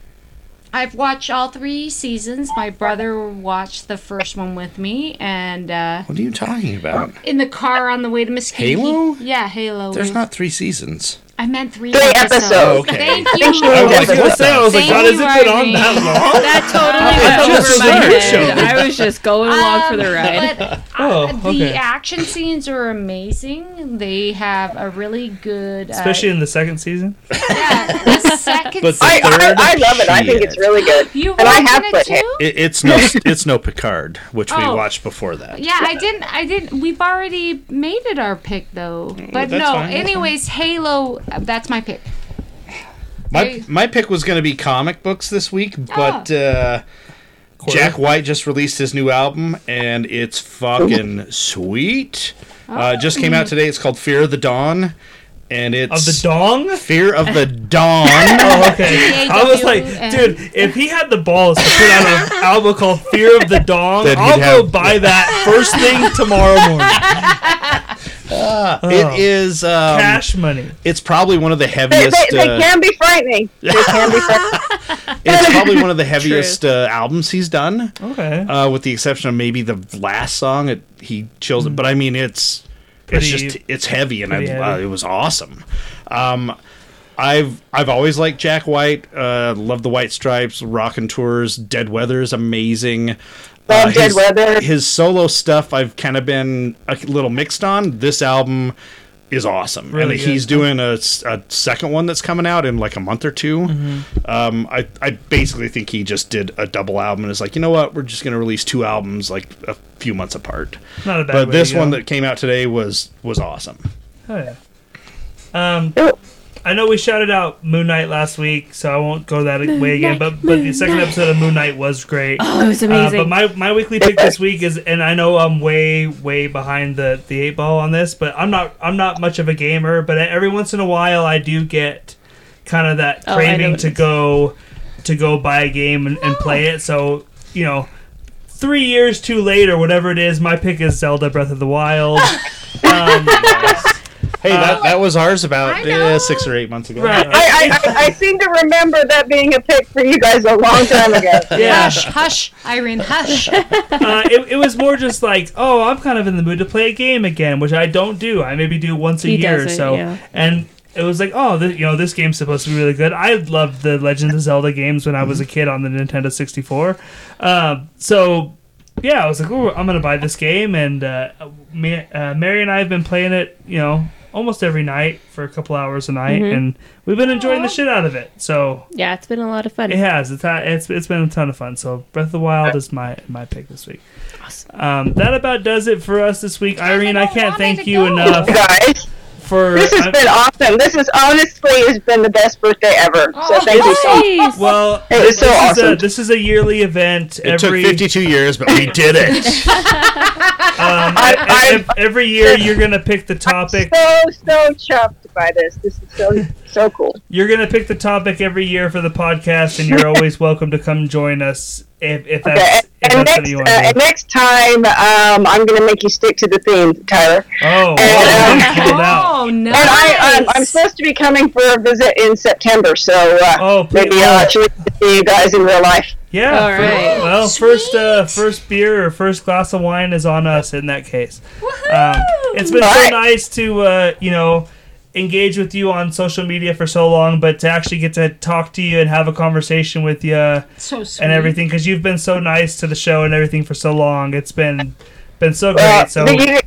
I've watched all three seasons. My brother watched the first one with me, and uh, What are you talking about? in the car on the way to Mesquite. Halo? Yeah, Halo. There's not three seasons. I meant three, Three episodes. episodes. Okay. Thank *laughs* you. think she I was means gonna episode. I was like, Thank God, has you, it been on Irene. that long? *laughs* That totally It's went just over my a head. I was just going along for the Um, ride. But *laughs* Oh, uh, okay. the action scenes are amazing. They have a really good, uh, Especially in the second season. yeah, the second. But the I, I, third, I love it. I think it's really good. you and I have it too? It, it's no, it's no Picard, which we Oh. watched before that. Yeah, I didn't. I didn't. We've already made it our pick though. But no. anyways, Halo. Uh, That's my pick. My Hey. my pick was going to be comic books this week, but uh, Jack White just released his new album, and it's fucking sweet. Uh, just came out today. It's called Fear of the Dawn, and it's Of the dong? Fear of the Dawn. *laughs* Oh, okay. I was like, dude, if he had the balls to put out an *laughs* album called Fear of the Dong, I'll go have- buy that first thing tomorrow morning. *laughs* It is. Um, Cash money. It's probably one of the heaviest. they, they uh, can be frightening. They can be frightening. *laughs* *laughs* it's probably one of the heaviest uh, albums he's done. Okay. uh, with the exception of maybe the last song. It, he chills it, but I mean it's Pretty- it's just it's heavy, and I, pretty uh, heavy. it was awesome. Um, I've I've always liked Jack White. Uh, love the White Stripes, Raconteurs, Dead Weather is amazing. Love Uh, Dead his, Weather. His solo stuff I've kind of been a little mixed on. This album is awesome, Really and good. he's doing a second one that's coming out in like a month or 2 Mm-hmm. Um, I I basically think he just did a double album and is like, you know what, we're just gonna release two albums like a few months apart. Not a bad But way this to go. one that came out today was was awesome. Oh, yeah. Um, I know we shouted out Moon Knight last week, so I won't go that way again. Knight, But but the second Knight. episode of Moon Knight was great. Oh, it was Uh, amazing. but my, my weekly pick this week is, and I know I'm way way behind the, the eight ball on this, but I'm not I'm not much of a gamer. But every once in a while, I do get kind of that Oh, craving what to go to go buy a game and, and play it. So you know, three years too late or whatever it is, my pick is Zelda Breath of the Wild. *laughs* um, Hey, that, that was ours about uh, six or eight months ago. Right. I, I, I, I seem to remember that being a pick for you guys a long time ago. *laughs* yeah. Hush, hush, Irene, hush. *laughs* uh, it, it was more just like, oh, I'm kind of in the mood to play a game again, which I don't do. I maybe do once a He year. doesn't, so, yeah. and it was like, oh, th- you know, this game's supposed to be really good. I loved the Legend of Zelda games when I was a kid on the Nintendo 64. Um, so, yeah, I was like, oh, I'm gonna buy this game, and uh, me, uh, Mary and I have been playing it, you know. Almost every night for a couple hours a night, Mm-hmm. and we've been enjoying the shit out of it. So yeah, it's been a lot of fun. it has. It's it's it's been a ton of fun. So Breath of the Wild is my my pick this week. Awesome. Um, that about does it for us this week, Irene. I don't can't thank you go. enough Guys, for. this has I'm- been awesome. This is honestly has been the best birthday ever. So Oh, thank you so much. Well, It was so this Is a, awesome. this is a yearly event. It every took 52 years, but we did it. *laughs* *laughs* um, I- e- every year you're gonna pick the topic. So so chuffed by this. This is so so cool. *laughs* You're gonna pick the topic every year for the podcast, and you're always *laughs* welcome to come join us if, if that's Okay, if and that's what next you uh, want to and next time um, I'm going to make you stick to the theme, Tyler. Oh, um, *laughs* well, pulled out. Oh, nice. And I, I'm, I'm supposed to be coming for a visit in September, so uh, Oh, maybe I'll actually see you guys in real life. Yeah. All fir- right. well, first uh, first beer or first glass of wine is on us in that case. Um, it's been so Right. nice to uh, you know engage with you on social media for so long, but to actually get to talk to you and have a conversation with you so sweet. and everything because you've been so nice to the show and everything for so long. It's been been so great. Uh, so the-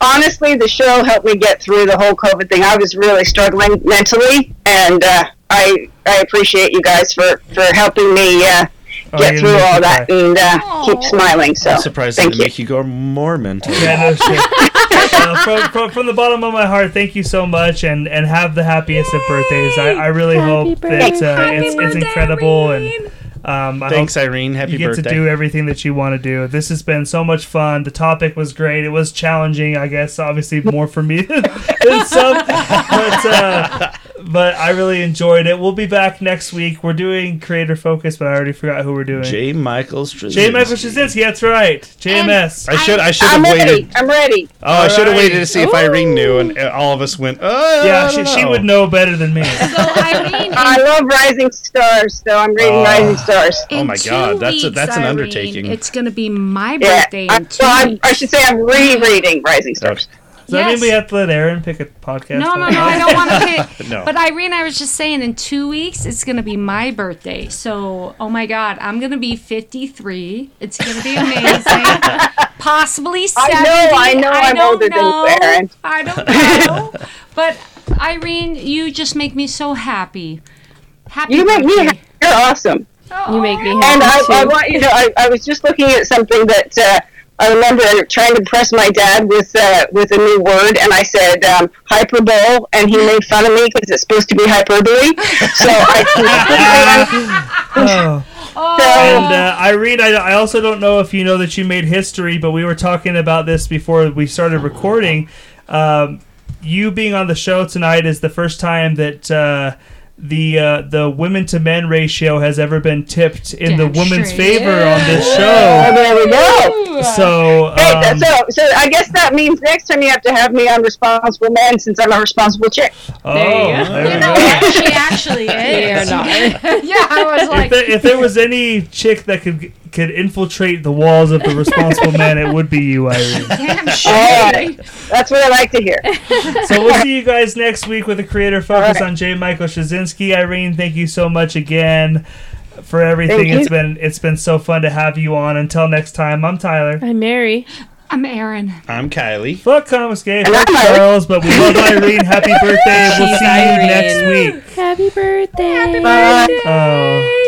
honestly, the show helped me get through the whole COVID thing. I was really struggling mentally, and uh, I I appreciate you guys for for helping me uh, Oh, get through all that cry. and uh, keep smiling. So I'm surprised it thank didn't you. make you go more mental. Yeah, no shit. *laughs* uh, from, from, from the bottom of my heart, thank you so much, and, and have the happiest of birthdays. I, I really Happy hope birthday. that uh, Happy it's, it's incredible, Irene. and um, I Thanks, hope Irene. Happy you get birthday. to do everything that you want to do. This has been so much fun. The topic was great. It was challenging, I guess. Obviously, more for me than, *laughs* than some, but uh, but I really enjoyed it. We'll be back next week. We're doing creator focus, but I already forgot who we're doing. J. Michael Straczynski. J. Michael Straczynski. That's right. JMS. I should I should I'm have ready. waited. I'm ready. Oh, I should have Alright. waited to see if Irene knew, and uh, all of us went. Oh, yeah, she, she would know better than me. *laughs* So Irene, *laughs* I love Rising Stars, so I'm reading Oh. Rising Stars. Oh my two God, that's a- weeks, that's an undertaking. It's gonna be my Yeah, birthday I, in two well, I'm, weeks. I should say I'm rereading Rising Stars. Okay. Does that mean we have to let Aaron pick a podcast? No, no, no, I don't want to pick. *laughs* No. But Irene, I was just saying, in two weeks, it's going to be my birthday. So, oh my God, I'm going to be 53. It's going to be amazing. *laughs* Possibly 70. I know, I know I'm don't older than you, know. Aaron. I don't *laughs* know. but, Irene, you just make me so happy. Happy You make me happy. You're awesome. You make me And I, too. I want you to. I, I was just looking at something that uh, I remember trying to impress my dad with uh, with a new word, and I said um, hyperbole, and he made fun of me because it's supposed to be hyperbole. So I *laughs* Oh. so, And uh, Irene, I, I also don't know if you know that you made history, but we were talking about this before we started recording. Um, you being on the show tonight is the first time that uh, the uh, the women to men ratio has ever been tipped in the Damn woman's straight. favor on this oh, show. there we go. So, Hey, um, so, so I guess that means next time you have to have me on responsible man since I'm a responsible chick. oh, There you go. there we You know go. She actually *laughs* is. *laughs* yeah, I was If like, there, if there was any chick that could could infiltrate the walls of the *laughs* responsible man, it would be you, Irene. damn All straight. right, that's what I like to hear. So we'll see you guys next week with a creator focus All right. on J. Michael Straczynski. Irene, thank you so much again for everything. Thank you. It's been it's been so fun to have you on. Until next time, I'm Tyler. I'm Mary. I'm Aaron. I'm Kylie. Fuck Confiscate, And fuck I'm Charles, but we love *laughs* Irene. Happy birthday. We'll She's see you next week. Happy birthday. Bye. Oh.